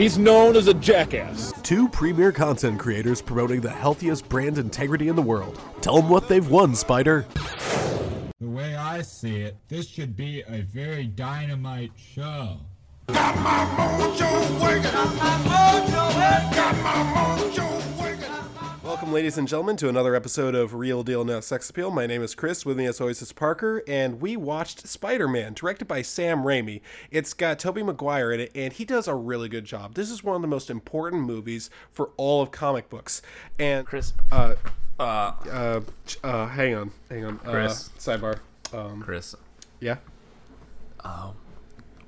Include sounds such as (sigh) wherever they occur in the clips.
he's known as a jackass. Two premier content creators promoting the healthiest brand integrity in the world. Tell them what they've won, Spider. The way I see it, this should be a very dynamite show. Welcome, ladies and gentlemen, to another episode of Real Deal No Sex Appeal. My name is Chris. With me, as always, is Parker, and we watched Spider Man, directed by Sam Raimi. It's got Tobey Maguire in it, and he does a really good job. This is one of the most important movies for all of comic books. And Chris. uh, uh, uh, uh hang on, hang on, Chris. Uh, sidebar. Um, Chris, yeah.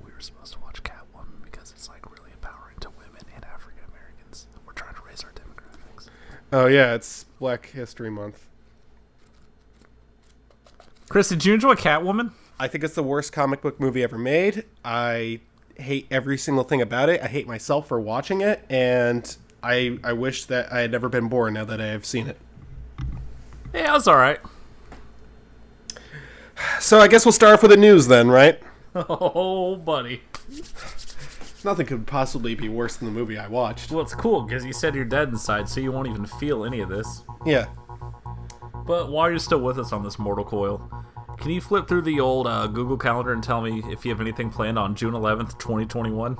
we were supposed to watch Catwoman because it's like really empowering to women and African Americans. We're trying to raise our demographics. Oh yeah, it's Black History Month. Chris, did you enjoy Catwoman? I think it's the worst comic book movie ever made. I hate every single thing about it. I hate myself for watching it, and I I wish that I had never been born. Now that I have seen it, Yeah, it was all right. so I guess we'll start off with the news then, right? (laughs) Oh, buddy. Nothing could possibly be worse than the movie I watched. Well, it's cool because you said you're dead inside, so you won't even feel any of this. Yeah. But while you're still with us on this mortal coil, can you flip through the old uh, Google Calendar and tell me if you have anything planned on June 11th, 2021?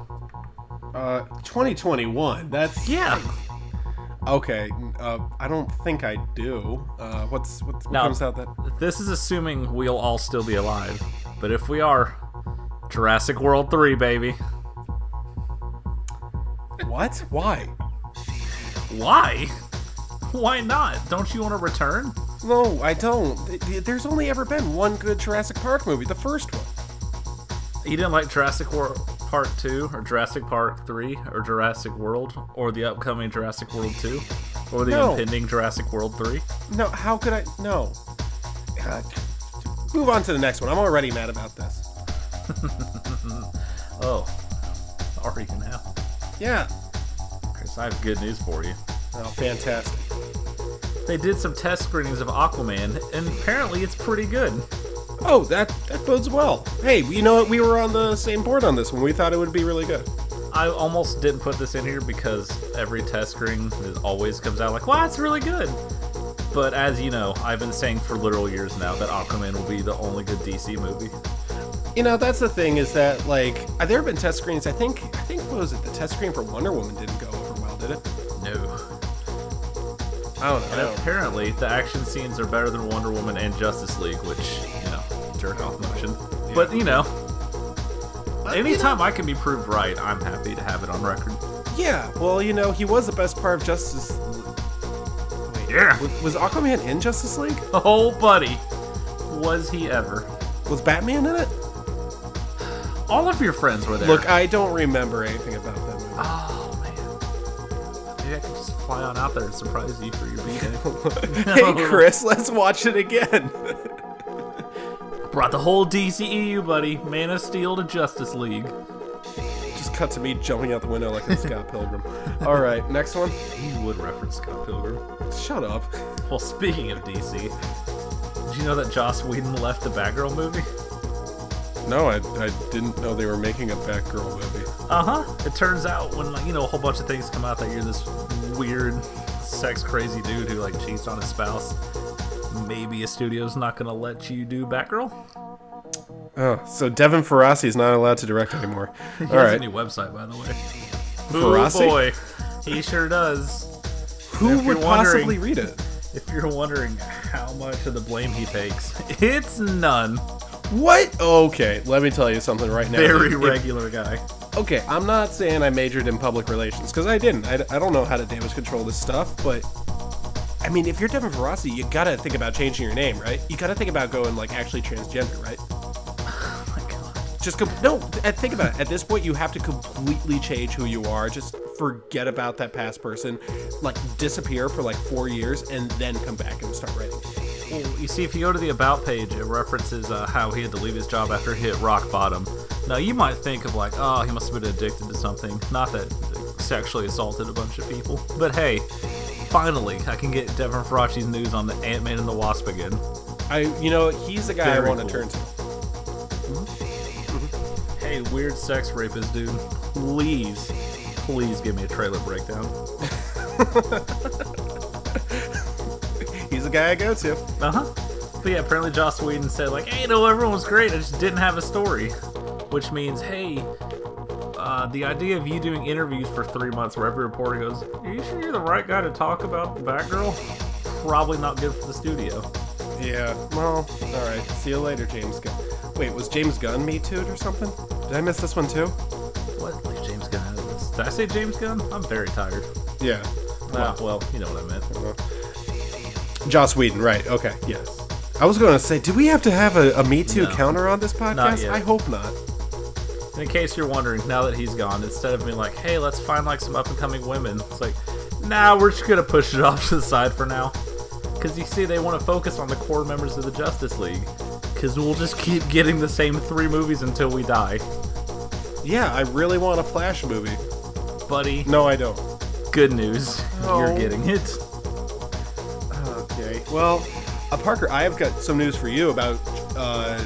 Uh, 2021. That's Yeah. okay. Uh, I don't think I do. Uh, what's what, what Now- comes out that? This is assuming we'll all still be alive. But if we are, Jurassic World 3, baby. What? Why? Why? Why not? Don't you want to return? No, I don't. There's only ever been one good Jurassic Park movie, the first one. You didn't like Jurassic World Part 2, or Jurassic Park 3, or Jurassic World, or the upcoming Jurassic World 2, or the No. impending Jurassic World 3? No, how could I? No. God. Move on to the next one. I'm already mad about this. (laughs) Oh, are you now? Yeah. Chris, I have good news for you. Oh, fantastic. They did some test screenings of Aquaman, and apparently it's pretty good. Oh, that that bodes well. Hey, you know what? We were on the same board on this one. We thought it would be really good. I almost didn't put this in here because every test screen is- always comes out like, wow, it's really good. But as you know, I've been saying for literal years now that Aquaman will be the only good DC movie. You know, that's the thing is that like uh, there have been test screens. I think I think what was it? The test screen for Wonder Woman didn't go over well, did it? No. I don't And apparently, the action scenes are better than Wonder Woman and Justice League, which, you know, jerk off motion. But, you know, anytime I can be proved right, I'm happy to have it on record. Yeah. Well, you know, he was the best part of Justice. Wait, Yeah. Was, was Aquaman in Justice League? (laughs) Oh, buddy. Was he ever? Was Batman in it? All of your friends were there. Look, I don't remember anything about that movie. Oh man. Maybe I could just fly on out there and surprise you for your B-Day. (laughs) (laughs) hey, Chris, let's watch it again. Brought the whole DCEU, buddy. Man of Steel to Justice League. Just cut to me jumping out the window like a Scott Pilgrim. All right, next one. He would reference Scott Pilgrim. Shut up. Well, speaking of DC, did you know that Joss Whedon left the Batgirl movie? No, I, I didn't know they were making a Batgirl movie. Uh huh. It turns out when like you know a whole bunch of things come out that you're this weird, sex crazy dude who like cheats on his spouse. Maybe a studio's not gonna let you do Batgirl. Oh, so Devin Faraci is not allowed to direct anymore. (laughs) He All has a new website, by the way. Faraci? Oh boy, he sure does. Who would possibly read it? (laughs) If you're wondering how much of the blame he takes, it's none. What? Okay, let me tell you something right now. Very If- regular guy. Okay, I'm not saying I majored in public relations because I didn't. I, I don't know how to damage control this stuff, but I mean, if you're Devin Faraci, you gotta think about changing your name, right? You gotta think about going like actually transgender, right? (laughs) Oh my god. Just com- no. uh, Think about it. At this point, you have to completely change who you are, just forget about that past person, like disappear for like four years, and then come back and start writing. Well, you see, if you go to the About page, it references uh, how he had to leave his job after he hit rock bottom. Now, you might think of like, oh, he must have been addicted to something. Not that he sexually assaulted a bunch of people. But hey, finally, I can get Devin Faraci's news on the Ant Man and the Wasp again. I, you know, he's the guy I Very want to cool. turn to. Hey, weird sex rapist dude, please, please give me a trailer breakdown. (laughs) Guy I go to. Uh huh. But yeah, apparently Joss Whedon said like, "Hey, no, everyone was great. I just didn't have a story," which means, hey, uh, the idea of you doing interviews for three months where every reporter goes, "Are you sure you're the right guy to talk about Batgirl?" Probably not good for the studio. Yeah. Well, all right. See you later, James Gunn. Wait, was James Gunn Me Too or something? Did I miss this one too? What? Leave James Gunn out of this. Did I say James Gunn? I'm very tired. Yeah. Ah, well, you know what I meant. Joss Whedon, right? Okay. Yes. I was going to say, do we have to have a, a Me Too No. counter on this podcast? I hope not. In case you're wondering, now that he's gone, instead of being like, "Hey, let's find like some up and coming women," it's like, "Nah, we're just gonna push it (laughs) off to the side for now." Because you see, they want to focus on the core members of the Justice League. Because we'll just keep getting the same three movies until we die, Yeah, I really want a Flash movie. buddy. No, I don't. Good news, you're getting it. Well, uh, Parker, I have got some news for you about uh,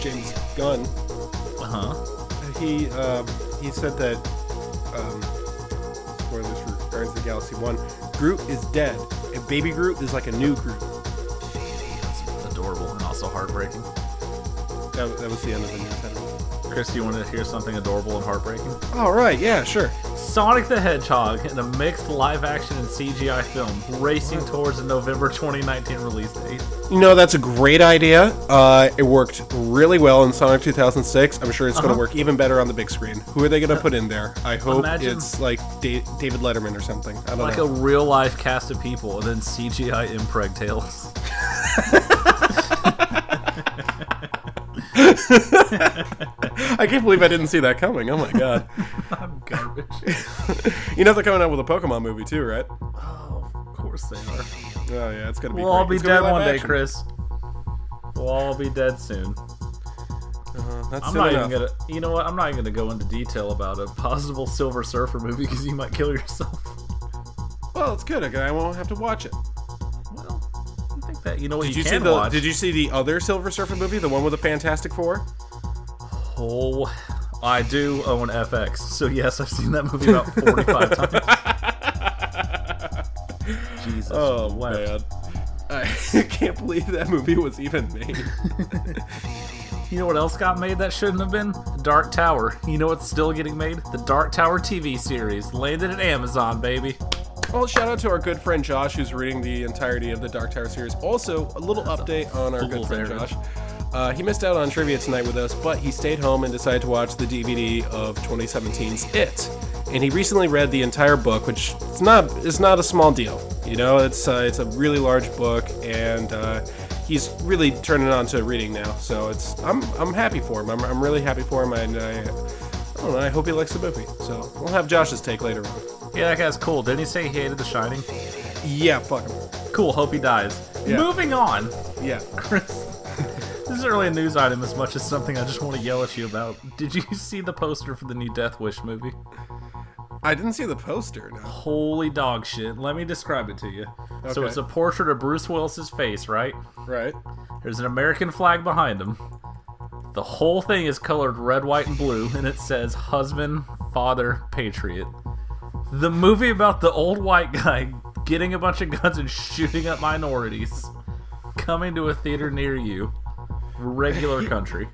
James Gunn. Uh huh. He um, he said that um, spoilers for Guardians of the Galaxy One. Groot is dead, and Baby Groot is like a new Groot. That's adorable and also heartbreaking. That, that was the end of the news. Chris, do you want to hear something adorable and heartbreaking? All right. Yeah. Sure. Sonic the Hedgehog in a mixed live action and CGI film racing towards a November 2019 release date. You know, that's a great idea. Uh, it worked really well in Sonic 2006. I'm sure it's going Uh-huh. to work even better on the big screen. Who are they going to put in there? I hope Imagine- it's like da- David Letterman or something. I don't like know. a real life cast of people and then CGI impreg tails. (laughs) I can't believe I didn't see that coming. Oh my god. (laughs) I'm garbage. (laughs) you know they're coming out with a Pokemon movie too, right? oh, of course they are. Oh yeah, it's gonna be. We'll all be It's dead live one day, action. Chris. We'll all be dead soon. Uh, that's I'm not enough. even gonna. You know what? I'm not even gonna go into detail about a possible Silver Surfer movie because you might kill yourself. Well, it's good. Okay, I won't have to watch it. Well, I think that you know what Did you, you, see the? watch. Did you see the other Silver Surfer movie, the one with the Fantastic Four? Oh, I do own FX, so yes, I've seen that movie about 45 (laughs) times. Jesus. Oh wept. man, I (laughs) can't believe that movie was even made. (laughs) You know what else got made that shouldn't have been? Dark Tower. You know what's still getting made? The Dark Tower TV series. Landed at Amazon, baby. Well, shout out to our good friend Josh, who's reading the entirety of the Dark Tower series. Also, a little update on our good friend. Josh. Uh, he missed out on trivia tonight with us, but he stayed home and decided to watch the DVD of 2017's It. And he recently read the entire book, which it's not it's not a small deal. You know, it's uh, it's a really large book, and uh, he's really turning on to reading now. So it's I'm I'm happy for him. I'm, I'm really happy for him, and I, I don't know. I hope he likes the movie. So we'll have Josh's take later on. Yeah, that guy's cool. Didn't he say he hated The Shining? Yeah, fuck him. Cool, hope he dies. Yeah. Moving on. Yeah. (laughs) Chris. This isn't really a news item as much as something I just want to yell at you about. Did you see the poster for the new Death Wish movie? I didn't see the poster. No. Holy dog shit. Let me describe it to you. Okay. So it's a portrait of Bruce Willis's face, right? Right. There's an American flag behind him. The whole thing is colored red, white, and blue, and it says husband, father, patriot. The movie about the old white guy getting a bunch of guns and shooting up minorities. Coming to a theater near you. Regular (laughs) country.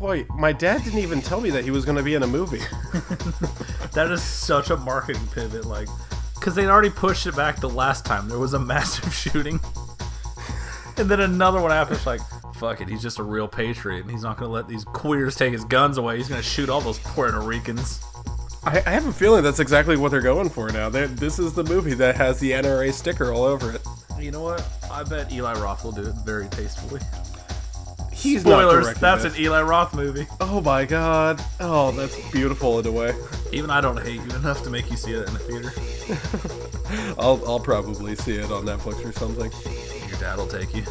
Boy, my dad didn't even tell me that he was going to be in a movie. (laughs) That is such a marketing pivot, like, because they'd already pushed it back the last time there was a (laughs) massive shooting, and then another one after. It's like, fuck it, he's just a real patriot, and he's not gonna let these queers take his guns away. He's gonna shoot all those Puerto Ricans. I, I have a feeling that's exactly what they're going for now. They're, this is the movie that has the NRA sticker all over it. You know what? I bet Eli Roth will do it very tastefully. He's Spoilers. That's this. an Eli Roth movie. Oh my god. Oh, that's beautiful in a way. Even I don't hate you enough to make you see it in the theater. (laughs) (laughs) I'll I'll probably see it on Netflix or something. Your dad will take you.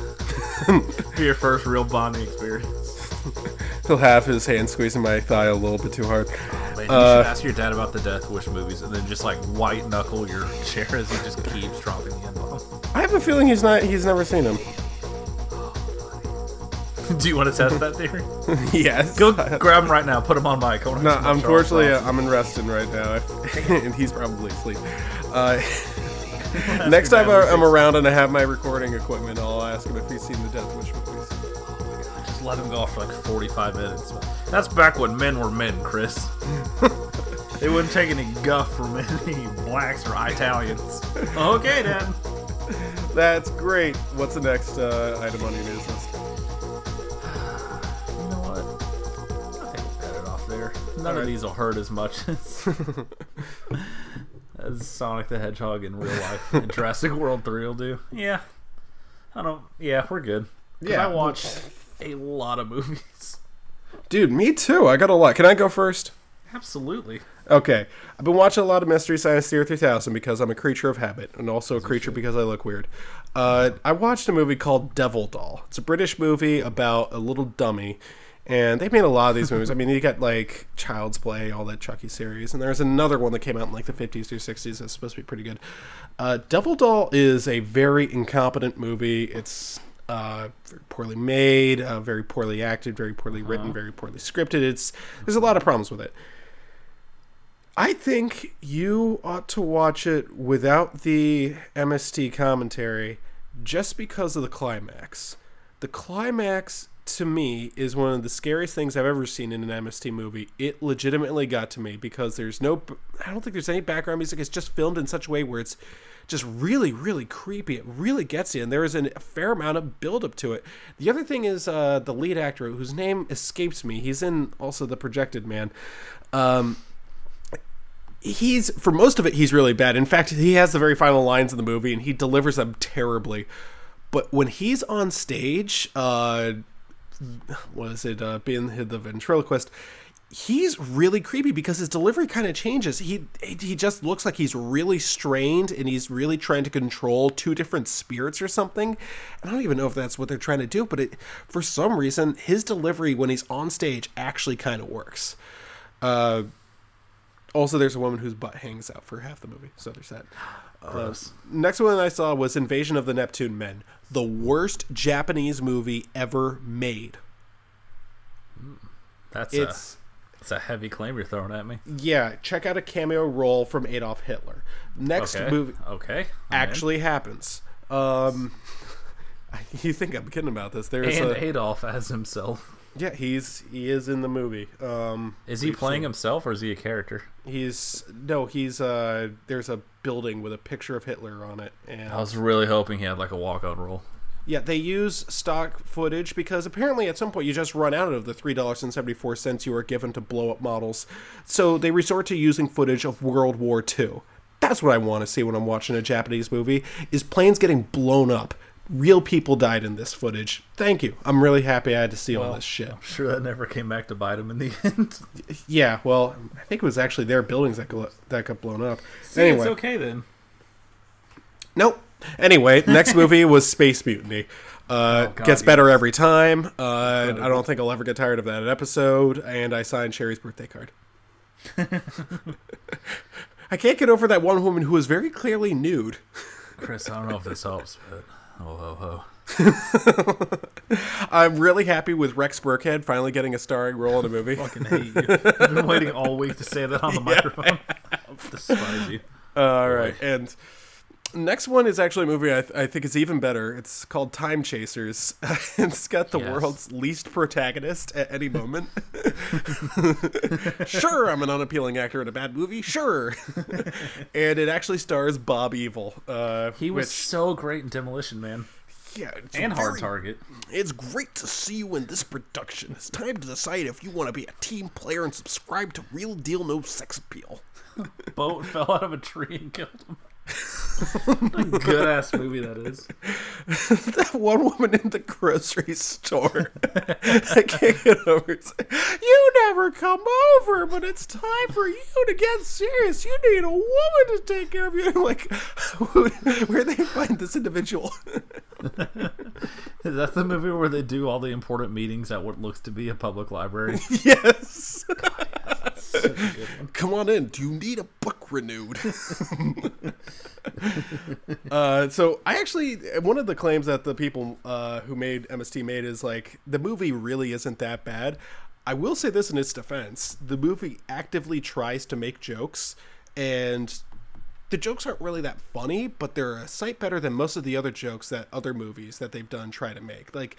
(laughs) Be your first real bonding experience. (laughs) He'll have his hand squeezing my thigh a little bit too hard. Man, you Uh, should ask your dad about the Death Wish movies and then just like white knuckle your chair as he just keeps dropping the N bomb. I have a feeling he's not he's never seen them. Do you want to test that theory? yes. Go grab him right now. Put him on mic. I wanna No, hear some Charles unfortunately, uh, I'm in Reston right now, and he's probably asleep. Uh, Ask next time I- I'm around and I have my recording equipment, I'll ask him if he's seen the Death Wish movies. Just let him go for like 45 minutes. That's back when men were men, Chris. (laughs) they wouldn't take any guff from any blacks or Italians. Okay, Dad. That's great. What's the next uh, item on your news list? (sighs) You know what? I think we'll cut it off there. None of these will hurt as much as, (laughs) (laughs) as Sonic the Hedgehog in real life and (laughs) Jurassic World 3 will do. Yeah. I don't. Yeah, we're good. Yeah. I watched a lot of movies. Dude, me too. I got a lot. Can I go first? Absolutely. Okay. I've been watching a lot of Mystery Science Theater 3000 because I'm a creature of habit and also a creature because I look weird. Uh, I watched a movie called Devil Doll. It's a British movie about a little dummy. And they made a lot of these movies. I mean, you got like Child's Play, all that Chucky series, and there's another one that came out in like the 50s or 60s that's supposed to be pretty good. Uh, Devil Doll is a very incompetent movie. It's uh, very poorly made, uh, very poorly acted, very poorly written, very poorly scripted. It's there's a lot of problems with it. I think you ought to watch it without the MST commentary just because of the climax. The climax to me is one of the scariest things I've ever seen in an MST movie. It legitimately got to me because there's no I don't think there's any background music. It's just filmed in such a way where it's just really really creepy. It really gets you and there is an, a fair amount of build up to it. The other thing is uh, the lead actor whose name escapes me. He's in also The Projected Man. Um, he's for most of it he's really bad in fact he has the very final lines in the movie and he delivers them terribly but when he's on stage uh what is it uh being the ventriloquist he's really creepy because his delivery kind of changes. He he just looks like he's really strained and he's really trying to control two different spirits or something. And i don't even know if that's what they're trying to do but it for some reason his delivery when he's on stage actually kind of works. Uh also, there's a woman whose butt hangs out for half the movie, so there's that. Uh, next one I saw was Invasion of the Neptune Men, the worst Japanese movie ever made. That's It's a, that's a heavy claim you're throwing at me. yeah, check out a cameo role from Adolf Hitler. Next Okay. movie Okay. Actually happens. Um, (laughs) you think I'm kidding about this? There's And a Adolf as himself. Yeah, he's he is in the movie. Um, Is he playing himself or is he a character? he's no, he's uh, there's a building with a picture of Hitler on it, and I was really hoping he had like a walk on role. Yeah, they use stock footage because apparently at some point you just run out of the three dollars and seventy four cents you were given to blow up models. So they resort to using footage of World War II. That's what I want to see when I'm watching a Japanese movie: is planes getting blown up. Real people died in this footage. Thank you. I'm really happy I had to see all this shit. I'm sure that never came back to bite him in the (laughs) end. Yeah, well, I think it was actually their buildings that got, that got blown up. See, anyway, it's okay then. Nope. Anyway, (laughs) next movie was Space Mutiny. Uh, Oh, God, gets yes. better every time. Uh, I don't think I'll ever get tired of that episode. And I signed Sherry's birthday card. (laughs) I can't get over that one woman who was very clearly nude. Chris, I don't know if this helps, but oh ho ho. (laughs) I'm really happy with Rex Burkhead finally getting a starring role in a movie. Fucking hate you. I've been waiting all week to say that on the (laughs) microphone. (laughs) Despise you. All right, and next one is actually a movie I, th- I think is even better. It's called Time Chasers. (laughs) it's got the Yes. world's least protagonist at any moment. (laughs) sure, I'm an unappealing actor in a bad movie. Sure, (laughs) and it actually stars Bob Evil. Uh, He was which- so great in Demolition Man yeah, and Hard Target. It's great to see you in this production. It's time to decide if you want to be a team player and subscribe to Real Deal No Sex Appeal. Boat fell out of a tree and killed him. (laughs) Good ass movie that is. (laughs) that one woman in the grocery store. I can't get over it. You never come over, but it's time for you to get serious. You need a woman to take care of you. I'm (laughs) like, where they find this individual? Is that the movie where they do all the important meetings at what looks to be a public library? yes. Such a good one. (laughs) Come on in. Do you need a book renewed? (laughs) uh, so I actually one of the claims that the people uh, who made MST made is like the movie really isn't that bad. I will say this in its defense: the movie actively tries to make jokes, and the jokes aren't really that funny, but they're a sight better than most of the other jokes that other movies that they've done try to make. Like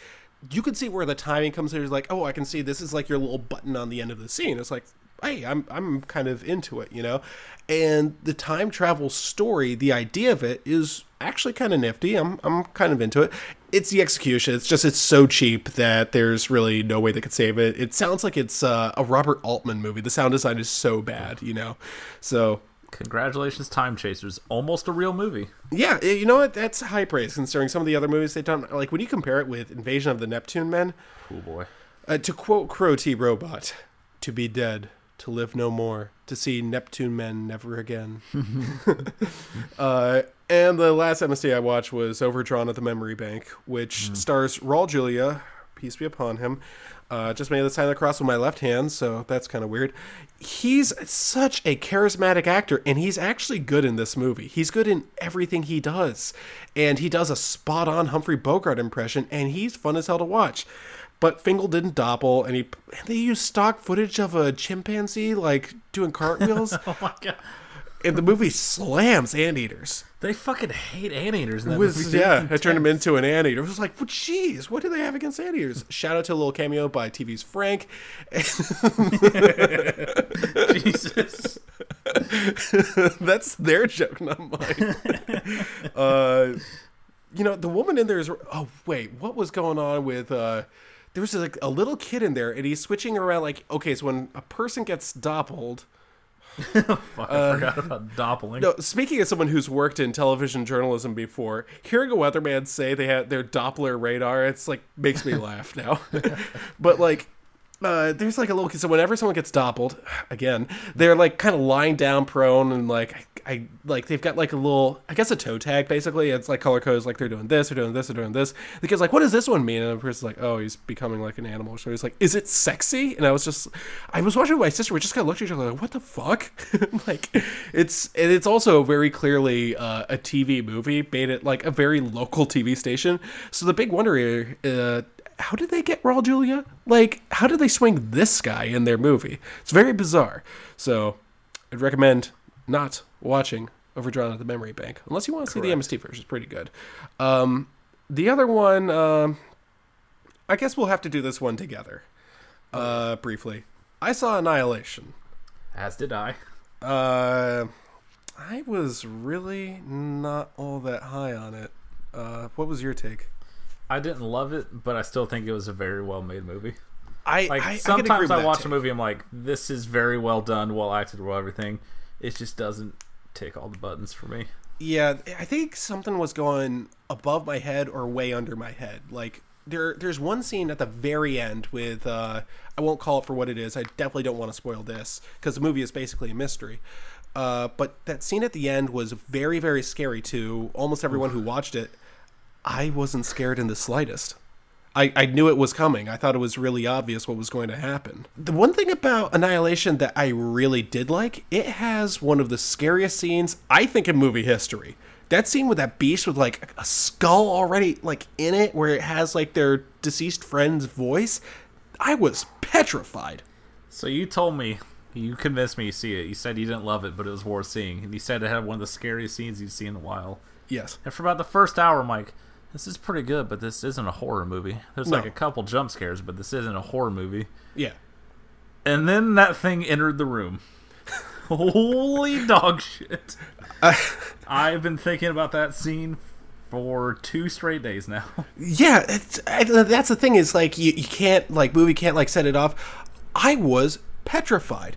you can see where the timing comes in. It's like, oh, I can see this is like your little button on the end of the scene. It's like, hey, I'm I'm kind of into it, you know. And the time travel story, the idea of it is actually kind of nifty. I'm I'm kind of into it. It's the execution. It's just it's so cheap that there's really no way they could save it. It sounds like it's uh, a Robert Altman movie. The sound design is so bad, you know. So Congratulations, Time Chasers. Almost a real movie. yeah, you know what? That's high praise considering some of the other movies they've done. Like when you compare it with Invasion of the Neptune Men, Cool boy. Uh, to quote Crow T Robot, to be dead, to live no more, to see Neptune men never again. (laughs) (laughs) uh, and the last MST I watched was Overdrawn at the Memory Bank, which stars Raul Julia, peace be upon him. Uh, just made the sign of the cross with my left hand, so that's kind of weird. He's such a charismatic actor, and he's actually good in this movie. He's good in everything he does, and he does a spot on Humphrey Bogart impression, and he's fun as hell to watch. But Fingal didn't doppel, and he and they used stock footage of a chimpanzee like doing cartwheels, (laughs) Oh my god. and the movie slams anteaters. They fucking hate anteaters in that was movie. yeah, I turned him into an anteater. It was like, well, jeez, what do they have against anteaters? Shout out to a little cameo by TV's Frank. (laughs) Jesus. (laughs) That's their joke, not mine. uh, you know, the woman in there is. Oh wait, what was going on with? Uh, there was like a little kid in there, and he's switching around. Like, okay, so when a person gets doppeled. (laughs) Fuck, I uh, forgot about doppling. No, speaking of someone who's worked in television journalism before, hearing a weatherman say they had their Doppler radar, it's like makes me (laughs) laugh now. (laughs) but like, uh, there's like a little. So whenever someone gets doppled, (sighs) again, they're like kind of lying down prone and like I, I like they've got like a little, I guess a toe tag basically. It's like color codes, like they're doing this, they're doing this, they're doing this. The kid's like, what does this one mean? And the person's like, oh, he's becoming like an animal. So he's like, is it sexy? And I was just, I was watching my sister. We just kind of looked at each other like, what the fuck? (laughs) like, it's and it's also very clearly uh, a TV movie made it like a very local TV station. So the big wonder uh, how did they get Raul Julia? Like, how did they swing this guy in their movie? It's very bizarre. So, I'd recommend not watching Overdrawn at the Memory Bank unless you want to see the MST version. It's pretty good. Um, the other one, um, I guess we'll have to do this one together. Uh, briefly, I saw Annihilation. As did I. Uh, I was really not all that high on it. Uh, what was your take? I didn't love it, but I still think it was a very well made movie. I Like I, I sometimes with I, watch a movie, I'm like, this is very well done, well acted, well everything. It just doesn't tick all the buttons for me. Yeah, I think something was going above my head or way under my head. Like there, there's one scene at the very end with uh, I won't call it for what it is. I definitely don't want to spoil this because the movie is basically a mystery. Uh, but that scene at the end was very, very scary to almost everyone who watched it. I wasn't scared in the slightest. I, I knew it was coming. I thought it was really obvious what was going to happen. The one thing about Annihilation that I really did like, it has one of the scariest scenes I think in movie history. That scene with that beast with like a skull already like in it, where it has like their deceased friend's voice. I was petrified. So you told me, you convinced me to see it. You said you didn't love it, but it was worth seeing. And you said it had one of the scariest scenes you've seen in a while. Yes. And for about the first hour, I'm like, this is pretty good, but this isn't a horror movie. There's like a couple jump scares, but this isn't a horror movie. Yeah. And then that thing entered the room. (laughs) Holy dog shit. I've been thinking about that scene for two straight days now. (laughs) Yeah, it's, I, that's the thing is like you, you can't like movie can't like set it off. I was petrified.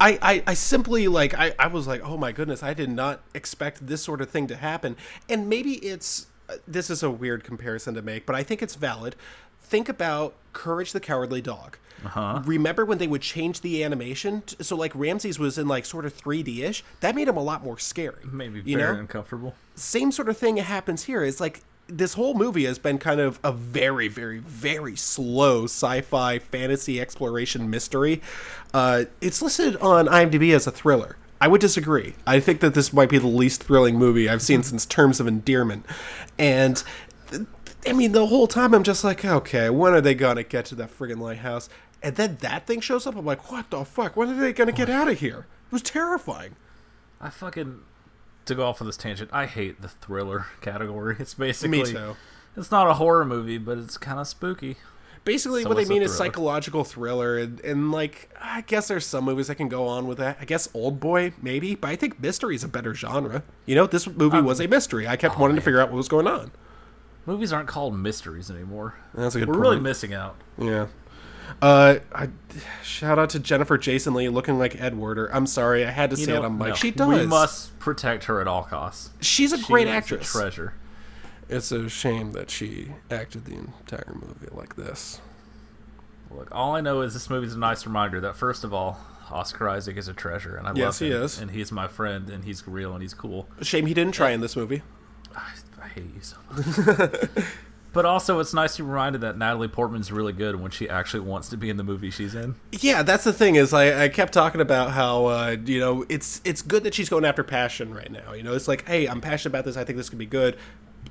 I, I, I simply like I, I was like oh my goodness I did not expect this sort of thing to happen and maybe it's this is a weird comparison to make but I think it's valid think about Courage the Cowardly Dog uh-huh. remember when they would change the animation t- so like Ramses was in like sort of 3D ish that made him a lot more scary Maybe you very know uncomfortable. same sort of thing happens here. It's like this whole movie has been kind of a very, very, very slow sci-fi fantasy exploration mystery. Uh, it's listed on IMDb as a thriller. I would disagree. I think that this might be the least thrilling movie I've seen since Terms of Endearment, and. I mean, the whole time I'm just like, okay, when are they gonna get to that friggin' lighthouse? And then that thing shows up. I'm like, what the fuck? When are they gonna get out of here? It was terrifying. I fucking to go off on this tangent. I hate the thriller category. It's basically Me too. It's not a horror movie, but it's kind of spooky. Basically, So what they mean is psychological thriller, and, and like I guess there's some movies that can go on with that. I guess Old Boy maybe, but I think mystery is a better genre. You know, this movie was a mystery. I kept wanting to figure out what was going on. Movies aren't called mysteries anymore. That's a good We're point. really missing out. Yeah. Uh, I, shout out to Jennifer Jason Lee looking like Edward. Or I'm sorry, I had to You say know, it. I'm like, no, she does. We must protect her at all costs. She's a She great is a actress. treasure. It's a shame that she acted the entire movie like this. Look, all I know is this movie's a nice reminder that first of all, Oscar Isaac is a treasure, and I Yes, love he is. and he's my friend, and he's real, and he's cool. Shame he didn't try in this movie. I, I hate you so much. (laughs) but also, it's nice to be reminded that Natalie Portman's really good when she actually wants to be in the movie she's in. Yeah, that's the thing is I, I kept talking about how uh, you know it's it's good that she's going after passion right now. You know, it's like, hey, I'm passionate about this. I think this could be good.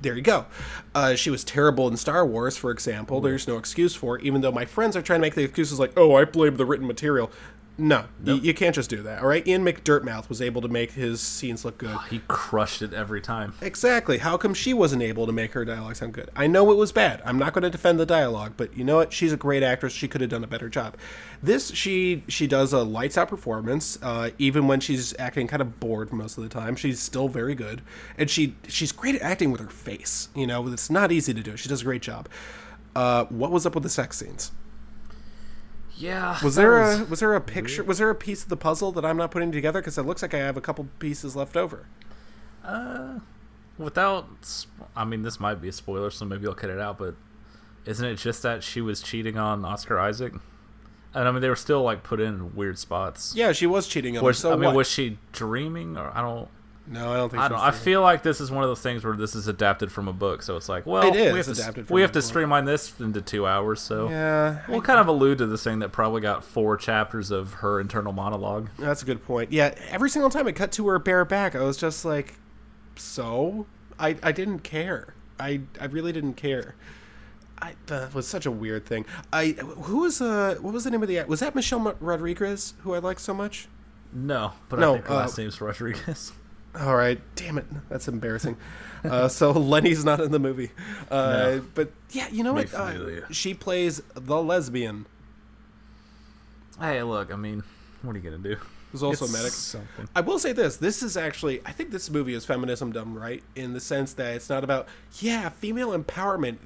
There you go. Uh, she was terrible in Star Wars, for example. There's no excuse for it. Even though my friends are trying to make the excuses like, oh, I blame the written material. No, y- you can't just do that. All right, Ian McDirtmouth was able to make his scenes look good. He crushed it every time. Exactly. How come she wasn't able to make her dialogue sound good? I know it was bad. I'm not going to defend the dialogue, but you know what? She's a great actress. She could have done a better job. This she she does a lights out performance. Uh, even when she's acting kind of bored most of the time, she's still very good, and she she's great at acting with her face. You know, it's not easy to do. She does a great job. Uh, what was up with the sex scenes? Yeah. Was there was- a was there a picture? Was there a piece of the puzzle that I'm not putting together? Because it looks like I have a couple pieces left over. Uh, without i mean this might be a spoiler so maybe i'll cut it out but isn't it just that she was cheating on oscar isaac and i mean they were still like put in weird spots Yeah, she was cheating on him. was, So i mean what? was she dreaming or i don't no, I don't think. I don't. I feel like this is one of those things where this is adapted from a book, so it's like, well, It is we have to, adapted we have to book. streamline this into two hours. So Yeah, we'll kind of allude to this thing that probably got four chapters of her internal monologue. That's a good point. Yeah, every single time it cut to her bare back, I was just like, so I I didn't care. I I really didn't care. I that was such a weird thing. I who was uh what was the name of the act- was that Michelle Rodriguez who I like so much? No, but No, I think her uh, last name's Rodriguez. All right, damn it, that's embarrassing. uh, (laughs) so Lenny's not in the movie, uh, No. but yeah, you know what? Uh, she plays the lesbian. hey, look, I mean, what are you gonna do? Who's also It's a medic. Something. I will say this: this is actually, I think this movie is feminism done right in the sense that it's not about, yeah, female empowerment.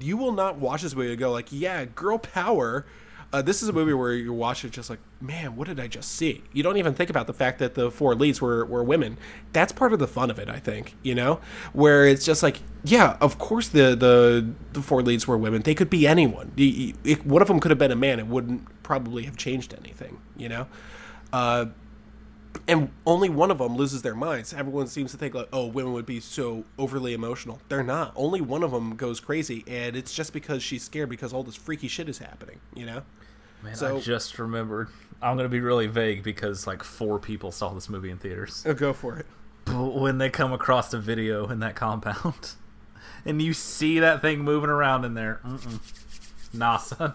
You will not watch this movie and go like, yeah, girl power. Uh, this is a movie where you watch it just like, man, what did I just see? You don't even think about the fact that the four leads were, were women. That's part of the fun of it, I think. You know, where it's just like, yeah, of course the the, the four leads were women. They could be anyone. One of them could have been a man, it wouldn't probably have changed anything. You know. Uh, and only one of them loses their minds. Everyone seems to think like, oh, women would be so overly emotional. They're not. Only one of them goes crazy, and it's just because she's scared because all this freaky shit is happening. You know? Man, So- I just remembered. I'm gonna be really vague because like four people saw this movie in theaters. Oh, go for it. But when they come across the video in that compound, (laughs) and you see that thing moving around in there, mm-mm. nah, son.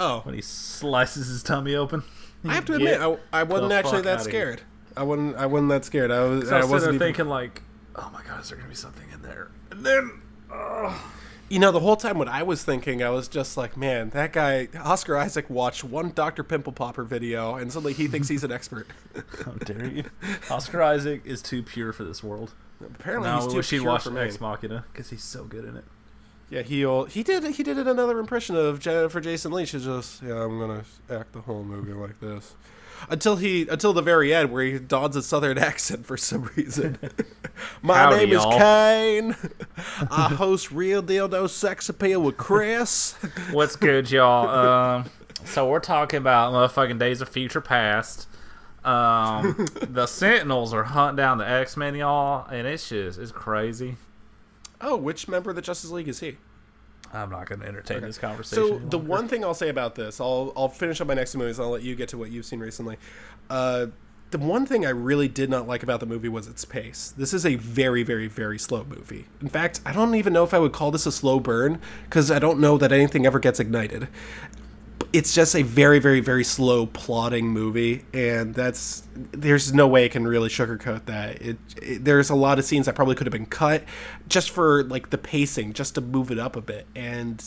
Oh, When he slices his tummy open, I have to admit, I, I wasn't actually that scared. I wasn't. I wasn't that scared. I was. I I was wasn't there even, thinking like, oh my god, is there gonna be something in there? And then, You know, the whole time when I was thinking, I was just like, man, that guy Oscar Isaac watched one Doctor Pimple Popper video, and suddenly he thinks he's an expert. how dare you? Oscar Isaac is too pure for this world. Apparently, Now he's too wish he'd watched for. Ex Machina because he's so good in it. Yeah, he he did he did another impression of Jennifer Jason Lee. She's just yeah, I'm gonna act the whole movie like this. Until he until the very end where he dons a southern (laughs) accent for some reason. (laughs) My Howdy, name y'all. is Kane. I host Real Deal No Sex Appeal with Chris. (laughs) What's good, y'all? Um, so we're talking about motherfucking Days of Future Past. Um, the Sentinels are hunting down the X Men, y'all, and it's just it's crazy. oh, which member of the Justice League is he? I'm not going to entertain this conversation. So any the one thing I'll say about this, I'll I'll finish up my next movies. and I'll let you get to what you've seen recently. Uh, the one thing I really did not like about the movie was its pace. This is a very, very, very slow movie. In fact, I don't even know if I would call this a slow burn because I don't know that anything ever gets ignited. It's just a very, very, very slow plotting movie, and that's there's no way it can really sugarcoat that. It, it there's a lot of scenes that probably could have been cut just for like the pacing, just to move it up a bit, and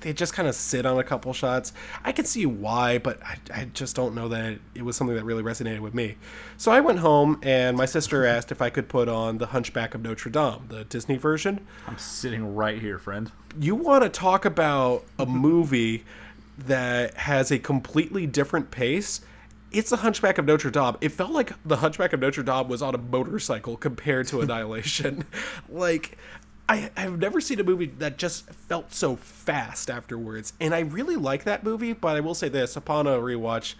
they just kind of sit on a couple shots. I can see why, but I, I just don't know that it was something that really resonated with me. So I went home, and my sister asked if I could put on The Hunchback of Notre Dame, the Disney version. I'm sitting right here, friend. You want to talk about a movie that has a completely different pace? It's The Hunchback of Notre Dame. It felt like The Hunchback of Notre Dame was on a motorcycle compared to Annihilation. (laughs) like, I, I've never seen a movie that just felt so fast afterwards. And I really like that movie, but I will say this upon a rewatch,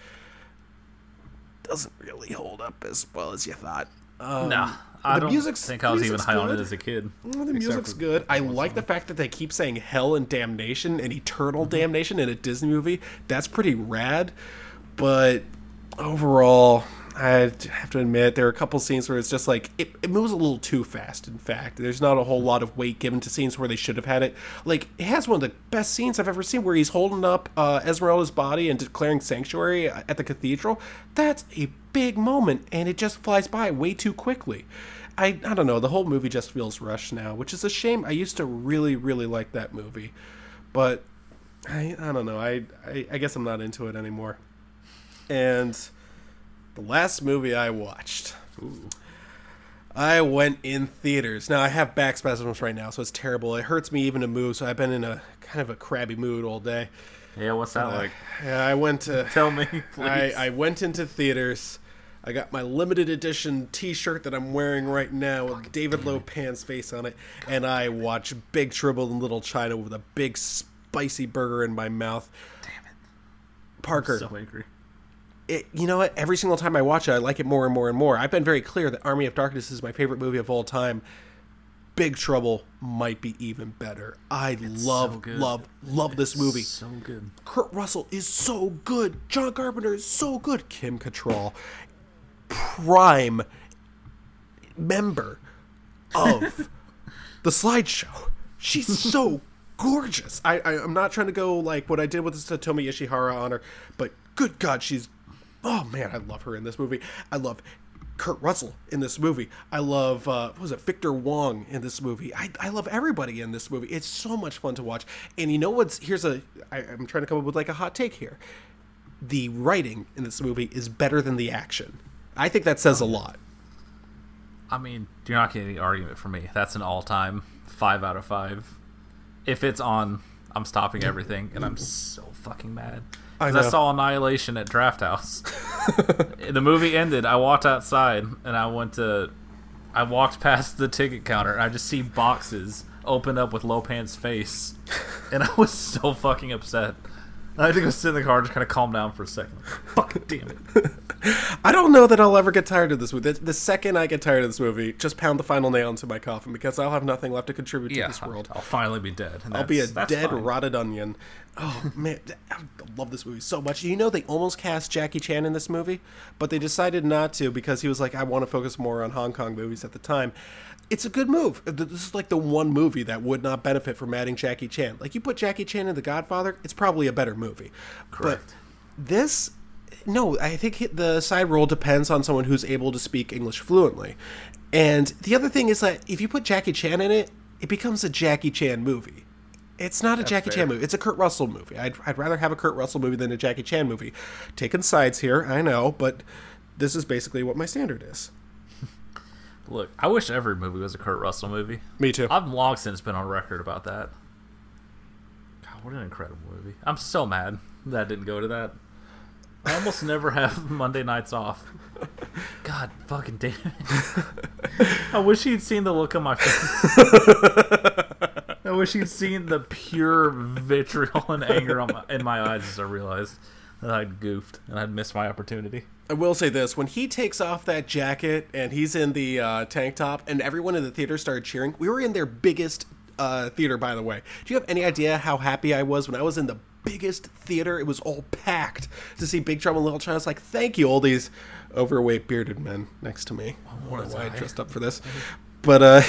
doesn't really hold up as well as you thought. Um, Nah, I the don't music's- think I was even high on it as a kid. well, the music's good. I like the fact that they keep saying hell and damnation and eternal mm-hmm. damnation in a Disney movie. That's pretty rad. But overall, I have to admit there are a couple scenes where it's just like it, it moves a little too fast. In fact, there's not a whole lot of weight given to scenes where they should have had it. Like it has one of the best scenes I've ever seen where he's holding up uh, Esmeralda's body and declaring sanctuary at the cathedral. That's a big moment, and it just flies by way too quickly. I I don't know. The whole movie just feels rushed now, which is a shame. I used to really really like that movie, but I I don't know. I I, I guess I'm not into it anymore. And the last movie I watched. Ooh. I went in theaters. Now I have back spasms right now, so it's terrible. It hurts me even to move. So I've been in a kind of a crabby mood all day. Yeah, what's that uh, like? Yeah, I went to. (laughs) Tell me, please. I, I went into theaters. I got my limited edition T-shirt that I'm wearing right now with David Lo Pan's face on it, and I watched Big Trouble in Little China with a big spicy burger in my mouth. Damn it, Parker! so angry. It, you know what? Every single time I watch it, I like it more and more and more. I've been very clear that Army of Darkness is my favorite movie of all time. Big Trouble might be even better. I love, good. love, love this movie. So good. Kurt Russell is so good. John Carpenter is so good. Kim Cattrall, prime member of (laughs) the slideshow. She's so gorgeous. I, I I'm not trying to go like what I did with the Satomi Ishihara on her, but good God, she's oh man, I love her in this movie. I love Kurt Russell in this movie. I love uh, was it Victor Wong in this movie. I, I love everybody in this movie. It's so much fun to watch. And you know what's here's a I, I'm trying to come up with like a hot take here. The writing in this movie is better than the action. I think that says a lot. I mean, you're not getting any argument from me. That's an all-time five out of five. If it's on, I'm stopping everything, and I'm so fucking mad. I I, saw Annihilation at Draft House. the movie ended. I walked outside, and I went to. I walked past the ticket counter, and I just see boxes open up with Lo Pan's face, and I was so fucking upset. I had to go sit in the car and just kind of calm down for a second. Fuck damn it. I don't know that I'll ever get tired of this movie. The, the second I get tired of this movie, just pound the final nail into my coffin because I'll have nothing left to contribute to this world. I'll finally be dead. and I'll be a dead, fine. rotted onion. Oh man, I love this movie so much. You know, they almost cast Jackie Chan in this movie, but they decided not to because he was like, I want to focus more on Hong Kong movies at the time. It's a good move. This is like the one movie that would not benefit from adding Jackie Chan. Like you put Jackie Chan in The Godfather, it's probably a better movie. Correct. But this no, I think the side role depends on someone who's able to speak English fluently. And the other thing is that if you put Jackie Chan in it, it becomes a Jackie Chan movie. It's not a Jackie fair. Chan movie. It's a Kurt Russell movie. I'd, I'd rather have a Kurt Russell movie than a Jackie Chan movie. Taking sides here, I know, but this is basically what my standard is. (laughs) Look, I wish every movie was a Kurt Russell movie. Me too. I've long since been on record about that. God, what an incredible movie! I'm so mad that didn't go to that. I almost (laughs) never have Monday nights off. (laughs) God fucking damn it. I wish he'd seen the look on my face. I wish he'd seen the pure vitriol and anger my, in my eyes as I realized that I'd goofed and I'd missed my opportunity. I will say this: when he takes off that jacket and he's in the uh, tank top, and everyone in the theater started cheering, we were in their biggest uh, theater, by the way. Do you have any idea how happy I was when I was in the biggest theater? It was all packed to see Big Trouble in Little China. It's like, thank you, all these overweight bearded men next to me. I don't know why I dressed up for this. But uh,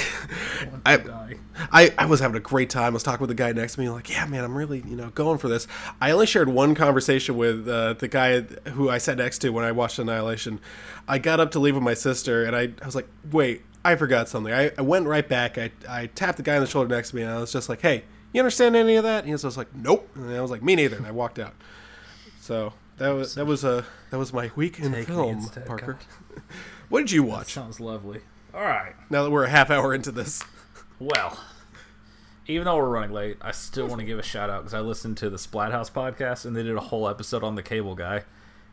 I, I I was having a great time. I was talking with the guy next to me, like, yeah, man, I'm really you know going for this. I only shared one conversation with uh, the guy who I sat next to when I watched Annihilation. I got up to leave with my sister, and I, I was like, wait, I forgot something. I, I went right back. I, I tapped the guy on the shoulder next to me, and I was just like, hey, you understand any of that? And he was just like, nope. And I was like, me neither. And I walked out. So that was that was a that was my week in Take film, Parker. (laughs) What did you watch? That Sounds lovely. All right. Now that we're a half hour into this. Well, even though we're running late, I still want to give a shout out because I listened to the Splathouse podcast and they did a whole episode on the Cable Guy.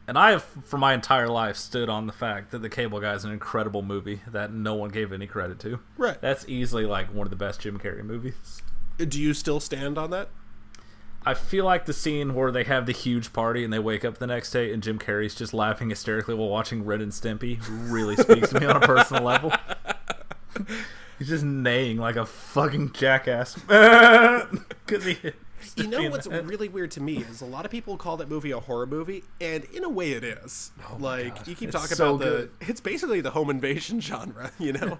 And I have, for my entire life, stood on the fact that the Cable Guy is an incredible movie that no one gave any credit to. Right. That's easily like one of the best Jim Carrey movies. Do you still stand on that? I feel like the scene where they have the huge party and they wake up the next day and Jim Carrey's just laughing hysterically while watching Ren and Stimpy really speaks to me on a personal level. (laughs) He's just neighing like a fucking jackass. (laughs) Because he. You know what's the really weird to me is a lot of people call that movie a horror movie, and in a way it is. Oh like you keep Oh It's talking so about the, good. it's basically the home invasion (laughs) genre. You know,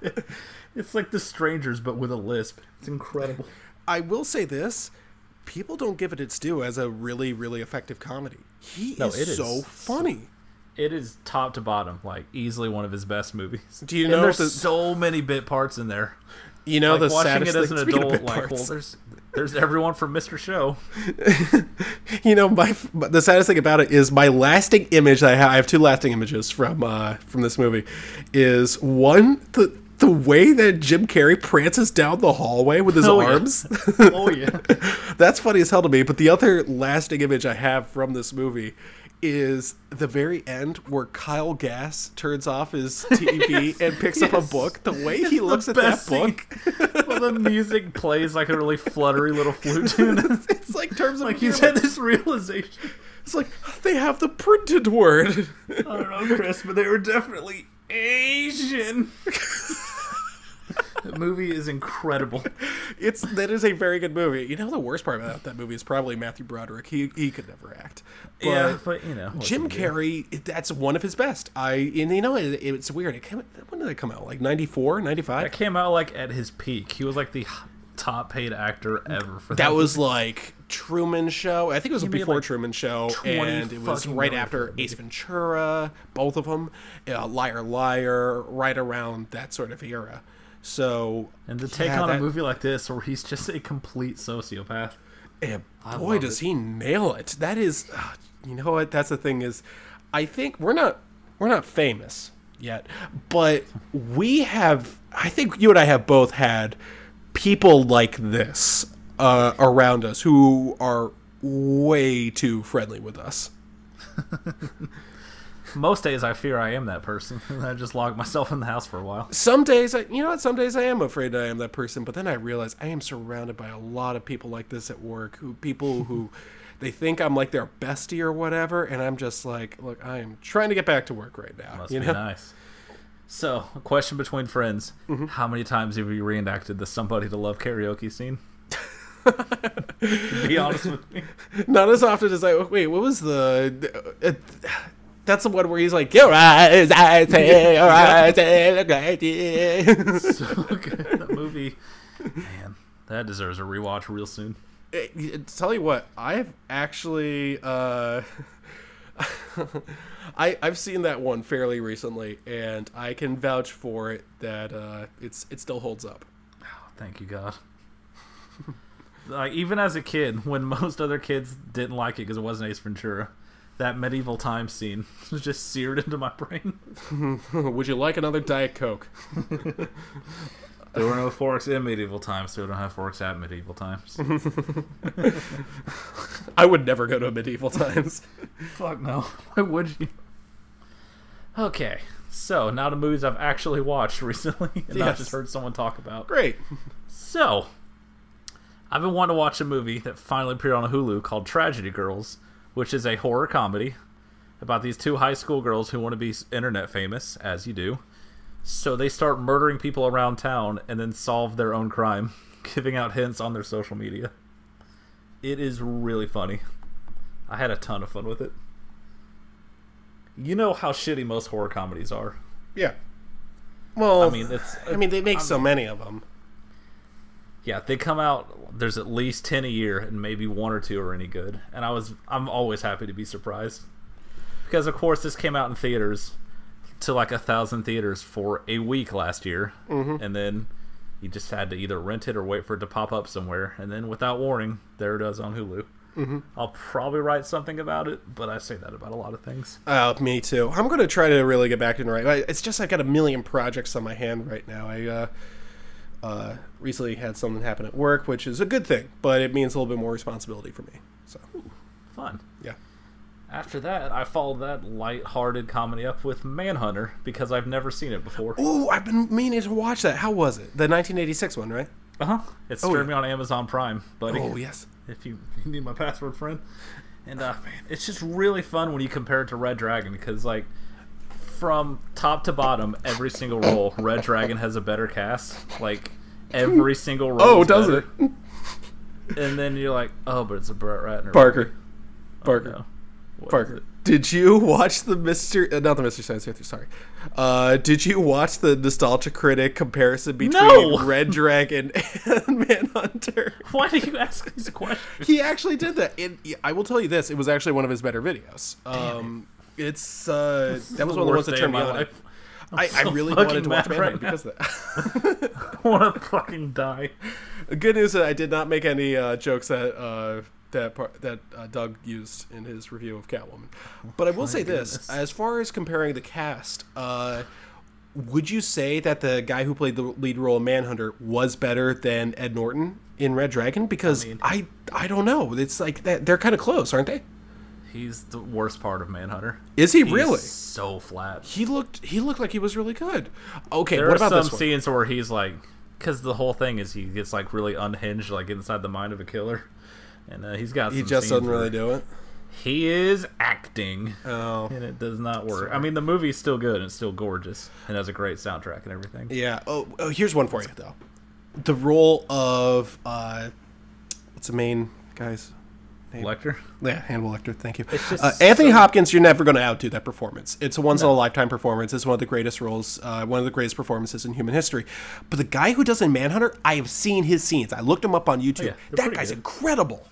It's like The Strangers, but with a lisp. It's incredible. I will say this: people don't give it its due as a really, really effective comedy. He No, is it is. so funny. It is top to bottom, like easily one of his best movies. Do you and know there's the- so many bit parts in there. You know like the watching saddest it as thing- an speaking adult, bit like parts, well, there's there's everyone from Mr. Show. (laughs) you know my the saddest thing about it is my lasting image that I have, I have two lasting images from uh from this movie is one the the way that Jim Carrey prances down the hallway with his Oh, yeah. arms (laughs) (laughs) Oh yeah. that's funny as hell to me but the other lasting image I have from this movie is the very end where Kyle Gass turns off his (laughs) TV and picks up a book the way he looks at that scene. book well, the music plays like a really fluttery little flute tune. it's like terms of like he's had this realization. it's like they have the printed word I don't know, Chris, but they were definitely Asian. The (laughs) movie is incredible. (laughs) It's that is a very good movie. You know the worst part about that movie is probably Matthew Broderick. He he could never act. But yeah, but you know, Jim? Carrey, that's one of his best. I and you know it, it's weird. It came, when did it come out? Like 94, 95? That came out like at his peak. He was like the top paid actor ever for that. That was like Truman Show. I think it was He before like, Truman Show, 20 and it was right after Ace Ventura. Both of them, uh, Liar Liar, right around that sort of era. So and to take yeah, on that- a movie like this where he's just a complete sociopath. And boy, does it. he nail it! That is, uh, you know what? That's the thing is, I think we're not we're not famous yet, but we have. I think you and I have both had people like this uh, around us who are way too friendly with us. (laughs) Most days I fear I am that person, (laughs) I just lock myself in the house for a while. Some days, I, you know what? Some days I am afraid I am that person, but then I realize I am surrounded by a lot of people like this at work. Who people who (laughs) they think I'm like their bestie or whatever, and I'm just like, look, I am trying to get back to work right now. Must you be know, nice. So, a question between friends: Mm-hmm. How many times have you reenacted the "Somebody to Love" karaoke scene? (laughs) Be honest with me. not as often as I. Wait, what was the? Uh, that's the one where he's like, "Your eyes, I say, your eyes, they look like (laughs) you." So good. That movie, man, that deserves a rewatch real soon. Eh, tell you what, I've actually uh, (laughs) I I've seen that one fairly recently, and I can vouch for it that uh, it's it still holds up. Thank you, God. (laughs) like even as a kid, when most other kids didn't like it because it wasn't Ace Ventura, that medieval time scene was (laughs) just seared into my brain. (laughs) Would you like another Diet Coke? (laughs) There were no forks in medieval times, so we don't have forks at medieval times. I would never go to medieval times. Fuck no. Why would you? Okay, so now to movies I've actually watched recently and not just heard someone talk about. Great. So, I've been wanting to watch a movie that finally appeared on Hulu called Tragedy Girls, which is a horror comedy about these two high school girls who want to be internet famous, as you do. So they start murdering people around town and then solve their own crime, (laughs) giving out hints on their social media. It is really funny. I had a ton of fun with it. You know how shitty most horror comedies are. Yeah. Well, I mean, it's I mean, they make so many of them. Yeah, they come out. There's at least ten a year, and maybe one or two are any good. And I was, I'm always happy to be surprised, because of course this came out in theaters to like a thousand theaters for a week last year, mm-hmm. and then you just had to either rent it or wait for it to pop up somewhere, and then without warning, there it is on Hulu. Mm-hmm. I'll probably write something about it, but I say that about a lot of things. Uh, me too. I'm going to try to really get back into right. It's just I got a million projects on my hand right now. I uh, uh, recently had something happen at work, which is a good thing, but it means a little bit more responsibility for me. So Fun. yeah. After that, I followed that light-hearted comedy up with Manhunter because I've never seen it before. Oh, I've been meaning to watch that. How was it? The 1986 one, right? Uh huh. It's Oh, streaming yeah. on Amazon Prime, buddy. Oh yes. If you, if (laughs) you need my password, friend. And uh, man, it's just really fun when you compare it to Red Dragon because like from top to bottom, every single role, Red Dragon has a better cast. Like every single role. Oh, does better. it? And then you're like, oh, but it's a Brett Ratner. Parker. Oh, Parker. no. Parker. Did you watch the Mr. Uh, not the Mr. Science Theater, sorry. Uh, did you watch the Nostalgia Critic comparison between No! Red Dragon (laughs) and Manhunter? Why do you ask these questions? He actually did that. It, I will tell you this: it was actually one of his better videos. Um, it's uh, that was one of the ones that turned me my on. life. I, I so really fucking wanted to watch mad right because of that. (laughs) I want to fucking die. The good news is that I did not make any uh, jokes that uh, that par- that uh, Doug used in his review of Catwoman. But I will say this: as far as comparing the cast, uh, would you say that the guy who played the lead role in Manhunter was better than Ed Norton in Red Dragon? Because I mean- I, don't know. It's like that they're kind of close, aren't they? He's the worst part of Manhunter. Is he He's really? so flat? He looked he looked like he was really good. Okay, There what about some this one? scenes where he's like, because the whole thing is he gets like really unhinged, like inside the mind of a killer, and uh, he's got. He just doesn't really do it. He is acting, Oh. and it does not work. I mean, the movie's still good and it's still gorgeous, and has a great soundtrack and everything. Yeah. Oh, oh, here's one for you though. The role of uh, what's the main guy's? Lecter. Yeah, Hannibal Lecter. Thank you. Uh, Anthony so- Hopkins, you're never going to outdo that performance. It's a once in a lifetime performance. It's one of the greatest roles, uh, one of the greatest performances in human history. But the guy who does in Manhunter, I have seen his scenes. I looked him up on YouTube. Oh, yeah, that guy's good. incredible.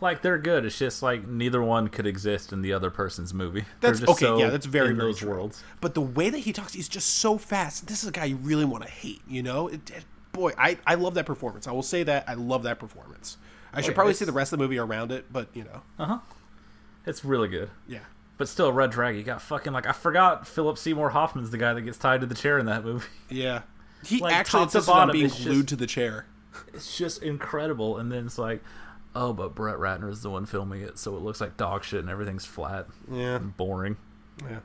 Like they're good. It's just like neither one could exist in the other person's movie. That's okay. so yeah, that's very in very those true. worlds. But the way that he talks, he's just so fast. This is a guy you really want to hate. You know, it, it- boy, I I love that performance. I will say that I love that performance. I should yeah, probably see the rest of the movie around it, but you know, Uh huh. It's really good. yeah. But still, Red Dragon, you got fucking like I forgot Philip Seymour Hoffman's the guy that gets tied to the chair in that movie. (laughs) Yeah. He Like, actually top to bottom, being it's just- glued to the chair. It's just incredible. And then it's like, oh, but Brett Ratner is the one filming it, so it looks like dog shit and everything's flat, Yeah. and boring. Yeah.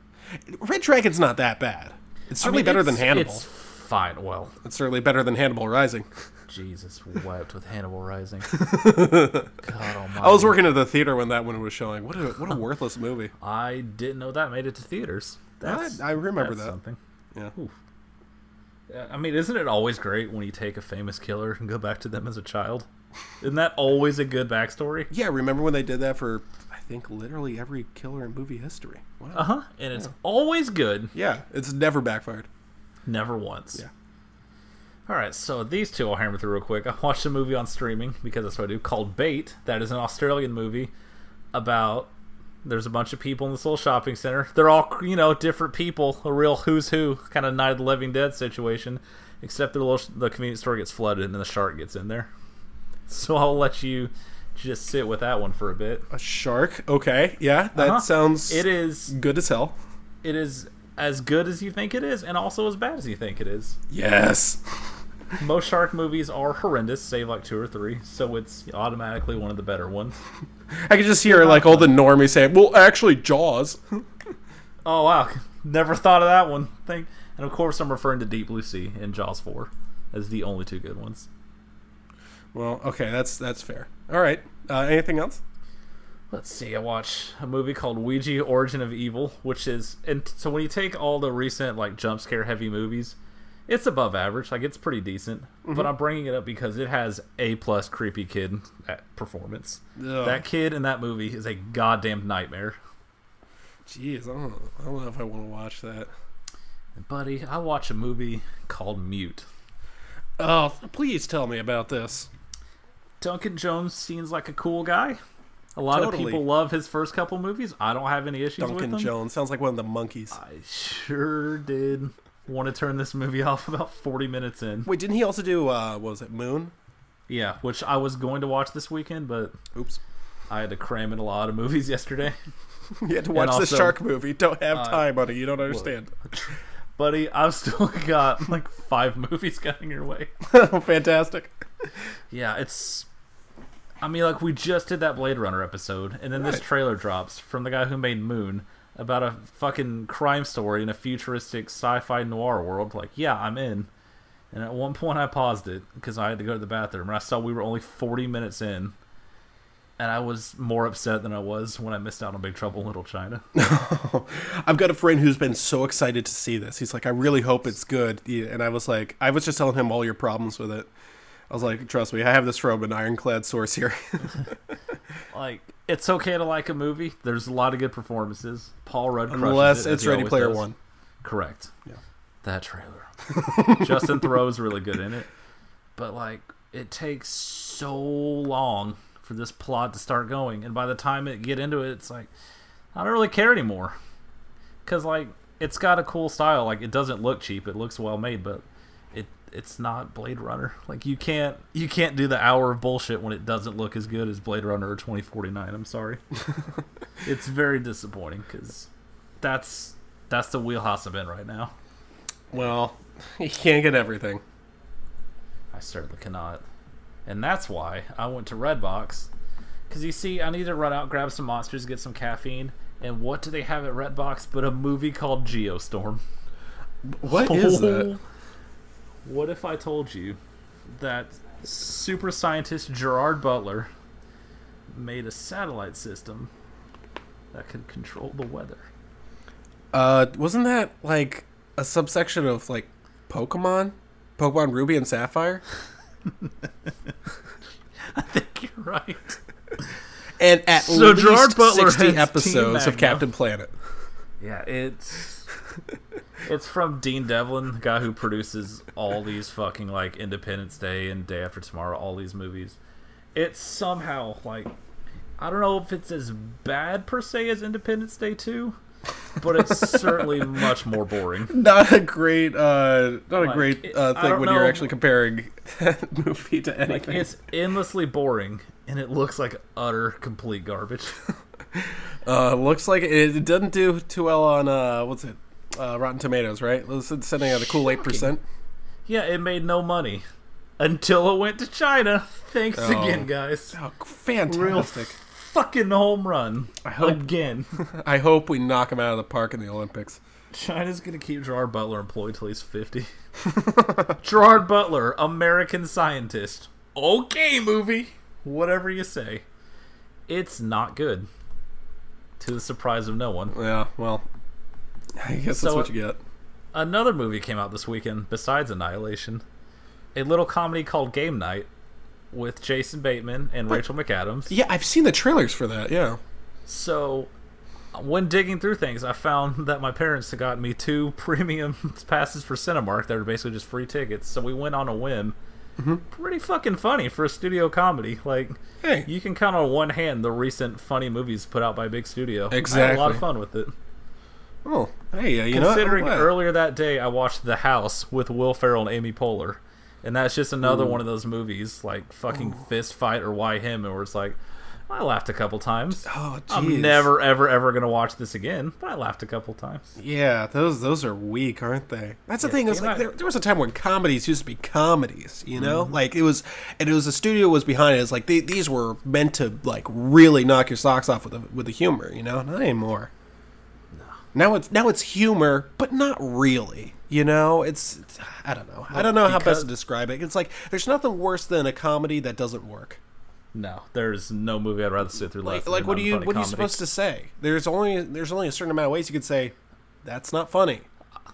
Red Dragon's not that bad. It's certainly I mean, better than it's- Hannibal. Fine. Well, It's certainly better than Hannibal Rising. Jesus wept with Hannibal Rising. (laughs) God almighty. I was working at the theater when that one was showing. What a what a worthless movie. I didn't know that made it to theaters. That's, I remember that's that. Something. Yeah. Yeah, I mean, isn't it always great when you take a famous killer and go back to them as a child? Isn't that always a good backstory? Yeah, remember when they did that for I think literally every killer in movie history. Wow. Uh huh. And it's always good. Yeah, it's never backfired. Never once. Yeah. All right, so these two I'll hammer through real quick. (laughs) I watched a movie on streaming because that's what I do called Bait. That is an Australian movie about there's a bunch of people in this little shopping center. They're all you know different people, a real who's who kind of Night of the Living Dead situation, except the little the convenience store gets flooded and then the shark gets in there. (laughs) So I'll let you just sit with that one for a bit. A shark. Okay. Yeah, that Uh-huh. sounds It is good as hell. it is as good as you think it is, and also as bad as you think it is. Yes. (laughs) Most shark movies are horrendous, save like two or three, so it's automatically one of the better ones. I could just hear like all the normies saying, "Well, actually, Jaws." (laughs) Oh wow, never thought of that one. Thing, and of course I'm referring to Deep Blue Sea and Jaws 4 as the only two good ones. Well, okay, that's that's fair. All right. Uh, anything else? Let's see. I watched a movie called Ouija: Origin of Evil, which is and so when you take all the recent like jump scare heavy movies, it's above average. Like it's pretty decent. Mm-hmm. But I'm bringing it up because it has a plus creepy kid at performance. Ugh. That kid in that movie is a goddamn nightmare. Jeez, I don't, know. I don't know if I want to watch that. Buddy, I watch a movie called Mute. Oh, please tell me about this. Duncan Jones seems like a cool guy. A lot Totally. of people love his first couple movies. I don't have any issues with Duncan them. Jones sounds like one of the monkeys. I sure did want to turn this movie (laughs) off about 40 minutes in. Wait, didn't he also do uh, what was it Moon? Yeah, which I was going to watch this weekend, but Oops. I had to cram in a lot of movies (laughs) yesterday. You had to watch the shark movie. Don't have time, buddy. You don't understand. (laughs) Buddy, I've still got like five movies coming your way. Fantastic. Yeah, it's. I mean, like we just did that Blade Runner episode, and then this trailer drops from the guy who made Moon about a fucking crime story in a futuristic sci-fi noir world. Like, yeah, I'm in. And at one point, I paused it because I had to go to the bathroom, and I saw we were only 40 minutes in, and I was more upset than I was when I missed out on Big Trouble in Little China. (laughs) I've got a friend who's been so excited to see this. He's like, I really hope it's good. And I was like, I was just telling him all your problems with it. I was like, trust me, I have this from an ironclad source here. (laughs) like, it's okay to like a movie. There's a lot of good performances. Paul Rudd, crushes Unless it, it's Ready Player does. One. Correct. Yeah. That trailer. (laughs) Justin Theroux's really good in it. But like it takes so long for this plot to start going and by the time it get into it it's like I don't really care anymore. Cuz like it's got a cool style. Like it doesn't look cheap. It looks well made, but it's not Blade Runner. Like you can't you can't do the hour of bullshit when it doesn't look as good as Blade Runner or 2049. I'm sorry. (laughs) it's very disappointing cuz that's that's the wheelhouse I'm in right now. Well, (laughs) you can't get everything. I certainly cannot. And that's why I went to Redbox. Because you see, I need to run out, grab some monsters, get some caffeine. And what do they have at Redbox but a movie called Geostorm? What is that? Oh. What if I told you that super scientist Gerard Butler made a satellite system that could control the weather? Uh, wasn't that like a subsection of like Pokemon? Pokemon Ruby and Sapphire? (laughs) I think you're right. And at So least Gerard Butler 60 episodes of Captain Planet. Yeah, it's (laughs) it's from Dean Devlin, the guy who produces all these fucking like Independence Day and Day After Tomorrow, all these movies. It's somehow like I don't know if it's as bad per se as Independence Day 2, but it's certainly (laughs) much more boring. Not a great, uh, not a great uh, thing when you're actually comparing (laughs) that movie to Like anything. it's endlessly boring and it looks like utter complete garbage. (laughs) Uh, looks like it, it doesn't do too well on uh, what's it, uh, Rotten Tomatoes, right? It's sitting at a cool eight percent. Yeah, it made no money until it went to China. Thanks Oh. again, guys. Oh, Real fantastic! fucking home run. I hope- again. (laughs) I hope we knock him out of the park in the Olympics. China's gonna keep Gerard Butler employed till he's fifty. (laughs) Gerard Butler, American scientist. Okay, movie. Whatever you say. It's not good. To the surprise of no one. Yeah, well, (laughs) I guess So, that's what you get. Another movie came out this weekend besides Annihilation. A little comedy called Game Night with Jason Bateman and Rachel McAdams. Yeah, I've seen the trailers for that. Yeah. So, when digging through things, I found (laughs) that my parents had got me two (laughs) premium passes for Cinemark that were basically just free tickets. So we went on a whim. Mm-hmm. Pretty fucking funny for a studio comedy. Like, Hey. you can count on one hand the recent funny movies put out by Big Studio. Exactly. I had a lot of fun with it. Oh, hey, uh, you know, what? Considering earlier that day I watched The House with Will Ferrell and Amy Poehler, and that's just another one of those movies like fucking Fist Fight or Why Him, where it's like, I laughed a couple times. Oh, I'm never, ever, ever gonna watch this again. But I laughed a couple times. Yeah, those those are weak, aren't they? That's the thing. Is like there, there was a time when comedies used to be comedies. You know, Mm-hmm. like it was, and it was the studio was behind it. It's like they, these were meant to like really knock your socks off with the with the humor. You know, not anymore. No. Now it's now it's humor, but not really. You know, it's I don't know. I don't know how best to describe it. It's like there's nothing worse than a comedy that doesn't work. No, there's no movie I'd rather sit through. Like, like what do you what are you supposed to say? There's only there's only a certain amount of ways you could say that's not funny.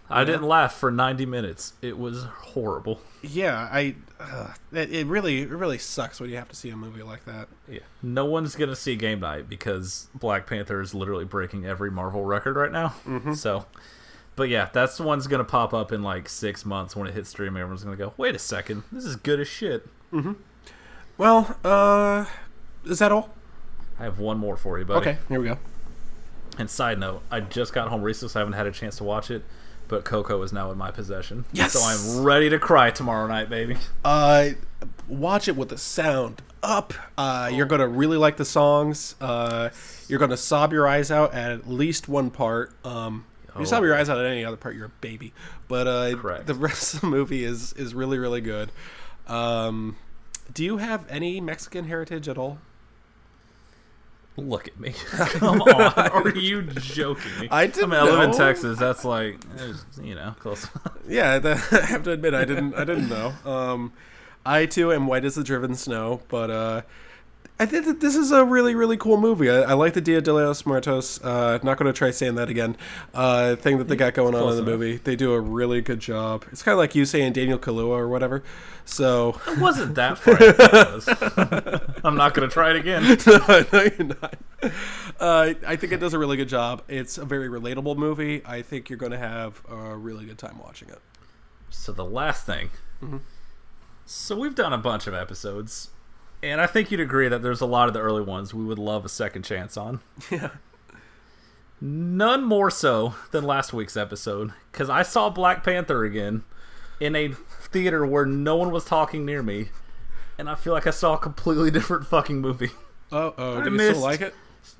I didn't laugh for 90 minutes. It was horrible. Yeah, I. Uh, it, it really, it really sucks when you have to see a movie like that. Yeah. No one's gonna see Game Night because Black Panther is literally breaking every Marvel record right now. Mm-hmm. So, but yeah, that's the one's gonna pop up in like six months when it hits streaming. Everyone's gonna go, "Wait a second, this is good as shit." Well, uh, is that all? I have one more for you, buddy. Okay, here we go. And side note, I just got home recently, so I haven't had a chance to watch it. But Coco is now in my possession. Yes! So I'm ready to cry tomorrow night, baby. Uh, watch it with the sound up. Uh, you're gonna really like the songs. Uh, you're gonna sob your eyes out at at least one part. Um, if you sob your eyes out at any other part, you're a baby. But uh, Correct. the (laughs) rest of the movie is is really really good. Um, do you have any Mexican heritage at all? Look at me. (laughs) (laughs) Come on. Are you joking me? I didn't mean, I live in. Texas. That's like, you know, close. (laughs) Yeah, that, I have to admit I didn't I didn't know. Um, I too am white as the driven snow, but uh, I think that this is a really really cool movie. I, I like the Dia de los Muertos. Uh, not going to try saying that again. Uh, thing that they got going on in the enough. movie. They do a really good job. It's kind of like you saying Daniel Kaluuya or whatever. So It wasn't that far. (laughs) I'm not going to try it again. (laughs) no, you're not. Uh, I think it does a really good job. It's a very relatable movie. I think you're going to have a really good time watching it. So the last thing. So we've done a bunch of episodes, and I think you'd agree that there's a lot of the early ones we would love a second chance on. (laughs) Yeah. None more so than last week's episode, because I saw Black Panther again in a theater where no one was talking near me, and I feel like I saw a completely (laughs) different fucking movie. Oh, oh, I do you still like it?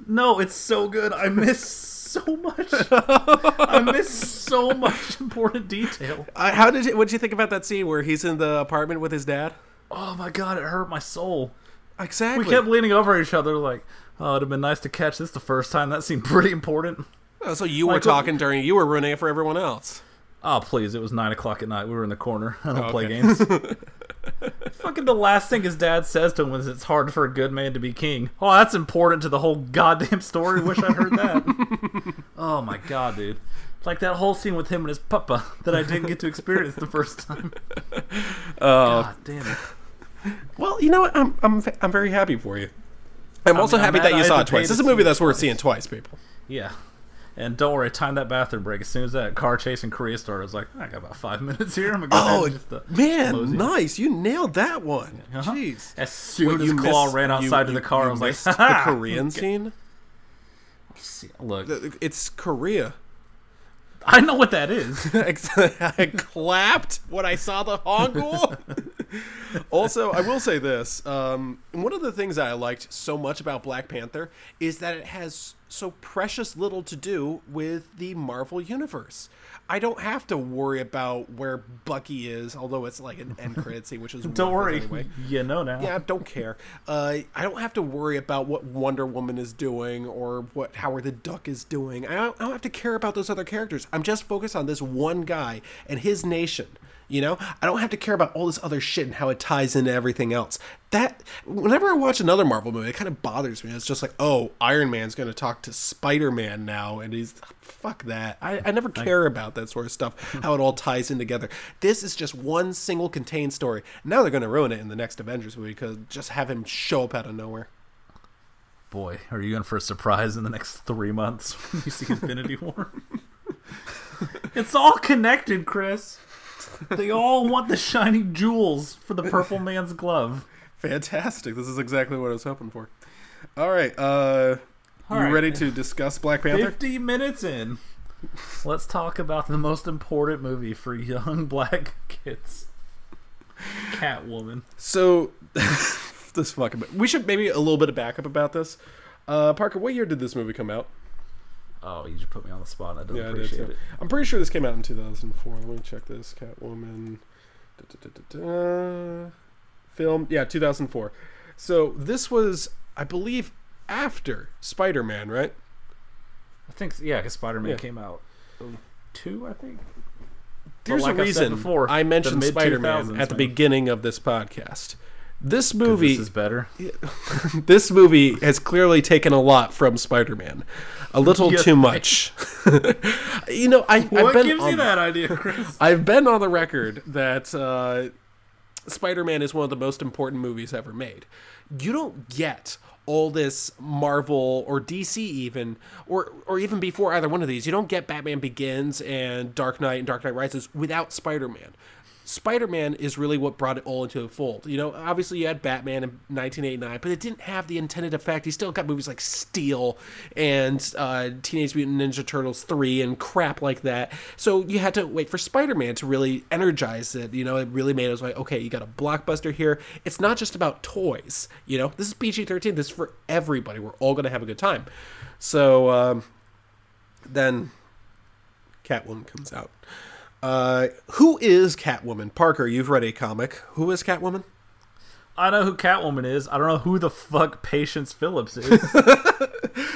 No, it's so good. I miss so much. I miss so much (laughs) important detail. Uh, how did you, what did you think about that scene where he's in the apartment with his dad? Oh my god, it hurt my soul. Exactly. We kept leaning over each other like, oh, it'd have been nice to catch this the first time. That seemed (laughs) pretty important. Oh, so you were Like, talking during you were ruining it for everyone else. Oh, please, it was 9 o'clock at night. We were in the corner. (laughs) I don't Oh, play okay. games. (laughs) Fucking the last thing his dad says to him is it's hard for a good man to be king. Oh, that's important to the whole goddamn story. Wish I'd heard that. oh my god, dude. It's like that whole scene with him and his papa that I didn't get to experience the first time. Oh, God damn it. Well, you know what? I'm I'm I'm very happy for you. I'm also mean, I'm happy that you had saw it twice. This is a movie that's worth twice. seeing twice, people. Yeah. And don't worry, time that bathroom break. As soon as that car chase in Korea started, I was like, I got about five (laughs) minutes here. I'm gonna go ahead Oh and just, uh, man, mosey. nice! You nailed that one. Uh-huh. Jeez. As soon What, as you Claw missed- ran you- outside to the car, you I was like, (laughs) the Korean scene. Look, It's Korea. I know what that is. (laughs) I clapped when I saw the Hangul. Also, I will say this: um, one of the things that I liked so much about Black Panther is that it has so precious little to do with the Marvel universe. I don't have to worry about where Bucky is, although it's like an end (laughs) credit scene, which is Don't worry, anyway. you know now. Yeah, I don't care. Uh, I don't have to worry about what Wonder Woman is doing or what Howard the Duck is doing. I don't, I don't have to care about those other characters. I'm just focused on this one guy and his nation. You know, I don't have to care about all this other shit and how it ties into everything else. That whenever I watch another Marvel movie, it kind of bothers me. It's just like, oh, Iron Man's going to talk to Spider Man now, and he's fuck that. I, I never care about that sort of stuff. How it all ties in together. This is just one single contained story. Now they're going to ruin it in the next Avengers movie because just have him show up out of nowhere. Boy, are you in for a surprise in the next three months (laughs) when you see Infinity War? (laughs) it's all connected, Chris. They all want the shiny jewels for the purple (laughs) man's glove. Fantastic. This is exactly what I was hoping for. All right. Uh, All you right. ready to discuss Black Panther? 50 minutes in. Let's talk about the most important movie for young (laughs) black kids Catwoman. So, (laughs) this fucking. We should maybe a little bit of backup about this. Uh, Parker, what year did this movie come out? Oh, you just put me on the spot. I don't Yeah, I did appreciate too. it. I'm pretty sure this came out in 2004. Let me check this. Catwoman. Da, da, da, da, da. Film. Yeah, 2004. So this was, I believe, after Spider Man, right? I think yeah, because Spider Man Yeah. came out two, I think. There's like a I said reason before, I mentioned Spider Man at the beginning of this podcast. This movie, This is better. (laughs) this movie has clearly taken a lot from Spider Man, a little Yeah. too much. (laughs) you know, I, I've What been gives on- you that idea, Chris? (laughs) I've been on the record that uh, Spider Man is one of the most important movies ever made. You don't get all this Marvel or DC even, or or even before either one of these. You don't get Batman Begins and Dark Knight and Dark Knight Rises without Spider Man. Spider Man is really what brought it all into a fold. You know, obviously you had Batman in 1989, but it didn't have the intended effect. You still got movies like Steel and uh, Teenage Mutant Ninja Turtles 3 and crap like that. So you had to wait for Spider Man to really energize it. You know, it really made us like, okay, you got a blockbuster here. It's not just about toys. You know, this is PG 13. This is for everybody. We're all going to have a good time. So um, then Catwoman comes out. Uh, who is Catwoman? Parker, you've read a comic. Who is Catwoman? I know who Catwoman is. I don't know who the fuck Patience Phillips is. (laughs)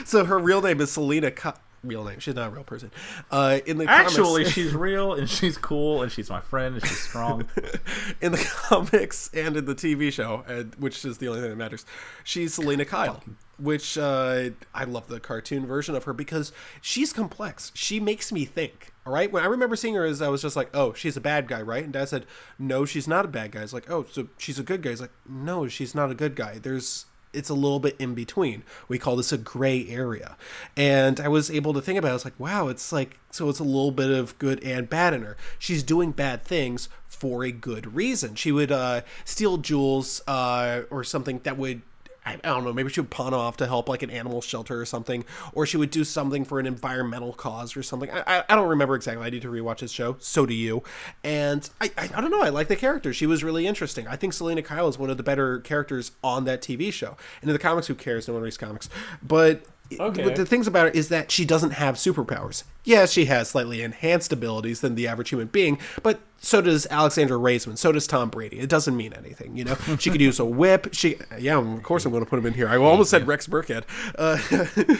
So her real name is Selina. Co- real name. She's not a real person. Uh, in the Actually, comics, she's real and she's cool and she's my friend and she's strong. (laughs) in the (laughs) comics and in the TV show, which is the only thing that matters, she's Selina Kyle. Which uh, I love the cartoon version of her because she's complex. She makes me think. All right. When I remember seeing her, as I was just like, "Oh, she's a bad guy," right? And Dad said, "No, she's not a bad guy." It's like, "Oh, so she's a good guy." He's like, "No, she's not a good guy." There's it's a little bit in between. We call this a gray area. And I was able to think about it. I was like, wow, it's like, so it's a little bit of good and bad in her. She's doing bad things for a good reason. She would uh, steal jewels uh, or something that would. I I don't know, maybe she would pawn off to help like an animal shelter or something, or she would do something for an environmental cause or something. I, I, I don't remember exactly. I need to rewatch this show. So do you. And I, I, I don't know. I like the character. She was really interesting. I think Selina Kyle is one of the better characters on that TV show. And in the comics, who cares? No one reads comics. But Okay. but the things about it is that she doesn't have superpowers. Yes, she has slightly enhanced abilities than the average human being, but so does Alexandra Raisman. So does Tom Brady. It doesn't mean anything, you know. She could use a whip. She, yeah, of course I'm going to put him in here. I almost said Rex Burkhead. Uh,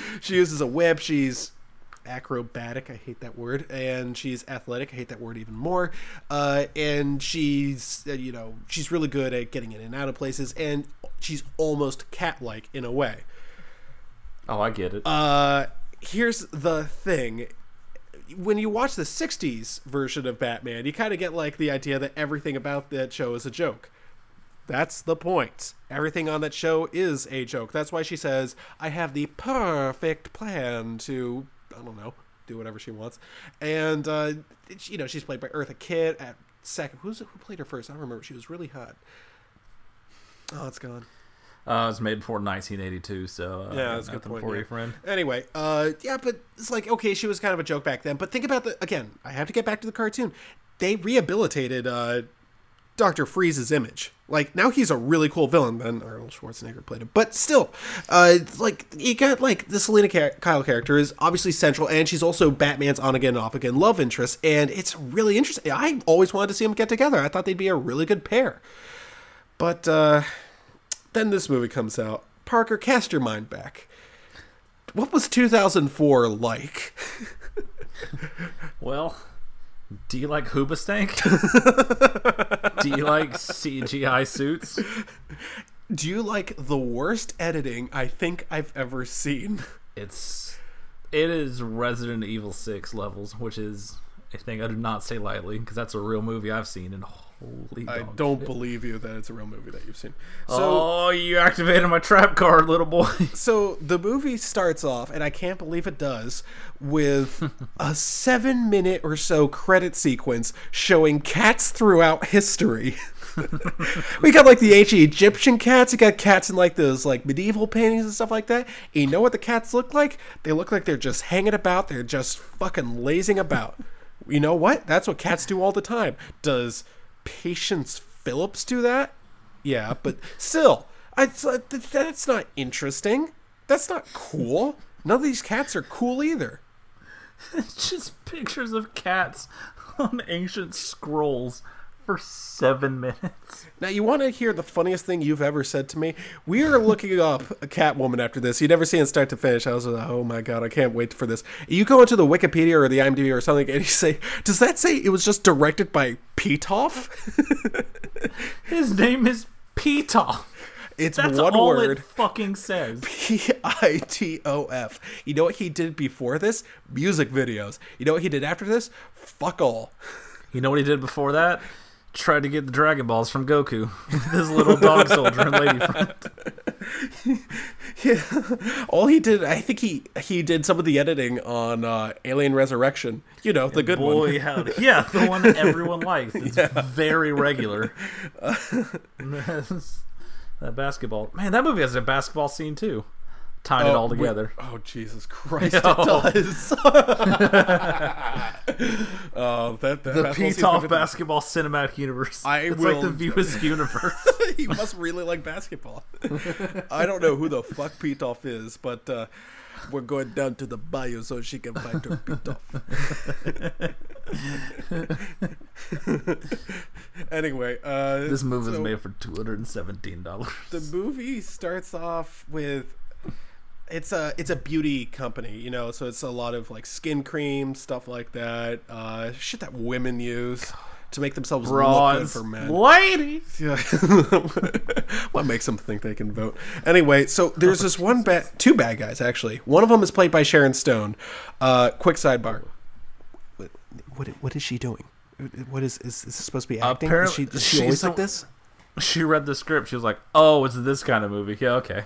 (laughs) she uses a whip. She's acrobatic. I hate that word. And she's athletic. I hate that word even more. Uh, and she's, uh, you know, she's really good at getting in and out of places. And she's almost cat-like in a way. Oh, I get it. Uh, here's the thing. When you watch the 60s version of Batman, you kind of get like the idea that everything about that show is a joke. That's the point. Everything on that show is a joke. That's why she says, I have the perfect plan to, I don't know, do whatever she wants. And, uh, you know, she's played by Eartha Kitt at second. Who's, who played her first? I don't remember. She was really hot. Oh, it's gone. Uh, it was made before 1982, so uh, Yeah, that's a good point. for yeah. you, friend. Anyway, uh, yeah, but it's like okay, she was kind of a joke back then. But think about the again. I have to get back to the cartoon. They rehabilitated uh, Doctor Freeze's image. Like now he's a really cool villain. Then Arnold Schwarzenegger played him, but still, uh, like you got like the Selina Ca- Kyle character is obviously central, and she's also Batman's on again, off again love interest, and it's really interesting. I always wanted to see them get together. I thought they'd be a really good pair. But uh, then this movie comes out. Parker, cast your mind back. What was 2004 like? (laughs) Well, do you like Hoobastank? do you like CGI suits? Do you like the worst editing I think I've ever seen? It's it is Resident Evil 6 levels, which is a thing I do not say lightly because that's a real movie I've seen and holy I don't shit. believe you that it's a real movie that you've seen. So, oh, you activated my trap card, little boy. (laughs) so the movie starts off, and I can't believe it does, with (laughs) a seven minute or so credit sequence showing cats throughout history. (laughs) we got like the ancient Egyptian cats. We got cats in like those like medieval paintings and stuff like that. And you know what the cats look like? They look like they're just hanging about. They're just fucking lazing about. You know what? That's what cats do all the time. Does Patience Phillips do that? Yeah, but still, It's, uh, that's not interesting. That's not cool. None of these cats are cool either. It's (laughs) just pictures of cats on ancient scrolls for seven minutes. Now, you want to hear the funniest thing you've ever said to me? We are looking up a Catwoman after this. You never see it start to finish. I was like, oh my god, I can't wait for this. You go into the Wikipedia or the IMDb or something, and you say, does that say it was just directed by Pitof? (laughs) His name is Pitof. It's That's one all word. it fucking says. P I T O F. You know what he did before this? Music videos. You know what he did after this? Fuck all. You know what he did before that? Tried to get the Dragon Balls from Goku. (laughs) His little dog (laughs) soldier and lady friend. (laughs) All he did, I think he he did some of the editing on uh, Alien Resurrection. You know, the good Boy, one. howdy. Yeah, the one that everyone likes. It's very regular. that basketball. Man, that movie has a basketball scene too. Tying it all together. oh Jesus (laughs) Christ! Yo. It does. (laughs) (laughs) oh, that, that The Pitof basketball cinematic universe. I it's will- like the Viewers universe. he must really like basketball. I don't know who the fuck Pitof is, but uh, we're going down to the bayou so she can find her Pitof. anyway, uh, this movie so made for two hundred and seventeen dollars. The movie starts off with it's a it's a beauty company, you know, so it's a lot of like skin cream stuff like that, uh, shit that women use to make themselves look good for men. ladies. Yeah. (laughs) what makes them think they can vote? Anyway, so there's this one bad, two bad guys actually. One of them is played by Sharon Stone. Uh, quick sidebar. What, what what is she doing? What is is, is this supposed to be acting? Apparently- is she, is she she's always the- like this? She read the script. She was like, "Oh, it's this kind of movie." Yeah, okay.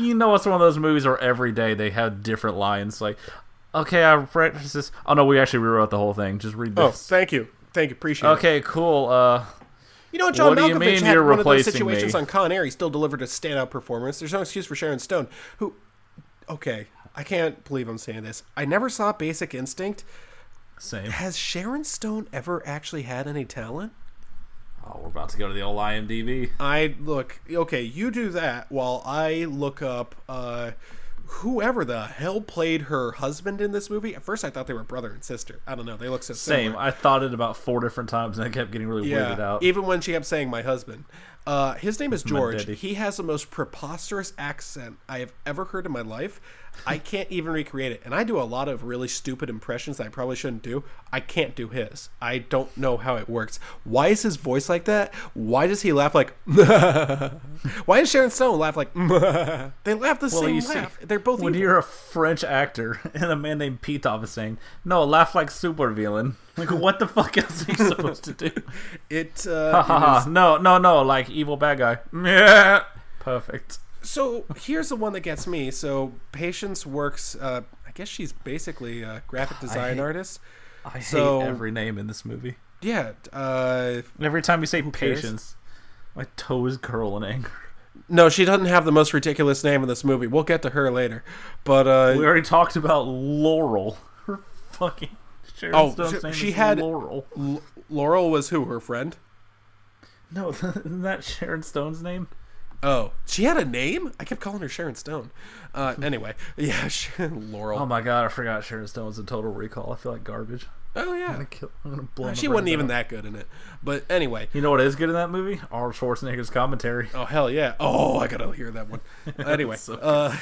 You know, it's one of those movies where every day they have different lines. Like, okay, I practiced this. Oh no, we actually rewrote the whole thing. Just read this. Oh, thank you, thank you, appreciate it. okay, cool. Uh, You know what, John What you Malkovich mean had you're one of those situations me? on Con Air. He still delivered a standout performance. There's no excuse for Sharon Stone, who, okay, I can't believe I'm saying this. I never saw Basic Instinct. same. Has Sharon Stone ever actually had any talent? Oh, we're about to go to the old IMDb. I look okay. You do that while I look up uh, whoever the hell played her husband in this movie. At first, I thought they were brother and sister. I don't know. They look so Same. similar. I thought it about four different times, and I kept getting really weirded out. even when she kept saying my husband. Uh, his name is George. He has the most preposterous accent I have ever heard in my life. I can't even recreate it. And I do a lot of really stupid impressions that I probably shouldn't do. I can't do his. I don't know how it works. Why is his voice like that? Why does he laugh like? (laughs) Why does Sharon Stone laugh like? (laughs) they laugh the well, same you see, laugh. They're both when evil. you're a French actor (laughs) and a man named Pitof is saying, "No, laugh like super villain." Like, what the fuck else are you supposed to do? It, uh, it is- No, no, no! Like evil bad guy. Yeah, perfect. So here's the one that gets me. So Patience works. Uh, I guess she's basically a graphic design hate- artist. I So- hate every name in this movie. Yeah. Uh, And every time you say patience, my toe is curl in anger. no, she doesn't have the most ridiculous name in this movie. We'll get to her later. But uh, We already talked about Laurel. Her fucking Sharon Oh, Stone's she- she had- Laurel. L- Laurel was who? Her friend? No, (laughs) isn't that Sharon Stone's name? Oh, she had a name. I kept calling her Sharon Stone. Uh, (laughs) anyway, (laughs) yeah, Sharon Laurel. Oh my god, I forgot Sharon Stone was in Total Recall. I feel like garbage. oh I'm yeah, gonna kill. I'm gonna blow. she wasn't even that good in it. But anyway, You know what is good in that movie? Arnold Schwarzenegger's commentary. Oh hell yeah! Oh, I gotta hear that one. (laughs) Anyway, So uh,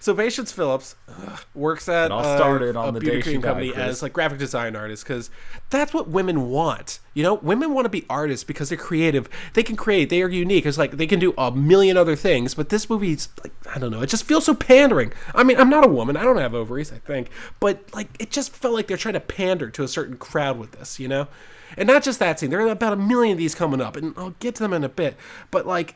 so Patience Phillips uh, works at It all uh, started on the beauty day cream company Chris. as like graphic design artist because that's what women want. You know, women want to be artists because they're creative. They can create. They are unique. It's like they can do a million other things. But this movie's like I don't know. It just feels so pandering. I mean, I'm not a woman. I don't have ovaries. I think, but like it just felt like they're trying to pander to a certain crowd with this. You know. And not just that scene. There are about a million of these coming up, and I'll get to them in a bit. But like,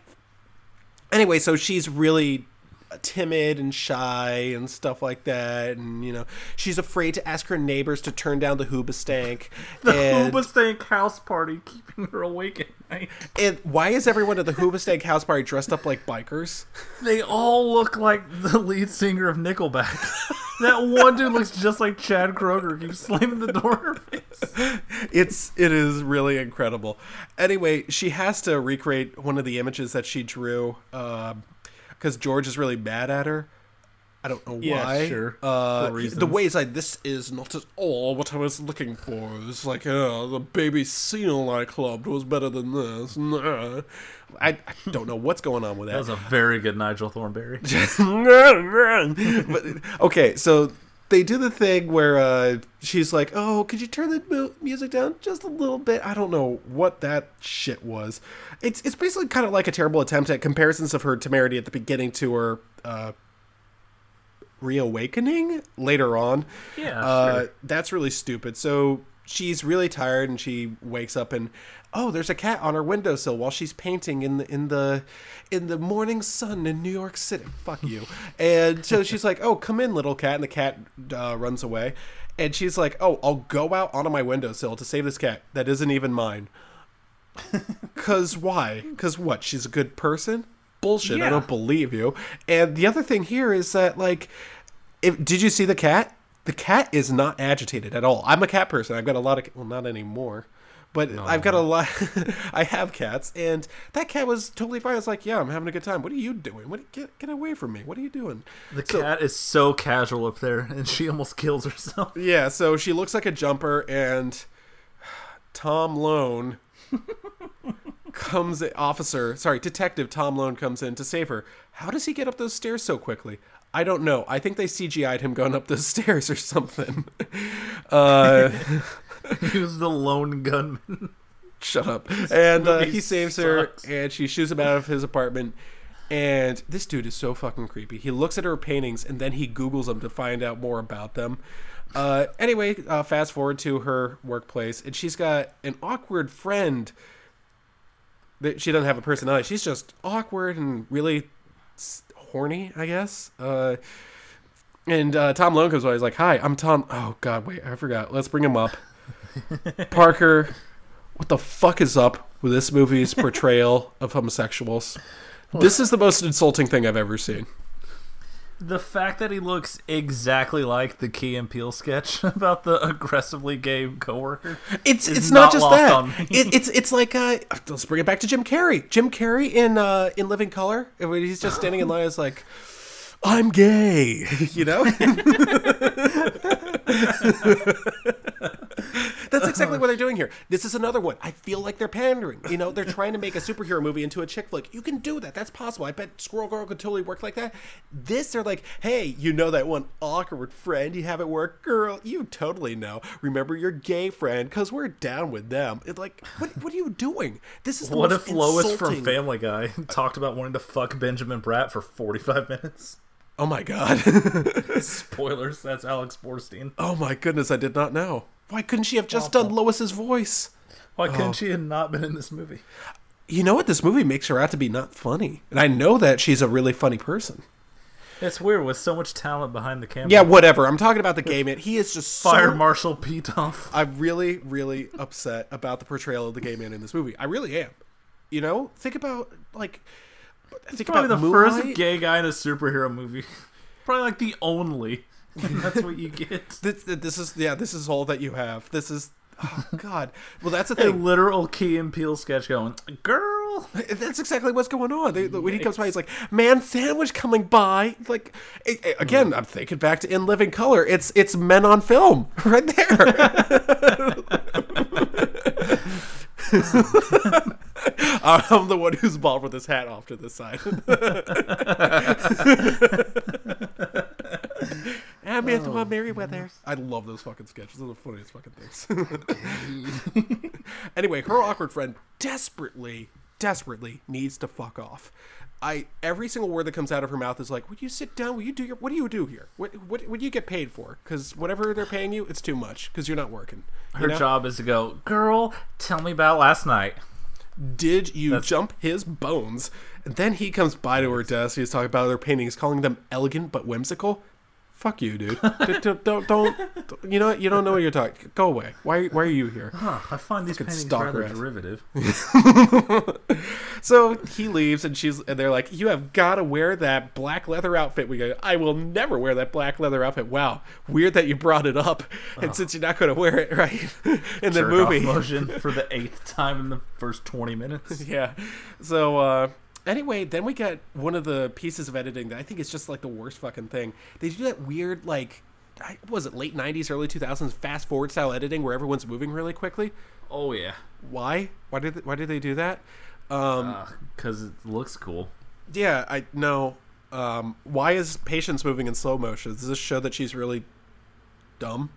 anyway, so she's really Uh, timid and shy and stuff like that, and you know, she's afraid to ask her neighbors to turn down the hoobastank. (laughs) The and, Hoobastank house party keeping her awake at night. and why is everyone at the hoobastank house party dressed up like bikers? They all look like the lead singer of Nickelback. (laughs) That one dude looks just like Chad Kroeger. Keeps slamming the door in her face. it's it is really incredible. Anyway, she has to recreate one of the images that she drew um, because George is really mad at her. I don't know Yeah, why. sure. Uh, the way it's like this is not at all what I was looking for. It's like uh, the baby seal I clubbed was better than this. Nah. I, I don't know what's going on with that. That was a very good Nigel Thornberry. (laughs) but okay, so they do the thing where uh, she's like, "Oh, could you turn the mu- music down just a little bit?" I don't know what that shit was. It's it's basically kind of like a terrible attempt at comparisons of her temerity at the beginning to her uh, reawakening later on. Yeah, uh, sure. that's really stupid. So she's really tired and she wakes up and oh, there's a cat on her windowsill while she's painting in the in the in the morning sun in New York City. Fuck you. (laughs) and so she's like, "Oh, come in, little cat," and the cat uh, runs away. And she's like, "Oh, I'll go out onto my windowsill to save this cat that isn't even mine." (laughs) Cause why? Cause what? She's a good person? Bullshit! I don't believe you. And the other thing here is that like, if did you see the cat? The cat is not agitated at all. I'm a cat person. I've got a lot of well, not anymore, but I've got a lot. (laughs) I have cats, and that cat was totally fine. It's like, yeah, I'm having a good time. What are you doing? What get get away from me? What are you doing? The So- cat is so casual up there, and she almost kills herself. (laughs) Yeah, so she looks like a jumper, and Tom Lone (laughs) comes. Officer, sorry, Detective Tom Lone comes in to save her. How does he get up those stairs so quickly? I don't know. I think they CGI'd him going up those stairs or something. Uh, (laughs) he was the lone gunman. shut up. And uh, he saves her, and she shoos him out of his apartment. And this dude is so fucking creepy. He looks at her paintings and then he Googles them to find out more about them. Uh, anyway, uh, fast forward to her workplace, and she's got an awkward friend. That she doesn't have a personality. She's just awkward and really horny, I guess. Uh, and uh, Tom Lone comes by. He's like, "Hi, I'm Tom." Oh God, wait, I forgot. Let's bring him up. (laughs) Parker, what the fuck is up with this movie's (laughs) portrayal of homosexuals? This is the most insulting thing I've ever seen. The fact that he looks exactly like the Key and Peele sketch (laughs) about the aggressively gay coworker. It's it's not, not just that. It, it's it's like uh, let's bring it back to Jim Carrey. Jim Carrey in uh, in Living Color, when he's just standing in line, is like, "I'm gay," you know. That's exactly uh-huh. what they're doing here. This is another one. I feel like they're pandering. You know, they're trying to make a superhero movie into a chick flick. You can do that. That's possible. I bet Squirrel Girl could totally work like that. This, they're like, hey, you know that one awkward friend you have at work? Girl, you totally know. Remember your gay friend, because we're down with them. It's like, what, what are you doing? This is the What if Lois from Family Guy (laughs) talked about wanting to fuck Benjamin Bratt for 45 minutes? Oh my god. (laughs) Spoilers, that's Alex Borstein. oh my goodness, I did not know. Why couldn't she have just done Lois's voice? Why Oh. couldn't she have not been in this movie? You know what? This movie makes her out to be not funny. And I know that she's a really funny person. It's weird with so much talent behind the camera. Yeah, whatever. I'm talking about the gay man. He is just Fire so... Marshal Pete off. I'm really, really upset about the portrayal of the gay man in this movie. I really am. You know, think about like, think Probably about the Moonlight. first gay guy in a superhero movie. (laughs) Probably like the only. (laughs) That's what you get. (laughs) This, this is yeah. This is all that you have. This is oh god. Well, that's the A thing. literal Key and Peele sketch going, girl. (laughs) That's exactly what's going on. They, when he comes by, he's like, "Man, sandwich coming by." Like a- Hmm. again, I'm thinking back to In Living Color. It's it's men on film right there. I'm the one who's bald with his hat off to the side. I'm Antoine Merriweather. Oh, I love those fucking sketches. Those are the funniest fucking things. (laughs) anyway, her awkward friend desperately, desperately needs to fuck off. I every single word that comes out of her mouth is like, "Would you sit down? Will you do your? What do you do here? What what what do you get paid for? Because whatever they're paying you, it's too much. Because you're not working. You Her know? job is to go, girl, tell me about last night. Did you jump his bones? And then he comes by to her desk. He's talking about other paintings, calling them elegant but whimsical. Fuck you, dude. (laughs) don't, don't, don't, You know what? You don't know what you're talking. Go away. Why? Why are you here? Huh, I find these paintings stalker rather ass. derivative. (laughs) So he leaves, and she's and they're like, "You have got to wear that black leather outfit." We go, "I will never wear that black leather outfit." Wow, weird that you brought it up, and since you're not going to wear it, (laughs) right in the Jerk movie, motion for the eighth time in the first 20 minutes. yeah. So uh, anyway, then we get one of the pieces of editing that I think is just like the worst fucking thing. They do that weird like. I- Was it late '90s, early 2000s fast forward style editing where everyone's moving really quickly? Oh, yeah. Why? Why did they, why did they do that? Um, Because it looks cool. Yeah, I know. Um, why is Patience moving in slow motion? Does this show that she's really dumb?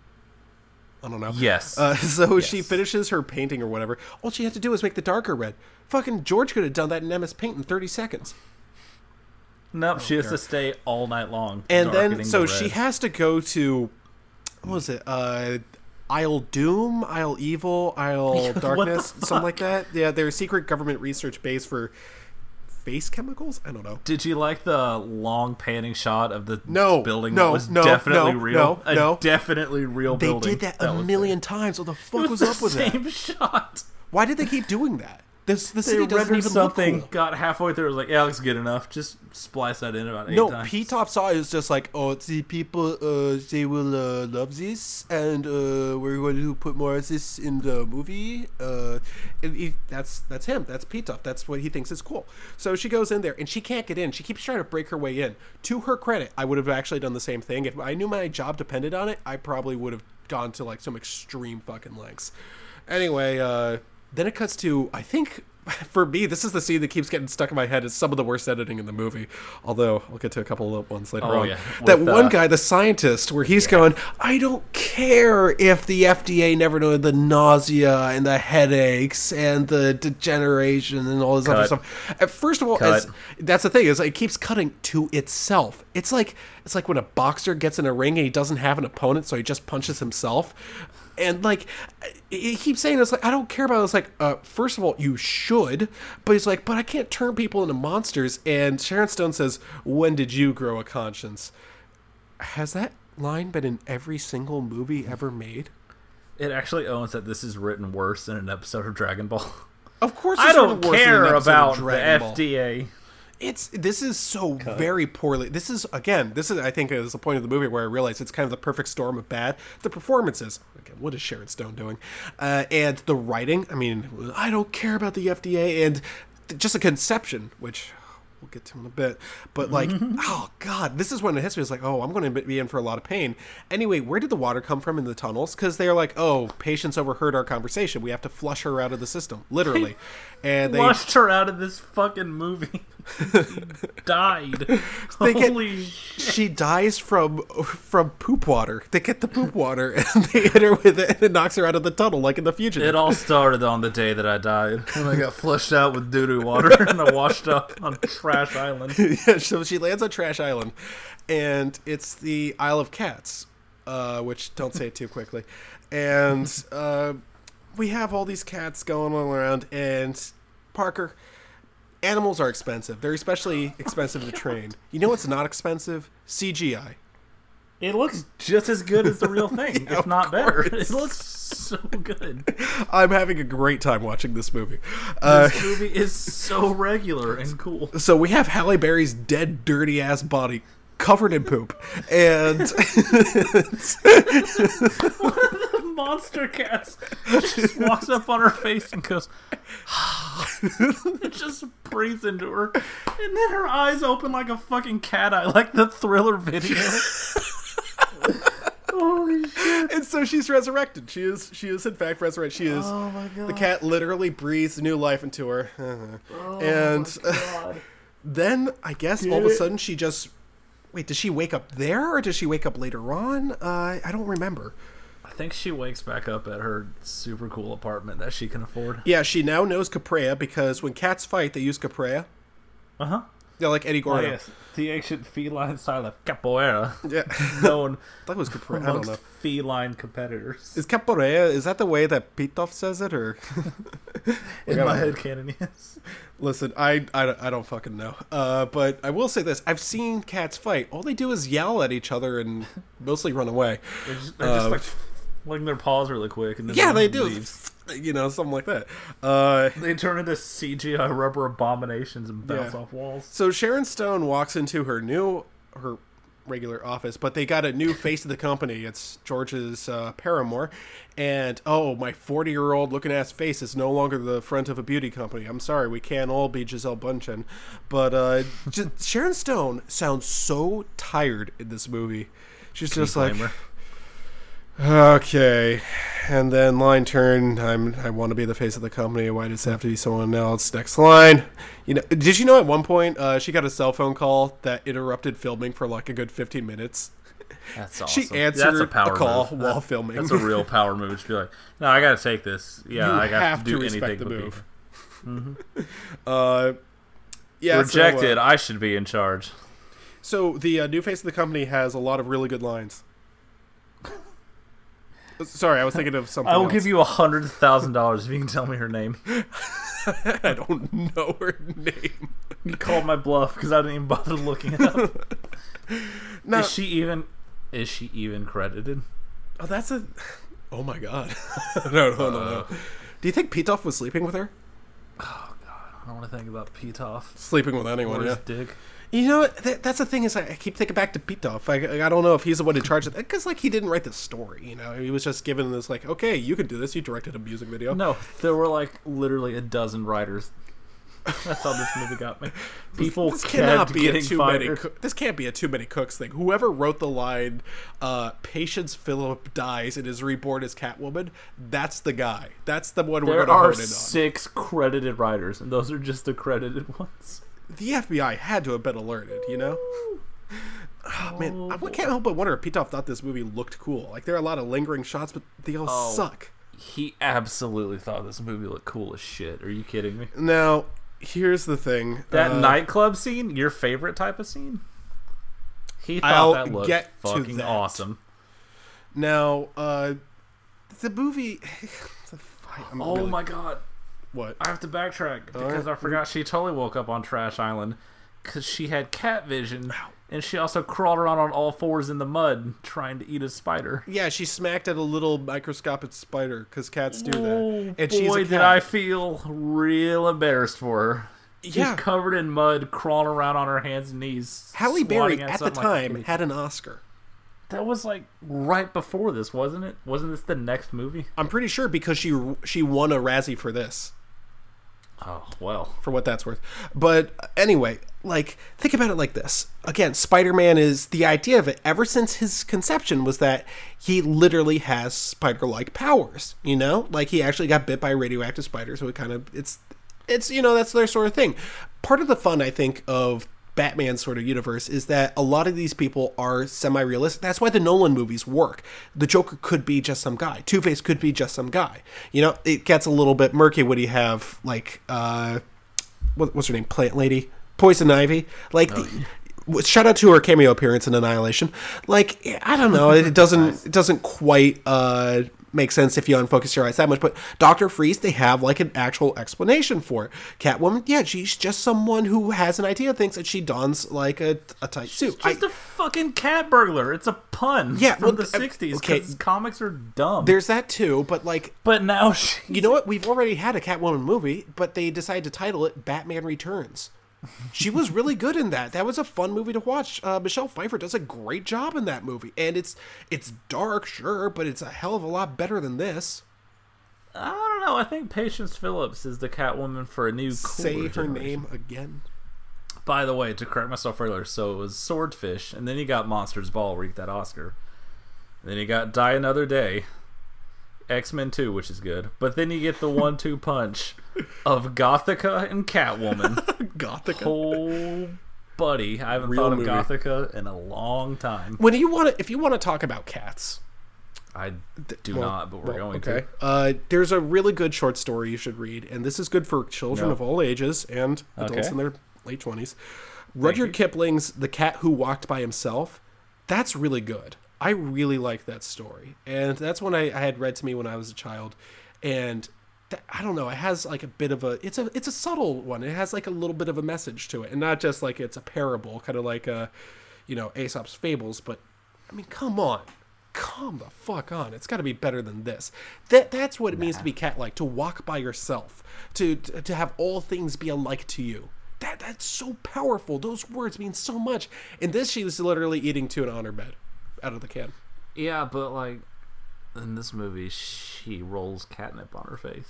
I don't know. Yes. Uh, (laughs) so she finishes her painting or whatever. All she had to do was make the darker red. Fucking George could have done that in MS Paint in 30 seconds. Nope, she has to stay all night long. And then, so the she has to go to, what was it? Uh, Isle Doom, Isle Evil, Isle (laughs) Darkness, something like that. Yeah, they're a secret government research base for face chemicals. I don't know. Did you like the long panning shot of the No, building no, that was no, definitely no, real? no, a no. definitely real building. They building. did that a was million times. What the (laughs) fuck It was, was, up with that? same (laughs) shot. Why did they keep doing that? This the city doesn't even something, look cool. got halfway through, was like, yeah, looks good enough. Just splice that in about eight No, times. Pitof saw it was just like, oh, the people, uh, they will uh, love this, and uh, we're going to put more of this in the movie. Uh, and he, that's that's him. That's Pitof. That's what he thinks is cool. So she goes in there, and she can't get in. She keeps trying to break her way in. To her credit, I would have actually done the same thing if I knew my job depended on it. I probably would have gone to like some extreme fucking lengths. Anyway, uh, then it cuts to I think (laughs) for me this is the scene that keeps getting stuck in my head. It's some of the worst editing in the movie. Although I'll get to a couple of ones later Oh, on. yeah. That With, one uh, guy, the scientist, where he's going, I don't care if the FDA never know the nausea and the headaches and the degeneration and all this other stuff. First of all, as, that's the thing is it keeps cutting to itself. It's like it's like when a boxer gets in a ring and he doesn't have an opponent, so he just punches himself. And like he keeps saying it's like I don't care about it. It's like uh, first of all you should, but he's like but I can't turn people into monsters. And Sharon Stone says, "When did you grow a conscience?" Has that line been in every single movie ever made? It actually owns that this is written worse than an episode of Dragon Ball. Of course, I don't written worse than an care about the. FDA. It's this is so very poorly. This is again. This is I think is the point of the movie where I realize it's kind of the perfect storm of bad. The performances. Again, what is Sharon Stone doing? Uh, and the writing. I mean, I don't care about the FDA and th- just a conception, which we'll get to in a bit. But like, (laughs) oh god, this is when the history is like, oh, I'm going to be in for a lot of pain. Anyway, where did the water come from in the tunnels? Because they're like, oh, patients overheard our conversation. We have to flush her out of the system, literally. (laughs) And they Flushed her out of this fucking movie. She (laughs) died. They get- Holy she dies from from poop water. They get the poop water (laughs) and they hit her with it and it knocks her out of the tunnel like in the future. It all started on the day that I died (laughs) when I got flushed out with doo doo water and I washed up on Trash Island. yeah, so she lands on Trash Island, and it's the Isle of Cats, uh, which don't say it too quickly, and uh, we have all these cats going all around, and Parker. Animals are expensive. They're especially expensive to train. You know what's not expensive? CGI. It looks just as good as the real thing, (laughs) if not better. (laughs) It looks so good. I'm having a great time watching this movie. Uh, This movie is so (laughs) regular and cool. so we have Halle Berry's dead, dirty ass body covered in poop, and Monster Cats just walks up on her face and goes, (laughs) It (sighs) just breathes into her, and then her eyes open like a fucking cat eye, like the thriller video. (laughs) Holy shit! and so she's resurrected. She is she is in fact resurrected. She is Oh my god! the cat literally breathes new life into her, Oh and (laughs) then I guess all of a sudden she just wait. Does she wake up there or does she wake up later on? Uh, I don't remember. I think she wakes back up at her super cool apartment that she can afford. Yeah, she now knows Caprea because when cats fight, they use Caprea. Uh huh. Yeah, like Eddie Oh, Gordo. yes. The ancient feline style of capoeira, Yeah, (laughs) known (laughs) that was Capri. I don't know. feline competitors. Is capoeira? Is that the way that Pitof says it, or? (laughs) In my head canon, yes. Listen, I, I, don't- I don't fucking know. Uh, but I will say this: I've seen cats fight. All they do is yell at each other and mostly run away. They're just, they're just Uh, like their paws really quick, and then Yeah, they do. leaves. You know, something like that. Uh, They turn into CGI rubber abominations and bounce Yeah. off walls. so Sharon Stone walks into her new her regular office, but they got a new face of the company. It's George's uh, paramour, and oh, my forty-year-old looking ass face is no longer the front of a beauty company. I'm sorry, we can't all be Gisele Bündchen, but uh, (laughs) Sharon Stone sounds so tired in this movie. She's just like. Disclaimer. Okay, and then line turn. I'm. I want to be the face of the company. Why does it have to be someone else? Next line. You know, did you know at one point uh, she got a cell phone call that interrupted filming for like a good 15 minutes? That's awesome. She answered That's a, power a call move. while That- filming. That's a real (laughs) power move. Just be like, no, I gotta take this. Yeah, You I got have to to do respect anything the but move. be (laughs) Uh, yeah. so, uh, rejected. I should be in charge. So, the uh, new face of the company has a lot of really good lines. Sorry, I was thinking of something. I will else. give you a hundred thousand dollars if you can tell me her name. (laughs) I don't know her name. You called my bluff because I didn't even bother looking it up. (laughs) No, Is she even? Is she even credited? oh, that's a. Oh my god. (laughs) no, no, no, no. Uh. Do you think Pitof was sleeping with her? Oh god, I don't want to think about Pitof Sleeping with anyone, or yeah. dick. You know, that, that's the thing is, I, keep thinking back to Pitof. I, I don't know if he's the one in charge of that because, like, he didn't write the story. You know, he was just given this, like, okay, you can do this. You directed a music video. No, there were like literally a dozen writers. That's how this movie got me. (laughs) People this cannot be a too many. fired. Coo- this can't be a too many cooks thing. Whoever wrote the line, uh, "Patience Phillip dies and is reborn as Catwoman," that's the guy. That's the one we're There going to are hone in on. six credited writers, and those are just the credited (laughs) ones. The FBI had to have been alerted. You know. Oh, man, I can't help but wonder if Pitof thought this movie looked cool. Like there are a lot of lingering shots, but they all Oh. suck. He absolutely thought this movie looked cool as shit. Are you kidding me? Now, here's the thing. That uh, nightclub scene, your favorite type of scene? He thought I'll that looked get fucking that. awesome. Now, uh, the movie. (sighs) Oh really- my god. What? I have to backtrack because right. I forgot she totally woke up on Trash Island because she had cat vision and she also crawled around on all fours in the mud trying to eat a spider. Yeah, she smacked at a little microscopic spider because cats do that. Oh and boy, she's did. I feel real embarrassed for her. She's Yeah. covered in mud, crawling around on her hands and knees. Halle Berry swatting at the something like time had an Oscar. that was like right before this, wasn't it? Wasn't this the next movie? I'm pretty sure because she she won a Razzie for this. Oh well. for what that's worth. But anyway, like think about it like this. Again, Spider-Man is the idea of it ever since his conception was that he literally has spider-like powers, you know? Like he actually got bit by a radioactive spider, so it kind of it's it's you know, that's their sort of thing. Part of the fun I think of Batman sort of universe is that a lot of these people are semi-realistic. That's why the Nolan movies work. The Joker could be just some guy. Two Face could be just some guy. You know, it gets a little bit murky when you have like uh what, what's her name? Plant Lady, Poison Ivy. Like, the, w- shout out to her cameo appearance in Annihilation. Like, I don't know, it doesn't (laughs) it doesn't quite uh, make sense if you unfocus your eyes that much. But Doctor Freeze, they have like an actual explanation for it. Catwoman, yeah, she's just someone who has an idea, thinks that she dons like a, a tight suit. I- Just a fucking cat burglar. It's a pun. Yeah, from well, the uh, '60s. okay. comics are dumb. there's that too, but like but now she. (laughs) You know what? We've already had a Catwoman movie, but they decided to title it Batman Returns. She was really good in that. That was a fun movie to watch. Uh, Michelle Pfeiffer does a great job in that movie, and it's it's dark, sure, but it's a hell of a lot better than this. I don't know. I think Patience Phillips is the Catwoman for a new. Say her generation. name again. By the way, to correct myself earlier, so it was Swordfish, and then you got Monsters Ball, get that Oscar. And then you got Die Another Day, X Men 2, which is good. But then you get the one two punch of Gothika and Catwoman. (laughs) Gothika. oh, buddy. I haven't Real thought of movie. Gothika in a long time. When you want to, if you want to talk about cats, I do well, not, but we're well, going okay. to. Uh, there's a really good short story you should read, and this is good for children No. of all ages and adults Okay. in their late twenties. Rudyard Kipling's The Cat Who Walked by Himself, that's really good. I really like that story. And that's one I, I had read to me when I was a child. And that, I don't know, it has like a bit of a it's a it's a subtle one. It has like a little bit of a message to it. And not just like it's a parable, kind of like a you know, Aesop's fables, but I mean, come on. Come the fuck on. It's got to be better than this. That that's what it means to be cat-like, to walk by yourself, to, to to have all things be alike to you. That that's so powerful. Those words mean so much. And this, she was literally eating tuna on her bed, out of the can. Yeah, but like in this movie, she rolls catnip on her face.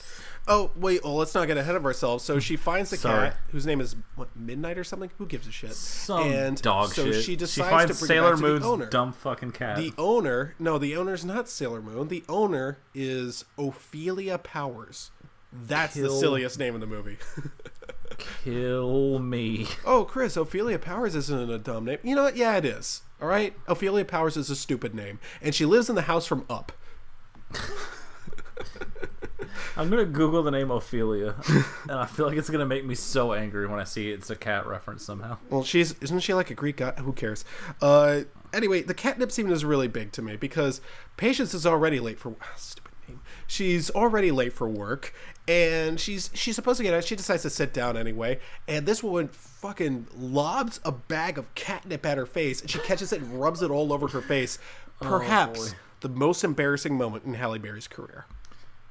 Oh wait, well let's not get ahead of ourselves. So she finds the Sorry. cat whose name is what Midnight or something. Who gives a shit? Some and dog so shit. she decides finds to bring Sailor it back to Moon's the owner. dumb fucking cat. The owner, no, the owner's not Sailor Moon. The owner is Ophelia Powers. That's the silliest name in the movie. (laughs) Kill me. oh, Chris, Ophelia Powers isn't a dumb name. You know what? Yeah, it is. All right, Ophelia Powers is a stupid name, and she lives in the house from Up. (laughs) I'm gonna Google the name Ophelia, and I feel like it's gonna make me so angry when I see it's a cat reference somehow. Well, she's isn't she like a Greek god? Who cares? Uh, anyway, the catnip scene is really big to me because Patience is already late for (sighs) stupid. She's already late for work, and she's she's supposed to get out. She decides to sit down anyway, and this woman fucking lobs a bag of catnip at her face, and she catches it and rubs it all over her face. Oh, Perhaps boy. the most embarrassing moment in Halle Berry's career.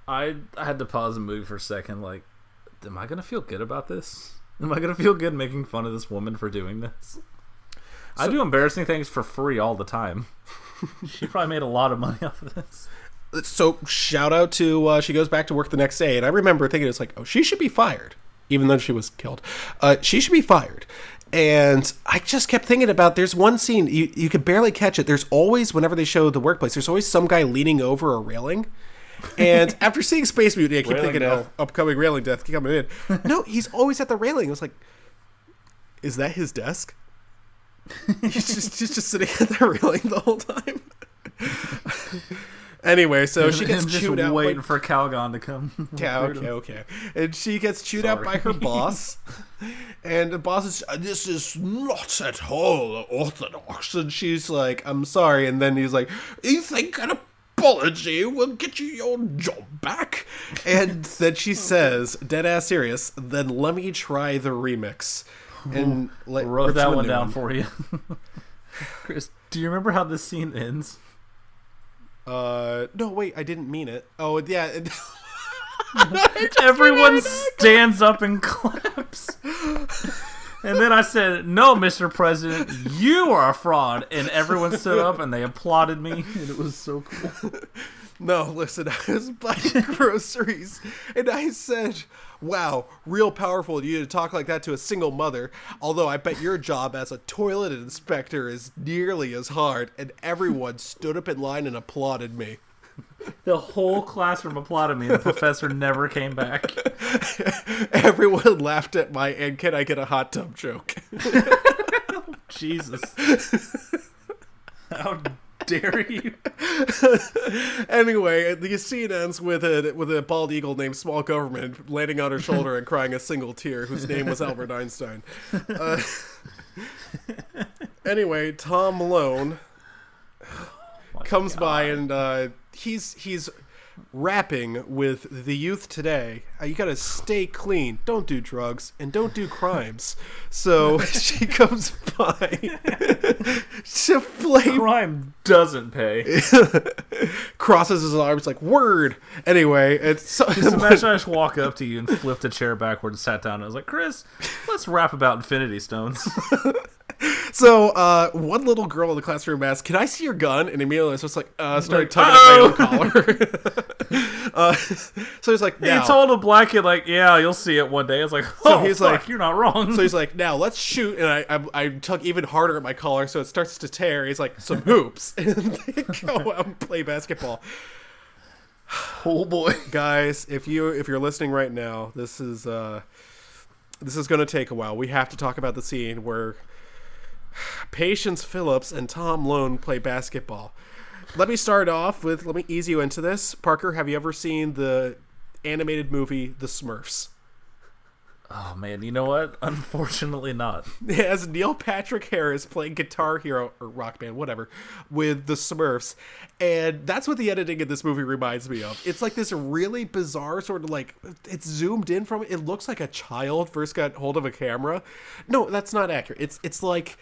I I had to pause the movie for a second. Like, am I gonna feel good about this? Am I gonna feel good making fun of this woman for doing this? I do embarrassing things for free all the time. (laughs) she probably made a lot of money off of this. So shout out to uh, she goes back to work the next day and i remember thinking it's like oh she should be fired even though she was killed. Uh, she should be fired. And i just kept thinking about there's one scene you, you could barely catch it. There's always whenever they show the workplace there's always some guy leaning over a railing. And (laughs) after seeing space mutiny i keep Railing thinking death. oh upcoming railing death keep coming in. No he's always at the railing. It was like is that his desk? (laughs) He's just he's just sitting at the railing the whole time (laughs) anyway so she gets chewed out by waiting for Calgon to come. (laughs) yeah, okay, okay. And she gets chewed out by her boss. (laughs) and the boss is, uh, this is not at all orthodox. And she's like, I'm sorry. And then he's like, you think an apology will get you your job back? And (laughs) then she says, dead ass serious, then let me try the remix. And let, Wrote that one down for you. Chris, do you remember how this scene ends? Uh, no, wait, I didn't mean it. Oh, yeah. (laughs) Everyone stands up and claps. And then I said, "No, Mr. President, you are a fraud." And everyone stood up and they applauded me, and it was so cool. (laughs) No, listen, I was buying (laughs) groceries and I said, Wow, real powerful of you to talk like that to a single mother. Although I bet your job as a toilet inspector is nearly as hard. And everyone stood up in line and applauded me. The whole classroom applauded me, the professor never came back. (laughs) Everyone laughed at my and can I get a hot tub joke. (laughs) Jesus, (laughs) how dare you? (laughs) anyway, the scene ends with a with a bald eagle named Small Government landing on her shoulder and crying a single tear, whose name was Albert Einstein. Uh, (laughs) anyway, Tom Malone (sighs) comes by and uh, he's he's rapping with the youth today. Uh, you gotta stay clean, don't do drugs, and don't do crimes. So (laughs) she comes by (laughs) to play Crime doesn't pay. (laughs) crosses his arms like word. Anyway, it's so, Just imagine I just walk up to you and flipped a chair backward and sat down. And I was like, "Chris, let's rap about Infinity Stones." So uh, one little girl in the classroom asked, "Can I see your gun?" And was just like, uh, started tugging at my own collar. (laughs) (laughs) uh, so he's like, He now. told a black kid, like, "Yeah, you'll see it one day." It's like, So "Oh, he's he's like- like, you're not wrong." So he's like, now let's shoot, and I, I I tug even harder at my collar, so it starts to tear. He's like, some hoops, (laughs) and they go out and play basketball. (sighs) oh boy. Guys, if you if you're listening right now, this is uh, this is going to take a while. We have to talk about the scene where Patience Phillips and Tom Lone play basketball. Let me start off with let me ease you into this. Parker, have you ever seen the animated movie The Smurfs? Oh man, you know what? Unfortunately, not. (laughs) It has Neil Patrick Harris playing Guitar Hero or Rock Band, whatever, with the Smurfs, and that's what the editing in this movie reminds me of. It's like this really bizarre sort of like it's zoomed in from it. It looks like a child first got hold of a camera. No, that's not accurate. It's it's like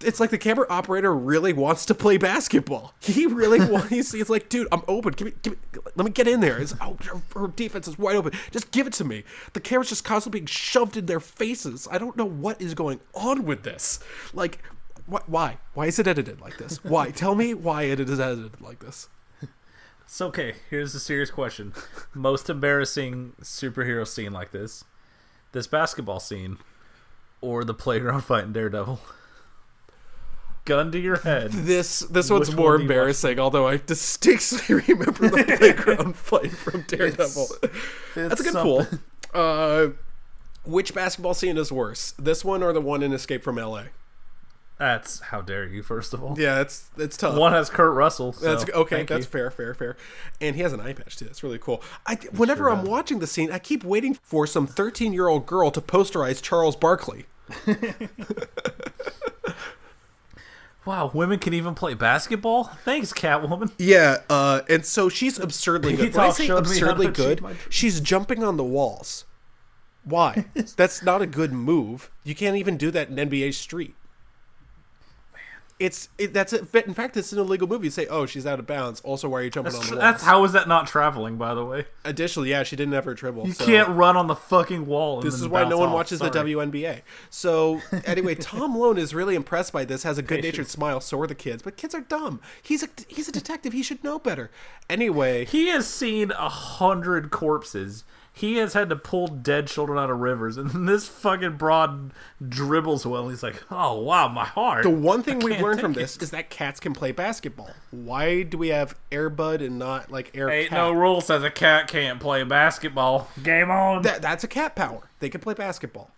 it's like the camera operator really wants to play basketball. He really wants. (laughs) He's, he's like, dude, I'm open. Give me, give me, let me get in there. It's, oh, her defense is wide open. Just give it to me. The camera's just constantly being shoved in their faces. I don't know what is going on with this. Like, wh- why? Why is it edited like this? Why? (laughs) Tell me why it is edited like this. It's okay. Here's a serious question: Most embarrassing superhero scene like this, this basketball scene, or the playground fight in Daredevil? Gun to your head. This this one's Which more one do watch? embarrassing. Although I distinctly (laughs) remember the (laughs) playground fight from Daredevil. That's a good pull. Uh, which basketball scene is worse, this one or the one in Escape from L.A.? That's how dare you? First of all, Yeah, it's it's tough. one has Kurt Russell. so That's okay. thank That's you. fair, fair, fair. And he has an eye patch too. That's really cool. I whenever I'm watching the scene, I keep waiting for some 13 year old girl to posterize Charles Barkley. (laughs) Wow, women can even play basketball. Thanks, Catwoman. Yeah, uh, and so she's absurdly good. When I say showed me how to absurdly good, she's jumping on the walls. Why? (laughs) That's not a good move. You can't even do that in NBA Street. It's it, that's it. In fact, it's an illegal movie. You say, "Oh, she's out of bounds." Also, why are you jumping That's, on the walls? that's how is that not traveling? By the way, Additionally, yeah, she didn't have her dribble. you so- can't run on the fucking wall. And This is why no one off. watches the Sorry. WNBA. So anyway, Tom Lone is really impressed by this. Has a good-natured smile. So are the kids, but kids are dumb. He's a he's a detective. He should know better. Anyway, He has seen a hundred corpses. He has had to pull dead children out of rivers, and (laughs) this fucking broad dribbles well. He's like, "Oh wow, my heart." the one thing we've learned from take this is that cats can play basketball. Why do we have Air Bud and not like Air Ain't Cat? no rule says a cat can't play basketball. Game on. That, that's a cat power. They can play basketball.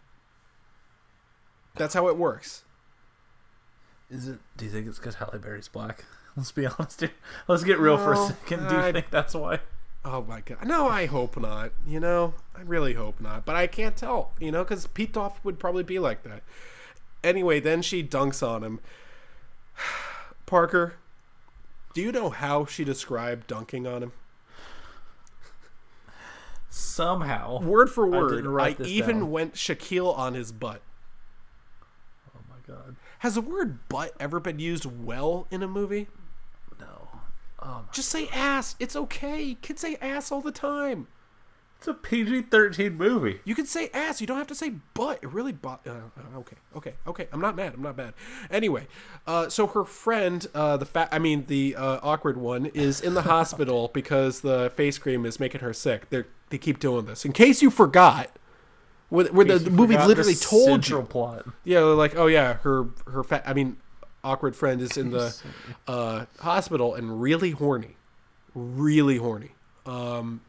That's how it works. Is it? Do you think it's because Halle Berry's black? (laughs) Let's be honest here. Let's get real for a second. Do you I- think that's why? Oh my god. No, I hope not. You know, I really hope not. But I can't tell, you know, because Pitof would probably be like that. Anyway, then she dunks on him. (sighs) Parker, do you know how she described dunking on him? Somehow. Word for word, didn't I, even down. went Shaquille on his butt. Oh my god. Has the word butt ever been used well in a movie? Oh Just say ass. It's okay. Kids say ass all the time. It's a PG thirteen movie. You can say ass. You don't have to say butt. It really but uh, uh, okay, okay, okay. I'm not mad. I'm not mad. Anyway, uh, so her friend, uh, the fat, I mean the uh, awkward one, is in the (laughs) hospital because the face cream is making her sick. They they keep doing this. In case you forgot, where, where the, the movie literally told you. plot. Yeah, they're like, oh yeah, her her fat. I mean, awkward friend is in the uh, hospital and really horny, really horny. Um,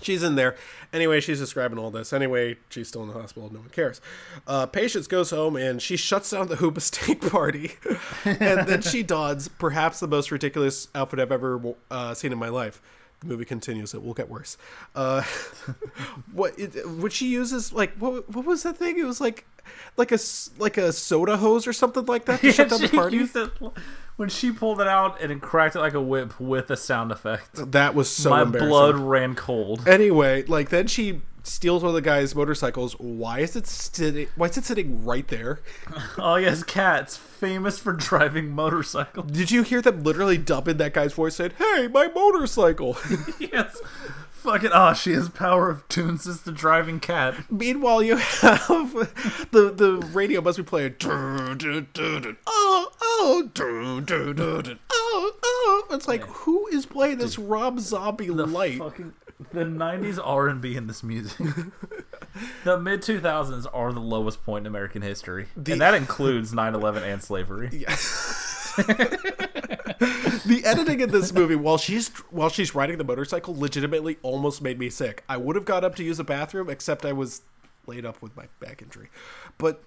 she's in there. Anyway, she's describing all this. Anyway, she's still in the hospital. No one cares. Uh, Patience goes home and she shuts down the Hoopa Steak (laughs) party, and then she dons perhaps the most ridiculous outfit I've ever uh, seen in my life. The movie continues. It will get worse. Uh, (laughs) what it, what she uses like what what was that thing? It was like like a like a soda hose or something like that to shut down the She party. used it- when she pulled it out and it cracked it like a whip with a sound effect. That was so My blood ran cold. Anyway, like then she steals one of the guy's motorcycles. Why is it sitting? Why is it sitting right there? (laughs) Oh yes, cats famous for driving motorcycles. Did you hear them literally dub in that guy's voice? Said, "Hey, my motorcycle." (laughs) yes. Fucking ah, she has power of tunes as the driving cat. Meanwhile, you have (laughs) the the radio must be playing. "Dun, dun, dun, dun, Oh, oh, dun, oh, oh. It's like who is playing this Rob Zombie light? Fucking the '90s R&B in this music. (laughs) the mid 2000s are the lowest point in American history, and that includes 9/11 and slavery. (laughs) the editing in this movie while she's while she's riding the motorcycle legitimately almost made me sick. I would have got up to use a bathroom except I was laid up with my back injury. But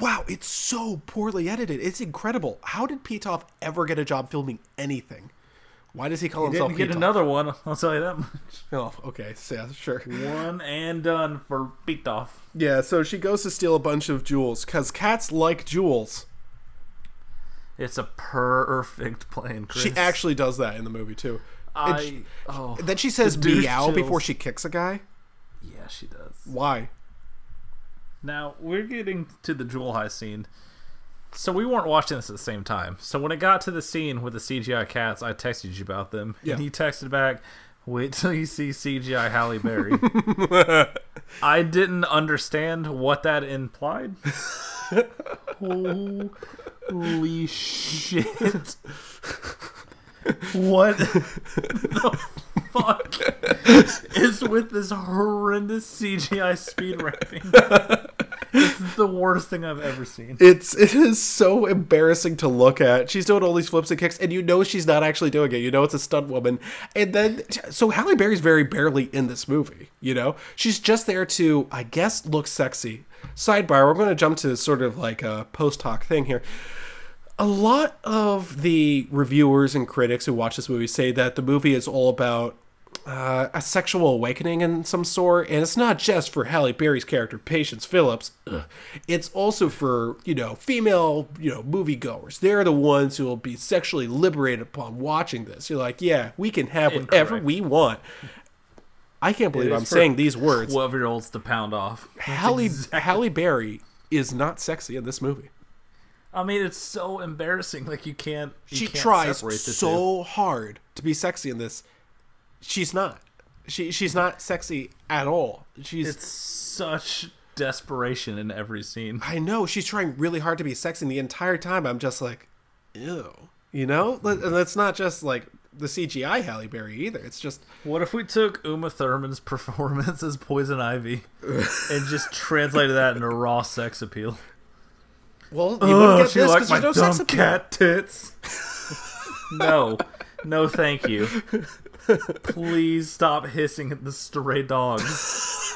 wow, it's so poorly edited. It's incredible. How did Pitof ever get a job filming anything? Why does he call himself Didn't get another one. (laughs) I'll tell you that much. Oh, okay. So, yeah, sure. One and done for beat off. Yeah, so she goes to steal a bunch of jewels because cats like jewels. It's a perfect plan, Chris. She actually does that in the movie too. I she- oh then she says meow chills. before she kicks a guy. yeah, she does. Why? Now we're getting to the jewel high scene. So we weren't watching this at the same time. So when it got to the scene with the CGI cats, I texted you about them. Yeah. And he texted back, "Wait till you see CGI Halle Berry." (laughs) I didn't understand what that implied. Holy shit! What the fuck is with this horrendous CGI speed rapping? It's the worst thing I've ever seen. It's it is so embarrassing to look at. She's doing all these flips and kicks, and you know she's not actually doing it. You know it's a stunt woman, and then so Halle Berry's very barely in this movie. You know she's just there to, I guess, look sexy. Sidebar: We're going to jump to sort of like a post hoc thing here. A lot of the reviewers and critics who watch this movie say that the movie is all about uh, a sexual awakening in some sort, and it's not just for Halle Berry's character, Patience Phillips. Ugh. It's also for you know female you know moviegoers. They're the ones who will be sexually liberated upon watching this. You're like, yeah, we can have whatever Incorrect. we want. I can't believe I'm saying these words. Twelve year olds to pound off. Halle Halle Berry is not sexy in this movie. I mean, it's so embarrassing. Like you can't. You she can't tries the two. so hard to be sexy in this. She's not. She she's not sexy at all. She's It's such desperation in every scene. I know she's trying really hard to be sexy and the entire time. I'm just like, ew. You know, and that's not just like the CGI Halle Berry either. It's just What if we took Uma Thurman's (laughs) performance as Poison Ivy and just translated that into raw sex appeal? well, you wouldn't oh, get she this because there's no dumb sex appeal. cat tits. (laughs) no, no, thank you. (laughs) Please stop hissing at the stray dogs.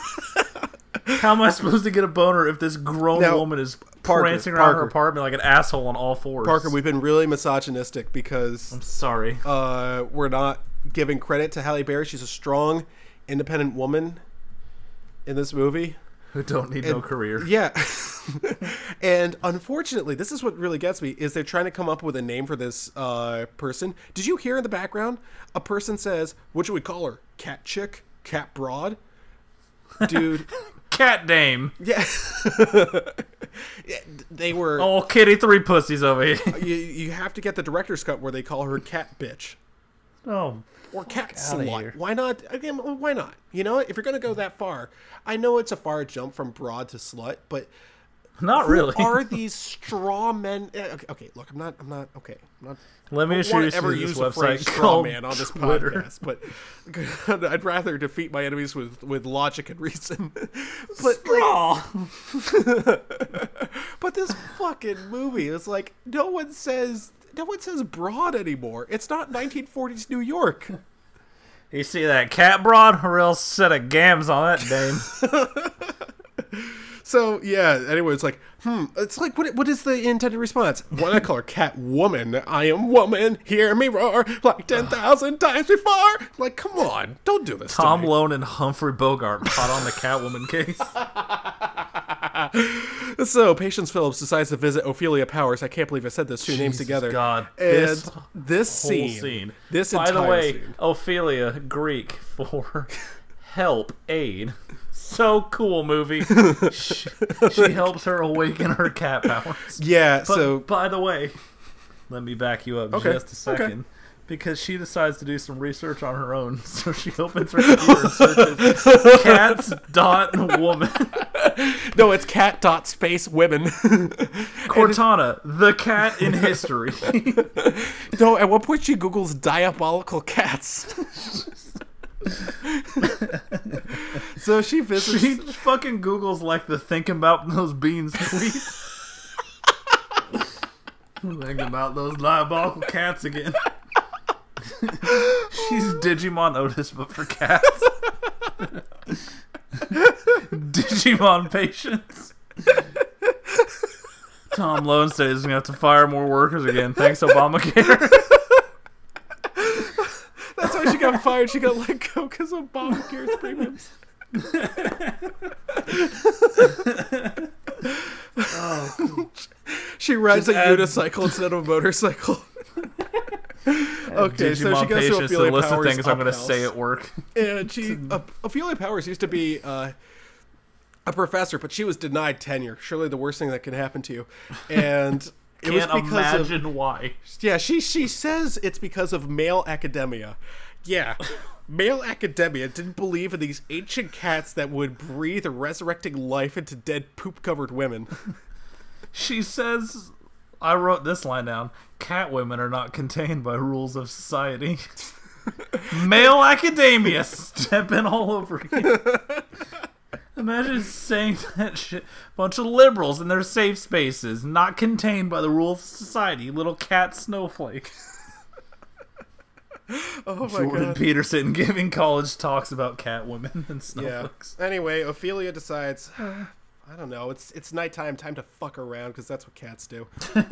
How am I supposed to get a boner if this grown Now, woman is Parker, prancing around her apartment like an asshole on all fours? Parker, we've been really misogynistic because I'm sorry. uh, we're not giving credit to Halle Berry. She's a strong, independent woman in this movie. Who don't need no career. Yeah. (laughs) and unfortunately, this is what really gets me is they're trying to come up with a name for this uh, person. Did you hear in the background a person says, "What should we call her? Cat chick? Cat broad?" Dude, (laughs) Cat Dame. (laughs) yeah. Yeah, they were Oh, kitty three pussies over here. you, you have to get the director's cut where they call her cat bitch Oh, or cat slut. Why not? Again, why not? You know, if you're to go that far, I know it's a far jump from broad to slut, but not really. are (laughs) these straw men? eh, Okay, okay, look, I'm not, I'm not, okay, I'm not. Let me I don't wanna introduce you ever this use the phrase straw man on this Twitter. podcast, but (laughs) I'd rather defeat my enemies with with logic and reason. (laughs) but like, Oh, but this fucking movie is like no one says no one says broad anymore. It's not 1940s New York. you see that cat broad? A real set of gams on that dame. (laughs) So yeah. Anyway, it's like, hmm. It's like, what? What is the intended response? Why not call her (laughs) Cat Woman? I am woman. Hear me roar like (sighs) ten thousand times before. Like, come on, don't do this. Tom to. Lone and Humphrey Bogart caught on the Catwoman case. (laughs) So Patience Phillips decides to visit Ophelia Powers. I can't believe I said those two names together. God, and this this, Whole scene, scene. this By the way, scene. Ophelia, Greek for (laughs) help, aid. So cool movie. (laughs) she, she helps her awaken her cat powers. yeah. But so by the way, let me back you up Okay, just a okay. second. Because she decides to do some research on her own, (laughs) so she opens her computer and searches cats dot woman (laughs) no, it's Cat Dot Space Women. Cortana, the cat in history. no, at one point she Google's diabolical cats. So she visits. she fucking Google's like the thinking about those beans tweet. (laughs) Thinking about those diabolical cats again. (laughs) She's Digimon Otis, but for cats. (laughs) Digimon patience. Tom Lone says he's gonna have to fire more workers again. Thanks, Obamacare. Got fired. She got let go because of Obamacare's (laughs) premiums. she rides a add- unicycle instead of a motorcycle. (laughs) okay, so she Digimon goes to patience, the Ophelia list of Powers' things I'm going to say at work. And she, uh, Ophelia Powers used to be uh, a professor, but she was denied tenure. Surely the worst thing that can happen to you. And it was Can't because of imagine why. yeah. She she says it's because of male academia. Yeah. Male academia didn't believe in these ancient cats that would breathe resurrecting life into dead poop covered women. She says, I wrote this line down cat women are not contained by rules of society. (laughs) Male academia stepping all over you. (laughs) Imagine saying (laughs) that shit. Bunch of liberals in their safe spaces, not contained by the rules of society. Little cat snowflake. (laughs) Oh my god. Jordan god. Peterson giving college talks about cat women and Yeah. snowflakes. Anyway, Ophelia decides. (sighs) I don't know. It's it's nighttime. Time to fuck around because that's what cats do.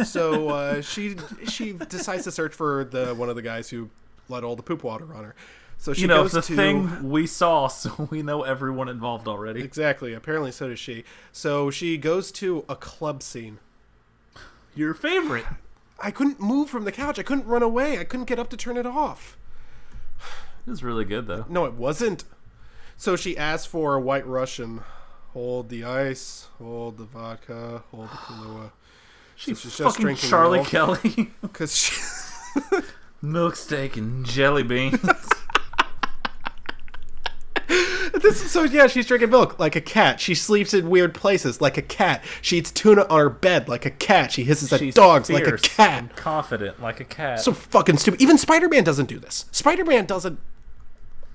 so uh, she she decides to search for the one of the guys who let all the poop water on her. So she You know, goes the to thing we saw, (laughs) so we know everyone involved already. exactly. Apparently, so does she. So she goes to a club scene. Your favorite. I couldn't move from the couch. I couldn't run away. I couldn't get up to turn it off. It was really good, though. No, it wasn't. So she asked for a white Russian. Hold the ice. Hold the vodka. Hold the Kahlua. She's she's just drinking Charlie milk. Kelly. (laughs) Because she. (laughs) Milk steak and jelly beans. (laughs) This, so yeah, she's drinking milk like a cat. She sleeps in weird places like a cat. She eats tuna on her bed like a cat. She hisses at She's dogs like a cat. confident like a cat. So fucking stupid. Even Spider-Man doesn't do this. Spider-Man doesn't.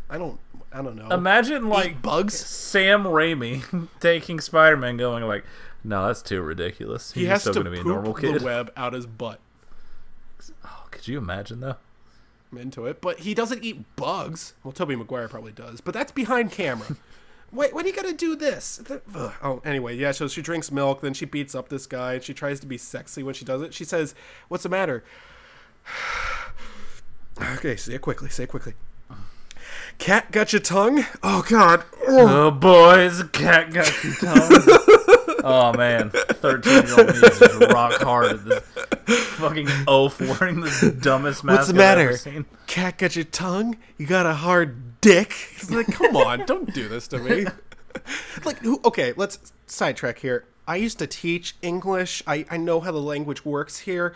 I don't. I don't know. Imagine like bugs. Sam Raimi (laughs) taking Spider-Man, going like, "No, that's too ridiculous. He's He has still to to be a normal the kid." web out his butt. (laughs) Oh, could you imagine though? Into it, but he doesn't eat bugs. Well, Tobey Maguire probably does, but that's behind camera. (laughs) Wait, when are you gonna do this? Ugh. Oh, anyway, yeah. So she drinks milk, then she beats up this guy, and she tries to be sexy when she does it. She says, "What's the matter?" (sighs) okay, say it quickly. Say it quickly. Cat got your tongue? Oh God! Oh. Oh boys, cat got your tongue. (laughs) oh man, thirteen-year-old me is rock hard at this fucking oaf wearing the dumbest mask What's the I've matter? ever seen. Cat got your tongue? You got a hard dick? It's like, come on, don't do this to me. (laughs) like, who, okay, let's sidetrack here. I used to teach English. I, I know how the language works here.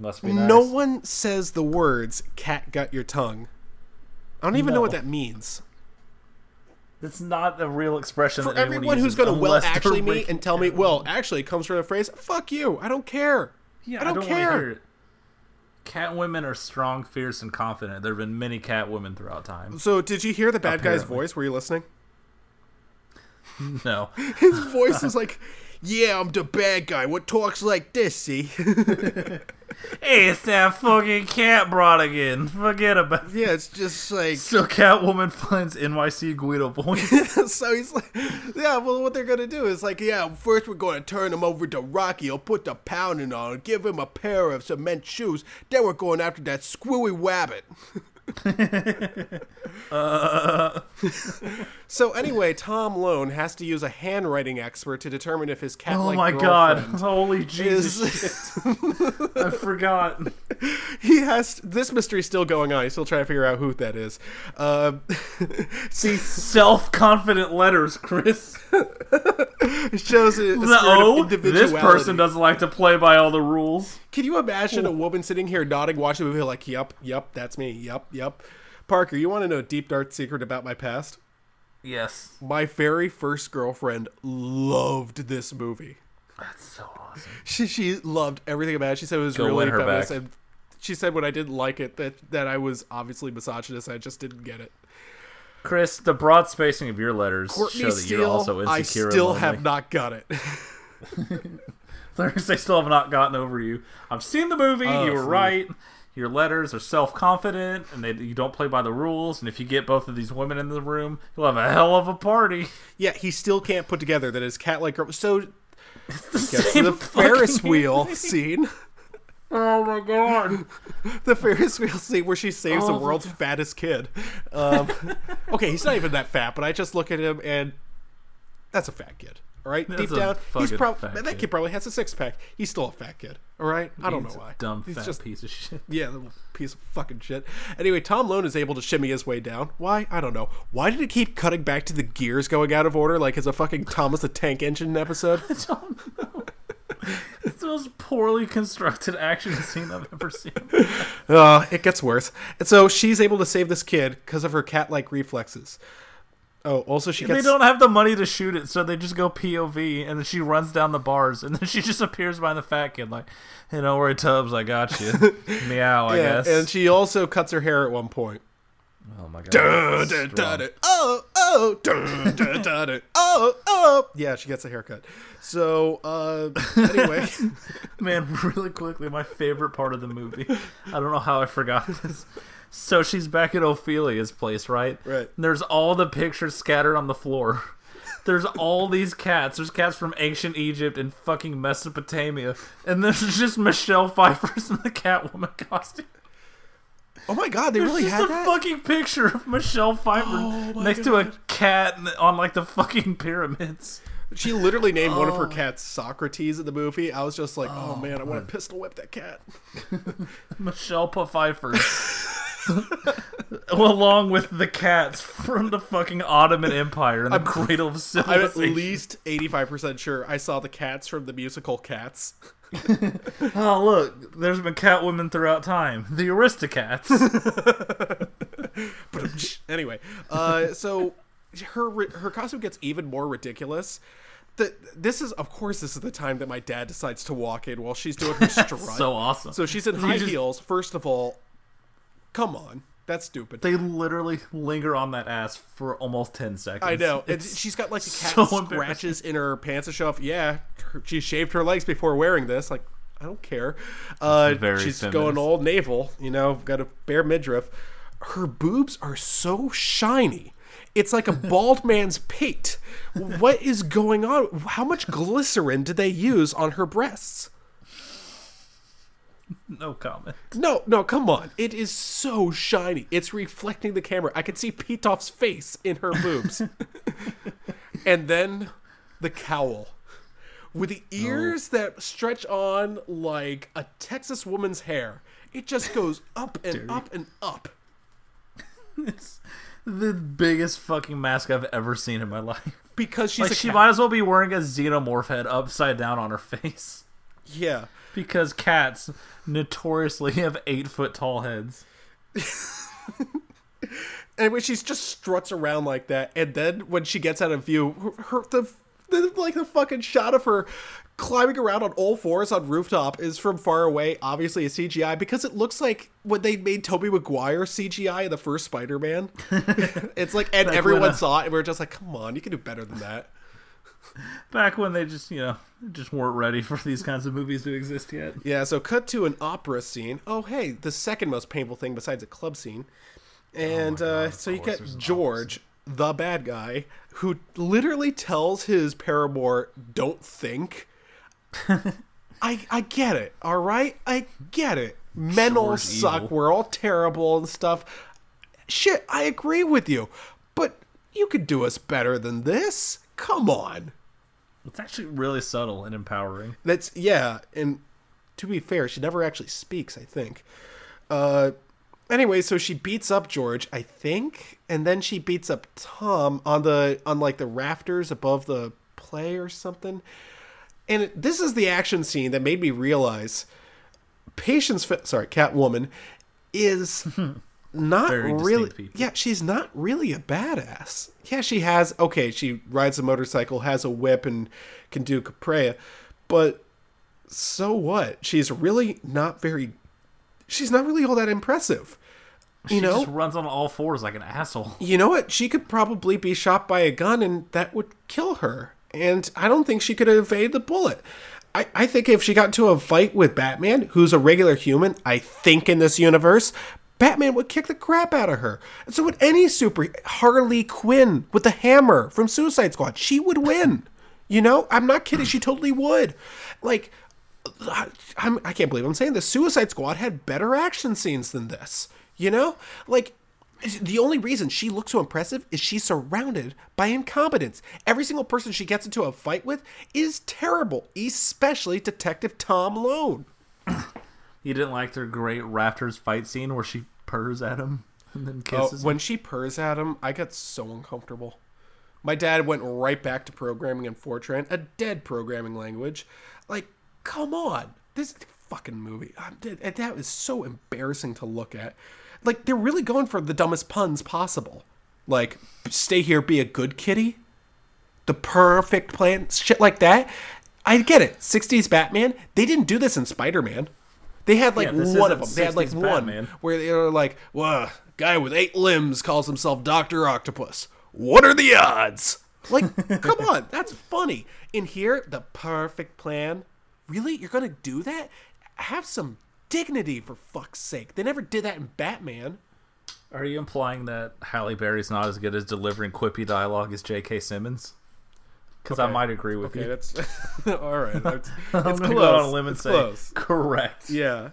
Must be nice. No one says the words "cat got your tongue." I don't even know what that means. It's not a real expression. For that anyone everyone who's going to well actually me and tell me, down. well, actually, it comes from the phrase "fuck you." I don't care. Yeah, I don't, wanna care. hear it. Cat women are strong, fierce, and confident. There have been many cat women throughout time. So, did you hear the bad guy's voice? Were you listening? No, (laughs) His voice is like, "Yeah, I'm the bad guy. What talks like this? See." (laughs) hey, it's that fucking cat brought again. Forget about. it. Yeah, it's just like So Catwoman finds NYC Guido voice. (laughs) so he's like, yeah. Well, what they're gonna do is like, yeah. First, we're gonna turn him over to Rocky. He'll put the pounding on, him, give him a pair of cement shoes. Then we're going after that squewy wabbit. (laughs) (laughs) so anyway, Tom Lone has to use a handwriting expert to determine if his oh cat-like my god! Holy Jesus! (laughs) I forgot. he has this mystery's still going on. He's still trying to figure out who that is. Uh, (laughs) see, Self-confident letters, Chris. shows a, a Oh, this person doesn't like to play by all the rules. Can you imagine a woman sitting here nodding, watching the movie, like, "Yep, yep, that's me. Yep, yep." Parker, you want to know a deep dark secret about my past? Yes, My very first girlfriend loved this movie. that's so awesome. She she loved everything about it. She said it was Go really win her feminist, back. and she said when I didn't like it that that I was obviously misogynist. I just didn't get it. Chris, the broad spacing of your letters Courtney show that Steele, you're also insecure. I still and have not got it. (laughs) They (laughs) still have not gotten over you. I've seen the movie. Oh, you were see. right. Your letters are self-confident, and they, you don't play by the rules. And if you get both of these women in the room, you'll have a hell of a party. yeah, he still can't put together that his cat like girl. So (laughs) It's the same the Ferris (laughs) wheel movie. scene. Oh my god. the Ferris wheel scene where she saves the world's fattest kid. Um, okay, he's not even that fat, but I just look at him and that's a fat kid. All right, That's deep down, he's probably that kid. kid probably has a six pack. He's still a fat kid. All right, I don't He's know why. Dumb he's fat just piece of shit. (laughs) yeah, little piece of fucking shit. Anyway, Tom Lone is able to shimmy his way down. Why? I don't know. Why did it keep cutting back to the gears going out of order like it's a fucking Thomas the Tank Engine episode? (laughs) I don't know. It's the most poorly constructed action scene I've ever seen. (laughs) Uh, it gets worse. And so she's able to save this kid because of her cat-like reflexes. Oh, also she They don't have the money to shoot it, so they just go POV, and then she runs down the bars, and (laughs) then she just appears behind the fat kid, like, "Hey, don't worry, Tubbs, I got you." (laughs) Meow, I yeah, guess. and she also cuts her hair at one point. oh my god. Dun, dun, dun. Oh, oh, dun, dun, dun. oh, oh. Yeah, she gets a haircut. So, uh, anyway, (laughs) Man, really quickly, my favorite part of the movie. I don't know how I forgot this. So she's back at Ophelia's place, right? Right. And there's all the pictures scattered on the floor. (laughs) There's all these cats. There's cats from ancient Egypt and fucking Mesopotamia. And there's (laughs) just Michelle Pfeiffer's in the Catwoman costume. oh my god, they There's really just had a that. fucking picture of Michelle Pfeiffer Oh next to a cat on like the fucking pyramids. She literally named one of her oh. cats Socrates in the movie. I was just like, oh, oh man, I want to pistol whip that cat. (laughs) Michelle Pfeiffer. (laughs) Along with the cats from the fucking Ottoman Empire and the cradle of (laughs) I'm at least 85% sure I saw the cats from the musical Cats. (laughs) Oh, look, there's been Catwomen throughout time. The Aristocats. But anyway, uh, so her her costume gets even more ridiculous. The, this is, of course, this is the time that my dad decides to walk in while she's doing her strut. so awesome. So she's in high just- heels. First of all, come on, that's stupid. They literally linger on that ass for almost 10 seconds. I know. And she's got like the cat so scratches in her pants to show off. Yeah, her- she shaved her legs before wearing this. Like, I don't care. Uh, very she's feminist. going all naval. You know, got a bare midriff. Her boobs are so shiny. It's like a (laughs) bald man's pate. What is going on? How much glycerin did they use on her breasts? (laughs) No comment. No, no, come on. It is so shiny. It's reflecting the camera. I can see Pitof's face in her boobs. (laughs) and then the cowl. With the ears that stretch on like a Texas woman's hair. It just goes up and up and up. (laughs) It's the biggest fucking mask I've ever seen in my life. Because she's Like, she cat. might as well be wearing a xenomorph head upside down on her face. Yeah. Because cats notoriously have eight foot tall heads. (laughs) And when she's just struts around like that, and then when she gets out of view, her, her the, the like the fucking shot of her climbing around on all fours on rooftop is from far away, obviously a CGI because it looks like when they made Tobey Maguire CGI in the first Spider-Man. (laughs) it's like, and Like everyone uh, saw it, and we are just like, come on, you can do better than that. (laughs) Back when they just, you know, just weren't ready for these kinds of movies to exist yet. Yeah, so cut to an opera scene. Oh, hey, the second most painful thing besides a club scene. And uh, so you get George, the bad guy, who literally tells his paramour, "Don't think." (laughs) I I get it. All right, I get it. Men all suck. evil. We're all terrible and stuff. Shit, I agree with you, but you could do us better than this. Come on. It's actually really subtle and empowering. That's yeah, and to be fair, she never actually speaks, I think. Uh anyway, so she beats up George, I think, and then she beats up Tom on the on like the rafters above the play or something. And it, this is the action scene that made me realize Patience sorry, Catwoman is (laughs) not really people. yeah she's not really a badass. Yeah she has okay she rides a motorcycle has a whip and can do capoeira but so what? She's really not very she's not really all that impressive you She know? just runs on all fours like an asshole. you know what? She could probably be shot by a gun and that would kill her and i don't think she could evade the bullet. I, I think if she got into a fight with batman who's a regular human i think in this universe batman would kick the crap out of her and so would any super harley quinn with the hammer from suicide squad she would win you know i'm not kidding she totally would like I'm, I can't believe I'm saying this. Suicide Squad had better action scenes than this. You know, like the only reason she looks so impressive is she's surrounded by incompetence. Every single person she gets into a fight with is terrible, especially Detective Tom Lone. You didn't like their great rafters fight scene where she purrs at him and then Oh, kisses him? when she purrs at him, I got so uncomfortable. My dad went right back to programming in Fortran, a dead programming language. Like, come on, this fucking movie. That was so embarrassing to look at. Like, they're really going for the dumbest puns possible. Like, stay here, be a good kitty. The perfect plan, shit like that. I get it. 60s Batman. They didn't do this in Spider Man. They had like Yeah, one of them. They had like 60s one Batman. where they were like, "Well, guy with eight limbs calls himself Doctor Octopus. What are the odds?" Like, (laughs) come on, that's funny. In here, the perfect plan. Really, you're gonna do that? Have some dignity for fuck's sake. They never did that in Batman. Are you implying that Halle Berry's not as good as delivering quippy dialogue as J.K. Simmons? Because I might agree with Okay, you. that's (laughs) all right. (laughs) It's, I'm it's close. go on a limb and It's say close. correct. Yeah.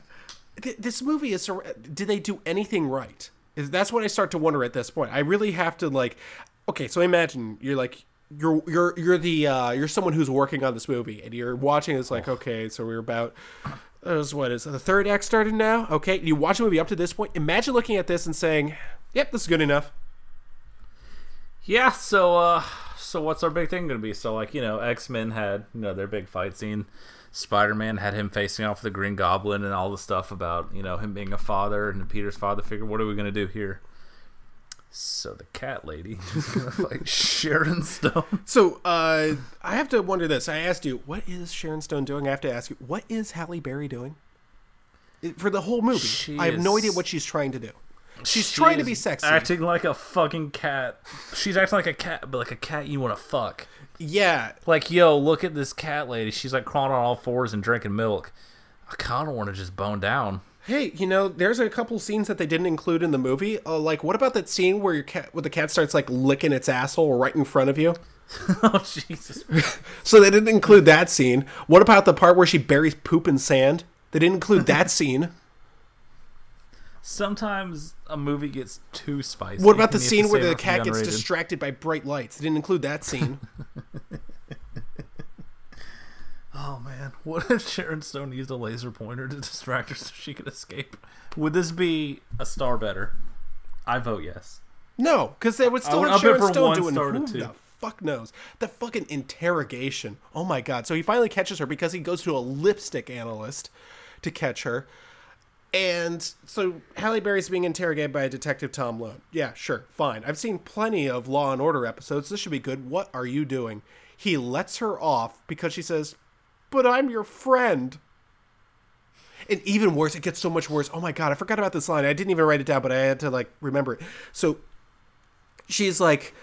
Th- This movie is. Did they do anything right? Is that's what I start to wonder at this point. I really have to like. Okay, so imagine you're like you're you're you're the uh, you're someone who's working on this movie and you're watching. It's like okay, so we're about. Uh, what is the third act started now? Okay, you watch the movie up to this point. Imagine looking at this and saying, "Yep, this is good enough." Yeah, so uh so what's our big thing gonna be? So like, you know, X Men had, you know, their big fight scene. Spider Man had him facing off the Green Goblin and all the stuff about, you know, him being a father and Peter's father figure. What are we gonna do here? So the cat lady (laughs) is gonna fight (laughs) Sharon Stone. So uh, I have to wonder this. I asked you, what is Sharon Stone doing? I have to ask you, what is Halle Berry doing for the whole movie? She I have no idea what she's trying to do. She's She trying to be sexy. Acting like a fucking cat. She's acting like a cat, but like a cat you wanna fuck. yeah, Like, yo, look at this cat lady. She's like crawling on all fours and drinking milk. I kinda wanna just bone down. Hey, you know, there's a couple scenes that they didn't include in the movie. Uh, like, what about that scene where your cat, where the cat starts like licking its asshole right in front of you? (laughs) oh Jesus. (laughs) So they didn't include that scene. What about the part where she buries poop in sand? They didn't include that (laughs) scene. Sometimes a movie gets too spicy. What about the and you have scene where the it for cat gets distracted by bright lights? They didn't include that scene. (laughs) Oh man, what if Sharon Stone used a laser pointer to distract her so she could escape? Would this be a star better? I vote yes. No, because they would still would have up Sharon for Stone doing star to who two. the fuck knows. The fucking interrogation. Oh my god. So he finally catches her because he goes to a lipstick analyst to catch her. And so Halle Berry's being interrogated by a Detective Tom Lone. Yeah, sure, fine. I've seen plenty of Law and Order episodes. This should be good. What are you doing? He lets her off because she says, But I'm your friend. And even worse, it gets so much worse. Oh my god, I forgot about this line. I didn't even write it down, but I had to like remember it. So she's like,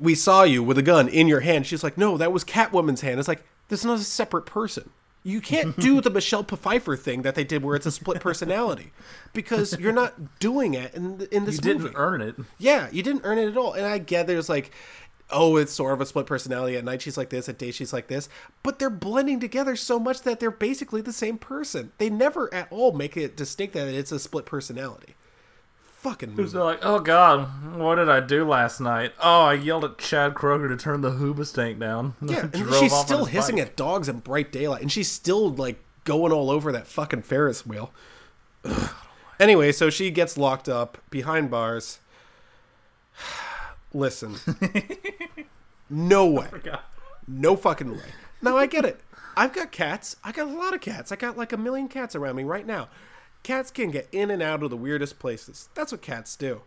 "We saw you with a gun in your hand." She's like, "No, that was Catwoman's hand." It's like this is not a separate person. You can't do the Michelle Pfeiffer thing that they did, where it's a split personality, because you're not doing it in in this You didn't movie. earn it. Yeah, you didn't earn it at all. And I get there's like, oh, it's sort of a split personality. At night she's like this, at day she's like this. But they're blending together so much that they're basically the same person. They never at all make it distinct that it's a split personality. Fucking movie. They're like, oh god, what did I do last night? Oh, I yelled at Chad Kroeger to turn the Hoobastank down. (laughs) Yeah, and she's still hissing bike. at dogs in bright daylight, and she's still like going all over that fucking Ferris wheel. Ugh. (sighs) Anyway, so she gets locked up behind bars. (sighs) Listen, (laughs) no way, no fucking way. Now I get it. I've got cats. I got a lot of cats. I got like a million cats around me right now. Cats can get in and out of the weirdest places. That's what cats do.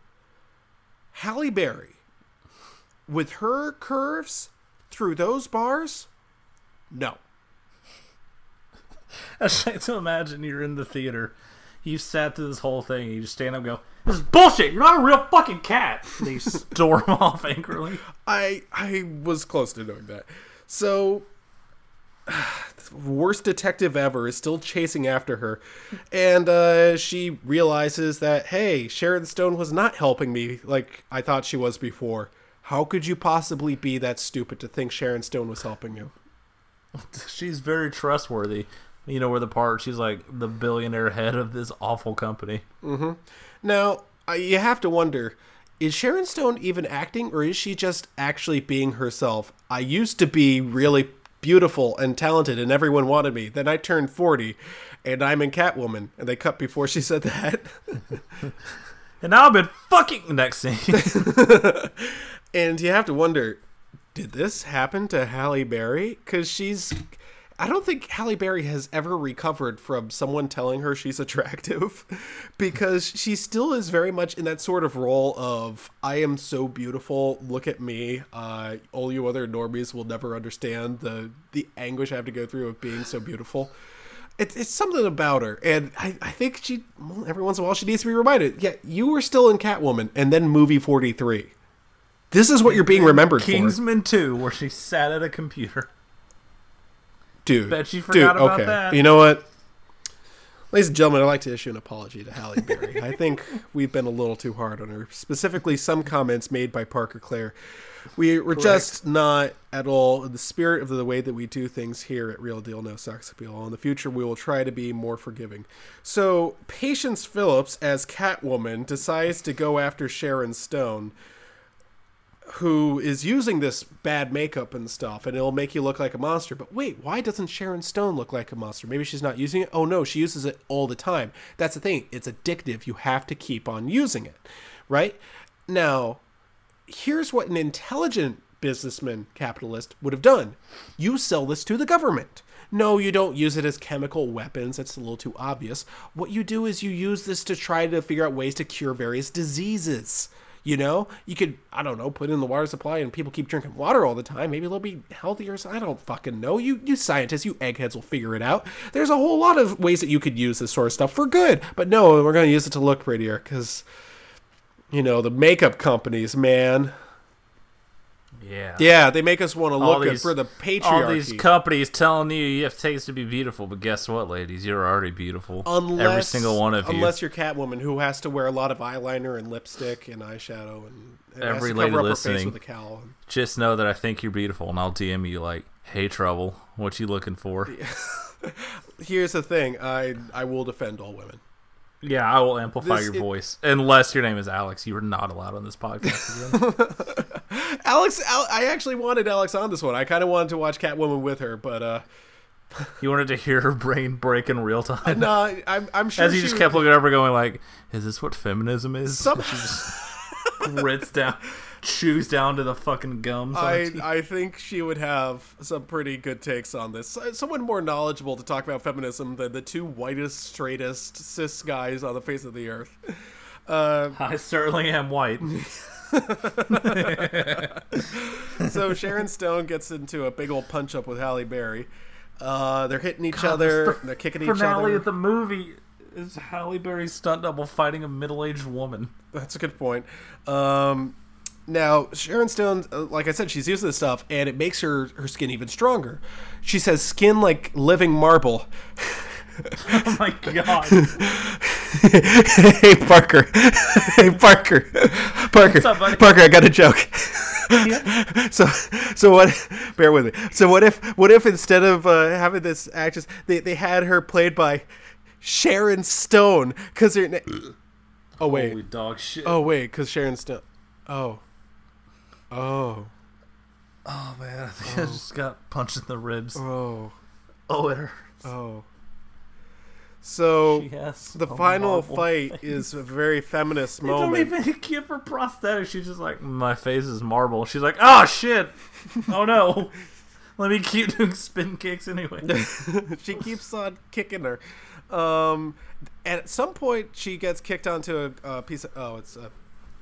Halle Berry, with her curves through those bars, no. (laughs) I just like to imagine you're in the theater. You sat through this whole thing. And you just stand up and go, "This is bullshit. You're not a real fucking cat." And you (laughs) storm off angrily. I I was close to doing that. So (sighs) worst detective ever is still chasing after her and uh, she realizes that hey sharon stone was not helping me like i thought she was before how could you possibly be that stupid to think sharon stone was helping you (laughs) She's very trustworthy. You know where the part she's like the billionaire head of this awful company. Now, uh, you have to wonder is Sharon Stone even acting or is she just actually being herself? I used to be really beautiful and talented and everyone wanted me. Then I turned 40 and I'm in Catwoman. And they cut before she said that. (laughs) And now I've been fucking the next scene. (laughs) and you have to wonder did this happen to Halle Berry? Because she's. I don't think Halle Berry has ever recovered from someone telling her she's attractive (laughs) because she still is very much in that sort of role of I am so beautiful, look at me. Uh, all you other normies will never understand the the anguish I have to go through of being so beautiful. It's, it's something about her, and I, I think she well, every once in a while she needs to be reminded. Yeah, you were still in Catwoman, and then movie forty three. This is what you're being remembered for, Kingsman 2, where she sat at a computer. Dude. Bet you dude, about okay. that. You know what? Ladies and gentlemen, I'd like to issue an apology to Halle Berry. (laughs) I think we've been a little too hard on her, specifically some comments made by Parker Clare. We were just not at all in the spirit of the way that we do things here at Real Deal No Sex Appeal. In the future, we will try to be more forgiving. So, Patience Phillips as Catwoman decides to go after Sharon Stone who is using this bad makeup and stuff, and it'll make you look like a monster. But wait, why doesn't Sharon Stone look like a monster? Maybe she's not using it. Oh no, she uses it all the time. That's the thing. It's addictive. You have to keep on using it, right? Now, here's what an intelligent businessman capitalist would have done. You sell this to the government. No, you don't use it as chemical weapons. That's a little too obvious. What you do is you use this to try to figure out ways to cure various diseases. You know, you could, I don't know, put in the water supply and people keep drinking water all the time. Maybe they'll be healthier. I don't fucking know. You, you scientists, you eggheads will figure it out. There's a whole lot of ways that you could use this sort of stuff for good. But no, we're going to use it to look prettier because, you know, the makeup companies, man. Yeah. Yeah, they make us want to look these- for the patriarchy. All these companies telling you you have taste to be beautiful, but guess what, ladies? You're already beautiful. unless, Every single one of you. Unless you're Catwoman, who has to wear a lot of eyeliner and lipstick and eyeshadow and, and Every lady cover up her face listening. with a cowl. Just know that I think you're beautiful, and I'll DM you like, "Hey, trouble, what you looking for?" (laughs) Here's the thing: I I will defend all women. Yeah, I will amplify This- your it- voice. Unless your name is Alex, you are not allowed on this podcast again. (laughs) Alex, Al- I actually wanted Alex on this one. I kind of wanted to watch Catwoman with her, but uh, you wanted to hear her brain break in real time. no, I'm I'm sure As she just would- kept looking over, going like, "Is this what feminism is?" Some- She just grits down, (laughs) chews down to the fucking gums. I. I think she would have some pretty good takes on this. Someone more knowledgeable to talk about feminism than the two whitest, straightest cis guys on the face of the earth. Uh, I certainly am white. (laughs) so Sharon Stone gets into a big old punch up with Halle Berry. Uh, they're hitting each God, other. the they're kicking each other. Finale of the movie is Halle Berry's stunt double fighting a middle-aged woman. That's a good point. Um, now Sharon Stone, uh, like I said, she's using this stuff, and it makes her her skin even stronger. She says, "Skin like living marble." (laughs) Oh my god! (laughs) hey Parker, (laughs) hey Parker, Parker, up, buddy? Parker, I got a joke. so, so what? Bear with me. So what if, what if instead of uh, having this actress, they they had her played by Sharon Stone? Because her. Na- oh wait. Holy dog shit! Oh wait, because Sharon Stone. Oh. Oh. Oh, man, I think I just got punched in the ribs. Oh. Oh, it hurts. Oh. So the final fight face. is a very feminist They don't moment. even (laughs) give her prosthetics. She's just like, my face is marble. She's like, oh shit, oh no. Let me keep doing spin kicks anyway. (laughs) she keeps on kicking her. Um, and at some point, she gets kicked onto a, a piece of. Oh, it's uh,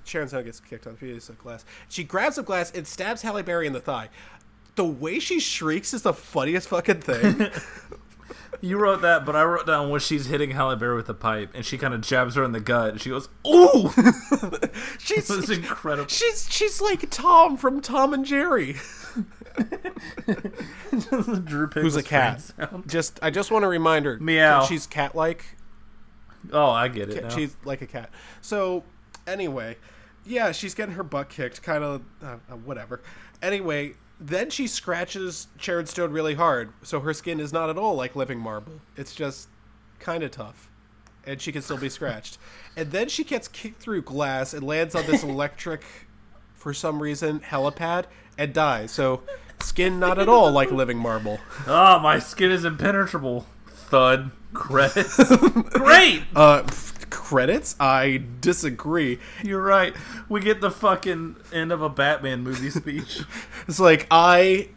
Sharon Stone gets kicked on a piece of glass. She grabs a glass and stabs Halle Berry in the thigh. The way she shrieks is the funniest fucking thing. (laughs) You wrote that, but I wrote down when she's hitting Halle Berry with a pipe, and she kind of jabs her in the gut, and she goes, "Ooh!" (laughs) she's It was incredible. she's she's like Tom from Tom and Jerry. (laughs) Drew Who's a cat? Just I just want to remind her. Meow. She's cat-like. Oh, I get it. Now. She's like a cat. So, anyway, yeah, she's getting her butt kicked, kind of uh, uh, whatever. Anyway, then she scratches Sharon Stone really hard, so her skin is not at all like living marble. It's just kind of tough, and she can still be scratched. (laughs) and then she gets kicked through glass and lands on this electric, for some reason, helipad and dies. So skin not at all like living marble. Oh, (laughs) my skin is impenetrable. Thud. Credits. (laughs) Great. Uh, pff, credits? I disagree. You're right. We get the fucking end of a Batman movie speech. (laughs) It's like I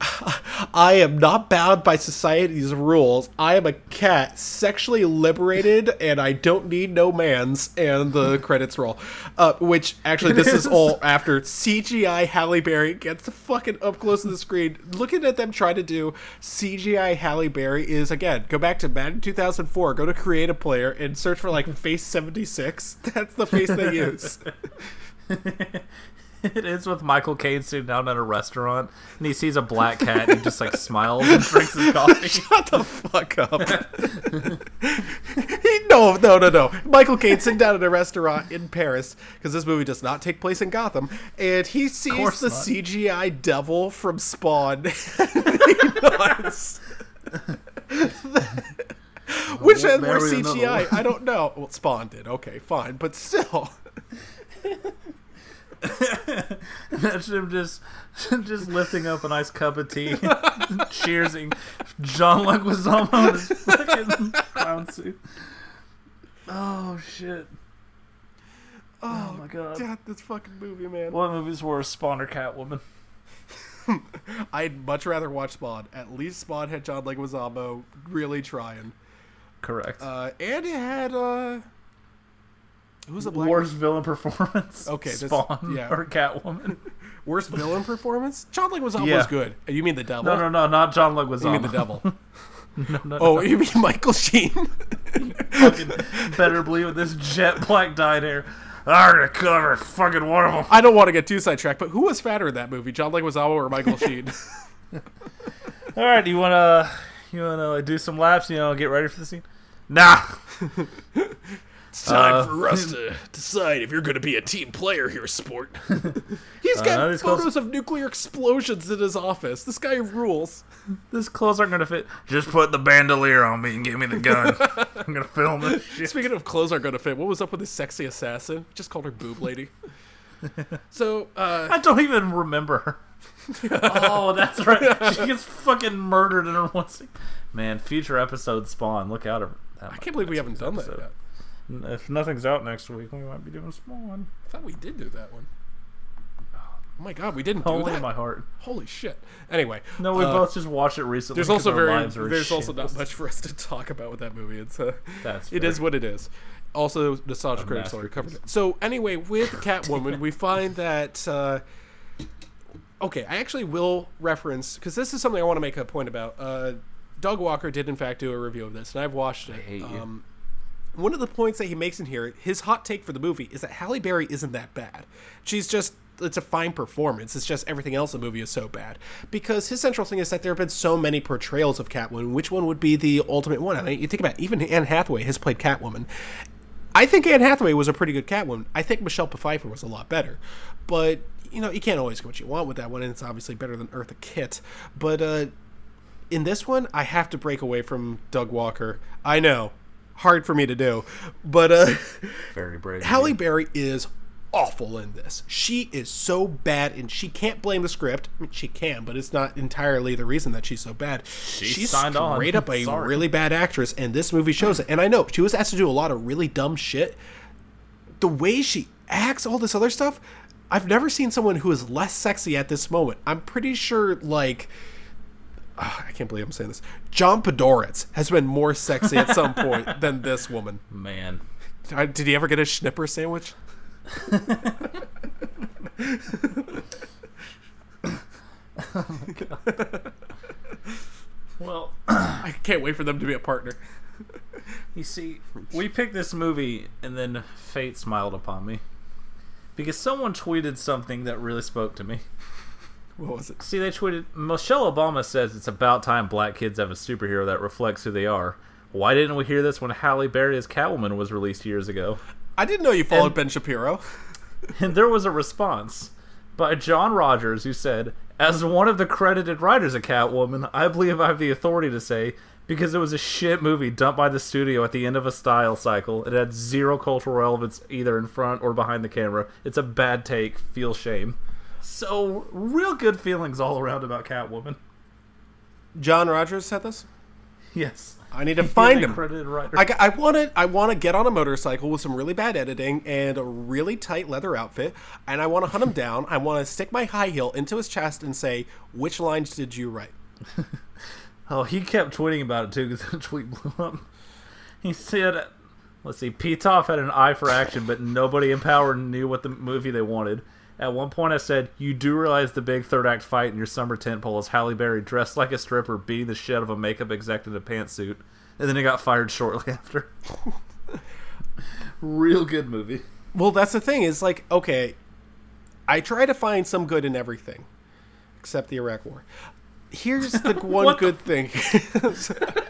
(laughs) I am not bound by society's rules. I am a cat, sexually liberated, (laughs) and I don't need no man's. And the credits roll. Uh, which, actually, this is (laughs) all after CGI Halle Berry gets fucking up close to the screen. Looking at them trying to do CGI Halle Berry is, again, go back to Madden 2004, go to Create a Player, and search for, like, Face 76. That's the face they use. (laughs) It ends with Michael Caine sitting down at a restaurant and he sees a black cat and he just like smiles and drinks his coffee. (laughs) Shut the fuck up. (laughs) He- no, no, no, no. Michael Caine sitting down at a restaurant in Paris because this movie does not take place in Gotham, and he sees the not. CGI devil from Spawn. Which had more CGI? I don't know. Well, Spawn did. Okay, fine, but still. (laughs) Imagine him just (laughs) just lifting up a nice cup of tea, (laughs) cheersing John Leguizamo in his fucking clown suit. Oh shit! Oh, my god! God, this fucking movie, man. What movies were Spawn or Catwoman? I'd much rather watch Spawn. At least Spawn had John Leguizamo really trying. Correct. Uh, and it had uh, who's a black Worst villain performance. Okay, this- Spawn yeah. or Catwoman. (laughs) worst villain performance? John Leguizamo Yeah. was good. You mean the devil? No, no, no, not John Leguizamo. You mean the devil? (laughs) no, no, oh, no. you mean Michael Sheen? better believe with this jet black dyed hair. I'm gonna cover fucking one of them. I don't want to get too sidetracked, but who was fatter in that movie, John Leguizamo or Michael (laughs) Sheen? All right, you wanna you wanna do some laps? You know, get ready for the scene. Nah. It's time Uh, for us (laughs) to decide if you're going to be a team player here, sport. (laughs) He's got Uh, these clothes- photos of nuclear explosions in his office. This guy rules. These clothes aren't gonna fit. Just put the bandolier on me and give me the gun. (laughs) I'm gonna film this shit. Speaking of clothes aren't going to fit, what was up with this sexy assassin? Just called her boob lady. so, uh, I don't even remember her. oh, that's right. She gets fucking murdered in her one scene. Man, future episode Spawn. Look out! I can't believe we haven't done that yet. If nothing's out next week, we might be doing a small one. I thought we did do that one. Oh my god, we didn't do that. my heart. Holy shit. Anyway, No, we uh, both just watched it recently. There's also very there's also not much for us to talk about with that movie. It's uh, That's it is what it is. Also, nostalgia critics already covered it. So anyway, with (laughs) Catwoman, we find that. Uh, okay, I actually will reference because this is something I want to make a point about. Uh, Doug Walker did in fact do a review of this, and I've watched it. Um, one of the points that he makes in here, his hot take for the movie, is that Halle Berry isn't that bad. She's just it's a fine performance. It's just everything else in the movie is so bad. Because his central thing is that there have been so many portrayals of Catwoman. Which one would be the ultimate one? I mean, you think about it, even Anne Hathaway has played Catwoman. I think Anne Hathaway was a pretty good Catwoman. I think Michelle Pfeiffer was a lot better. But, you know, you can't always get what you want with that one, and it's obviously better than Eartha Kitt. But uh, in this one, I have to break away from Doug Walker. I know. Hard for me to do. But uh, Very brave. Halle. Berry is awful in this. She is so bad, and she can't blame the script. I mean, she can, but it's not entirely the reason that she's so bad. she's signed on. straight up a (laughs) Sorry. really bad actress, and this movie shows it. And I know she was asked to do a lot of really dumb shit. The way she acts, all this other stuff, I've never seen someone who is less sexy at this moment. I'm pretty sure, like. Ah, I can't believe I'm saying this. John Podhoretz has been more sexy at some point (laughs) than this woman. Man. Uh, Did he ever get a schnipper sandwich? oh (laughs) Well, (coughs) I can't wait for them to be a partner. you see, we picked this movie, and then fate smiled upon me because someone tweeted something that really spoke to me. What was it? See, they tweeted Michelle Obama says it's about time black kids have a superhero that reflects who they are. Why didn't we hear this when Halle Berry as Catwoman was released years ago? I didn't know you followed And- Ben Shapiro. (laughs) And there was a response by John Rogers who said, As one of the credited writers of Catwoman, I believe I have the authority to say because it was a shit movie dumped by the studio at the end of a style cycle. It had zero cultural relevance either in front or behind the camera. It's a bad take. Feel shame. So, real good feelings all around about Catwoman. John Rogers said this. Yes. I need to (laughs) find him. credited writer. I, I want to I want to get on a motorcycle with some really bad editing and a really tight leather outfit, and I want to hunt him (laughs) down. I want to stick my high heel into his chest and say, "Which lines did you write?" (laughs) Oh, he kept tweeting about it too because the tweet blew up. He said, "Let's see, Pitof had an eye for action, but nobody in power knew what the movie they wanted." At one point, I said, "You do realize the big third act fight in your summer tent pole is Halle Berry dressed like a stripper beating the shit out of a makeup exec in a pantsuit," and then he got fired shortly after. (laughs) Real good movie. Well, that's the thing. Is like, okay, I try to find some good in everything, except the Iraq War. Here's the (laughs) one What the good thing. (laughs)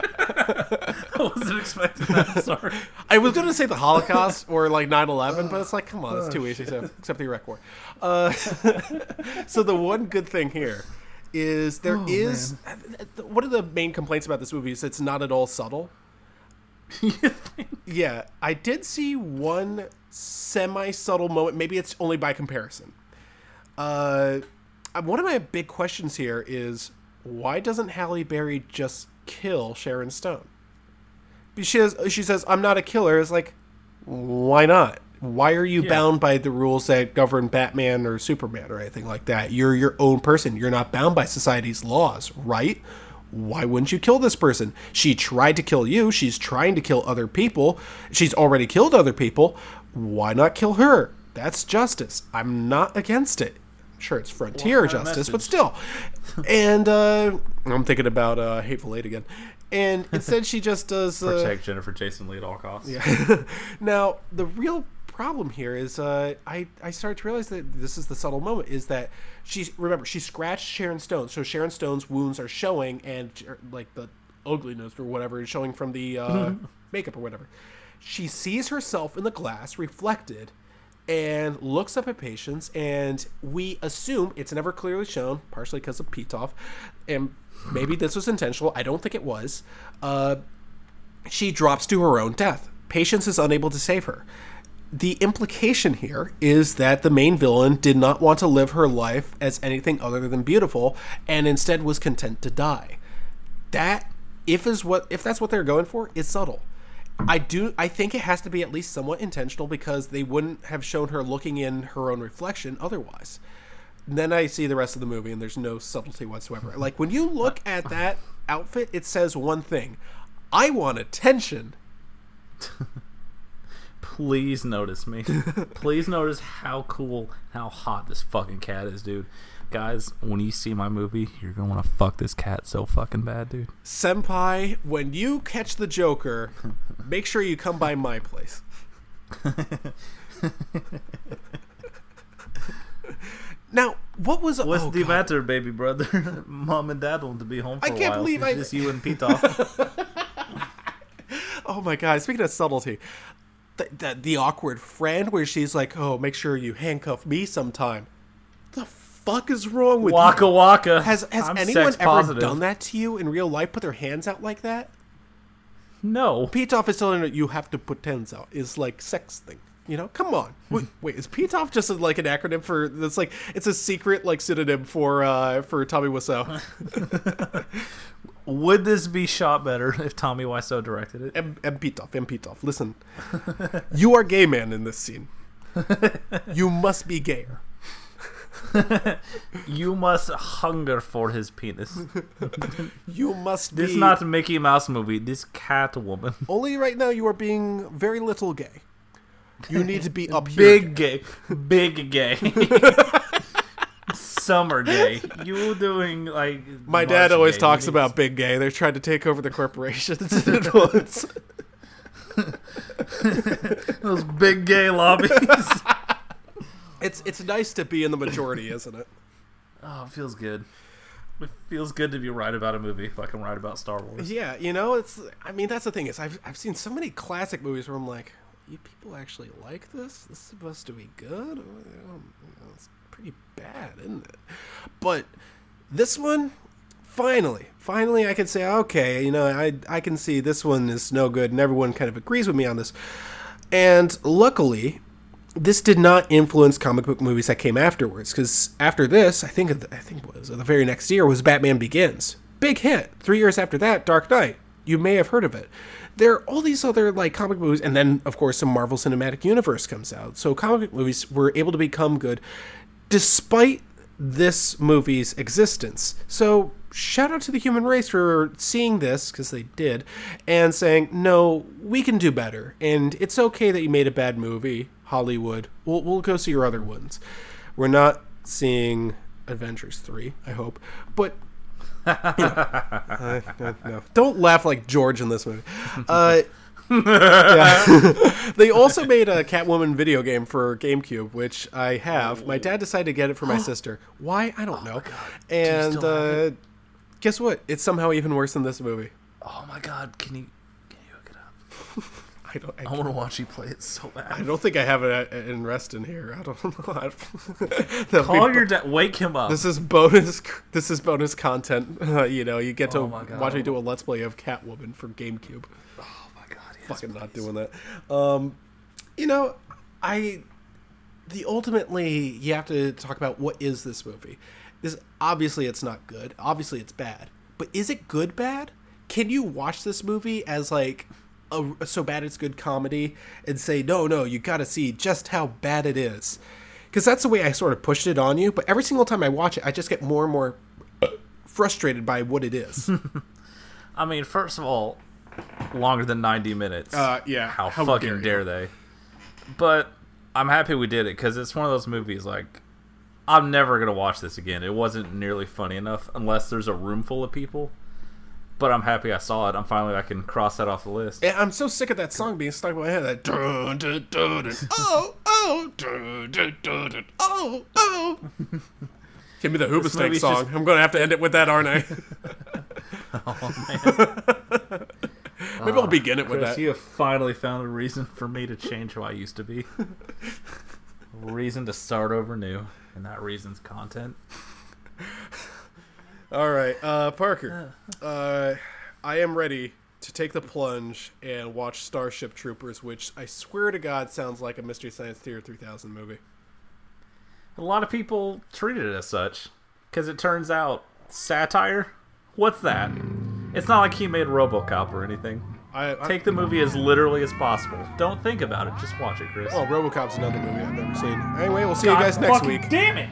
I wasn't expecting that. I'm sorry. (laughs) I was going to say the Holocaust or like 9/11, but it's like, come on, it's too easy. Except, except the Iraq War. Uh, (laughs) so the one good thing here is there is one of the main complaints about this movie is it's not at all subtle. (laughs) Yeah, I did see one semi subtle moment. Maybe it's only by comparison. Uh, uh, one of my big questions here is why doesn't Halle Berry just kill Sharon Stone? She says, she says, I'm not a killer. It's like, why not? Why are you bound by the rules that govern Batman or Superman or anything like that? You're your own person. You're not bound by society's laws, right? Why wouldn't you kill this person? She tried to kill you. She's trying to kill other people. She's already killed other people. Why not kill her? That's justice. I'm not against it. Sure, it's frontier of justice, but still. (laughs) And uh, I'm thinking about uh, Hateful Eight again. And instead, she just does. Uh, Protect Jennifer Jason Lee at all costs. Yeah. (laughs) now, the real problem here is uh, I, I started to realize that this is the subtle moment is that she's remember she scratched Sharon Stone so Sharon Stone's wounds are showing and er, like the ugliness or whatever is showing from the uh, (laughs) makeup or whatever she sees herself in the glass reflected and looks up at patients and we assume it's never clearly shown partially because of Pitof and maybe this was intentional I don't think it was uh, she drops to her own death. Patience is unable to save her. The implication here is that the main villain did not want to live her life as anything other than beautiful and instead was content to die. That if is what if that's what they're going for, is subtle. I do I think it has to be at least somewhat intentional because they wouldn't have shown her looking in her own reflection otherwise. Then I see the rest of the movie and there's no subtlety whatsoever. Like when you look at that outfit, it says one thing. I want attention. (laughs) Please notice me. (laughs) Please notice how cool, how hot this fucking cat is, dude. Guys, when you see my movie, you're gonna want to fuck this cat so fucking bad, dude. Senpai, when you catch the Joker, (laughs) make sure you come by my place. (laughs) now, what was What's oh, the God. matter, baby brother? (laughs) Mom and dad want to be home for I can't while. believe It's I- just you and Pitof. Oh my god! Speaking of subtlety, the, the the awkward friend where she's like, "Oh, make sure you handcuff me sometime." The fuck is wrong with waka you? waka. Has has I'm anyone ever positive. done that to you in real life? Put their hands out like that? No. Pitof is telling her you have to put hands out. Is like sex thing. You know, come on. (laughs) Wait, wait is Pitof just like an acronym for? That's like it's a secret like pseudonym for uh for Tommy Wiseau. (laughs) Would this be shot better if Tommy Wiseau directed it? M. M. Pitof, M. Pitof. Listen, you are gay man in this scene. (laughs) You must be gayer. (laughs) You must hunger for his penis. (laughs) You must be. This not a Mickey Mouse movie. This cat woman. (laughs) only right now. You are being very little gay. You need to be up here. Big gay. Big gay. Summer gay. You doing like My dad always talks about big gay. They're trying to take over the corporations those big gay lobbies. It's it's nice to be in the majority, (laughs) isn't it? oh, it feels good. It feels good to be right about a movie like I'm right about Star Wars. Yeah, you know, it's. I mean, that's the thing is, I've I've seen so many classic movies where I'm like, you people actually like this? This is supposed to be good? Oh, or, it's pretty bad, isn't it? But This one, finally, finally, I can say, okay, you know, I I can see this one is no good, and everyone kind of agrees with me on this. And luckily, this did not influence comic book movies that came afterwards. Because after this, I think I think it was the very next year was Batman Begins, big hit. Three years after that, Dark Knight. You may have heard of it. There are all these other like comic movies, and then of course, some Marvel Cinematic Universe comes out. So comic movies were able to become good, despite this movie's existence. So shout out to the human race for seeing this because they did and saying no we can do better and it's okay that you made a bad movie hollywood we'll, we'll go see your other ones we're not seeing avengers 3 i hope but you know, (laughs) no. don't laugh like george in this movie (laughs) uh, yeah. (laughs) they also made a Catwoman video game for GameCube, which I have. My dad decided to get it for my (gasps) sister. Why? I don't know. And uh, guess what? It's somehow even worse than this movie. Oh my god, can you can you hook it up? I don't. I, I want to watch you play it so bad. I don't think I have it in rest in here. I don't (laughs) know. (laughs) Call your dad. Wake him up. This is bonus. This is bonus content. (laughs) you know, you get to Oh watch me do a let's play of Catwoman for GameCube. oh my god. Yes, fucking not doing that. Um, you know, I the ultimately you have to talk about what is this movie. This obviously it's not good. Obviously it's bad. But is it good bad? Can you watch this movie as like a, a so bad it's good comedy and say no no you got to see just how bad it is because that's the way I sort of pushed it on you. But every single time I watch it, I just get more and more frustrated by what it is. (laughs) I mean, first of all, longer than 90 minutes. Uh, yeah, How, how fucking dare dare they? But I'm happy we did it because it's one of those movies like I'm never gonna watch this again. It wasn't nearly funny enough unless there's a room full of people. But I'm happy I saw it. I'm finally I can cross that off the list. I'm so sick of that song being stuck in my head. That dun, dun, dun, dun, (laughs) oh oh dun, dun, dun, dun, oh oh. (laughs) Give me the Hoobastank song. just- I'm going to have to end it with that, aren't I? (laughs) Maybe I'll oh, begin it with that. you have finally found a reason for me to change who I used to be. reason to start over new, and that reason's content. All right, uh, Parker. Uh, I am ready to take the plunge and watch Starship Troopers, which I swear to God sounds like a Mystery Science Theater 3000 movie. A lot of people treated it as such because it turns out satire. What's that? It's not like he made RoboCop or anything. I, I Take the movie as literally as possible. Don't think about it. Just watch it, Chris. Oh, RoboCop's another movie I've never seen. Anyway, we'll see you guys next week. Damn it!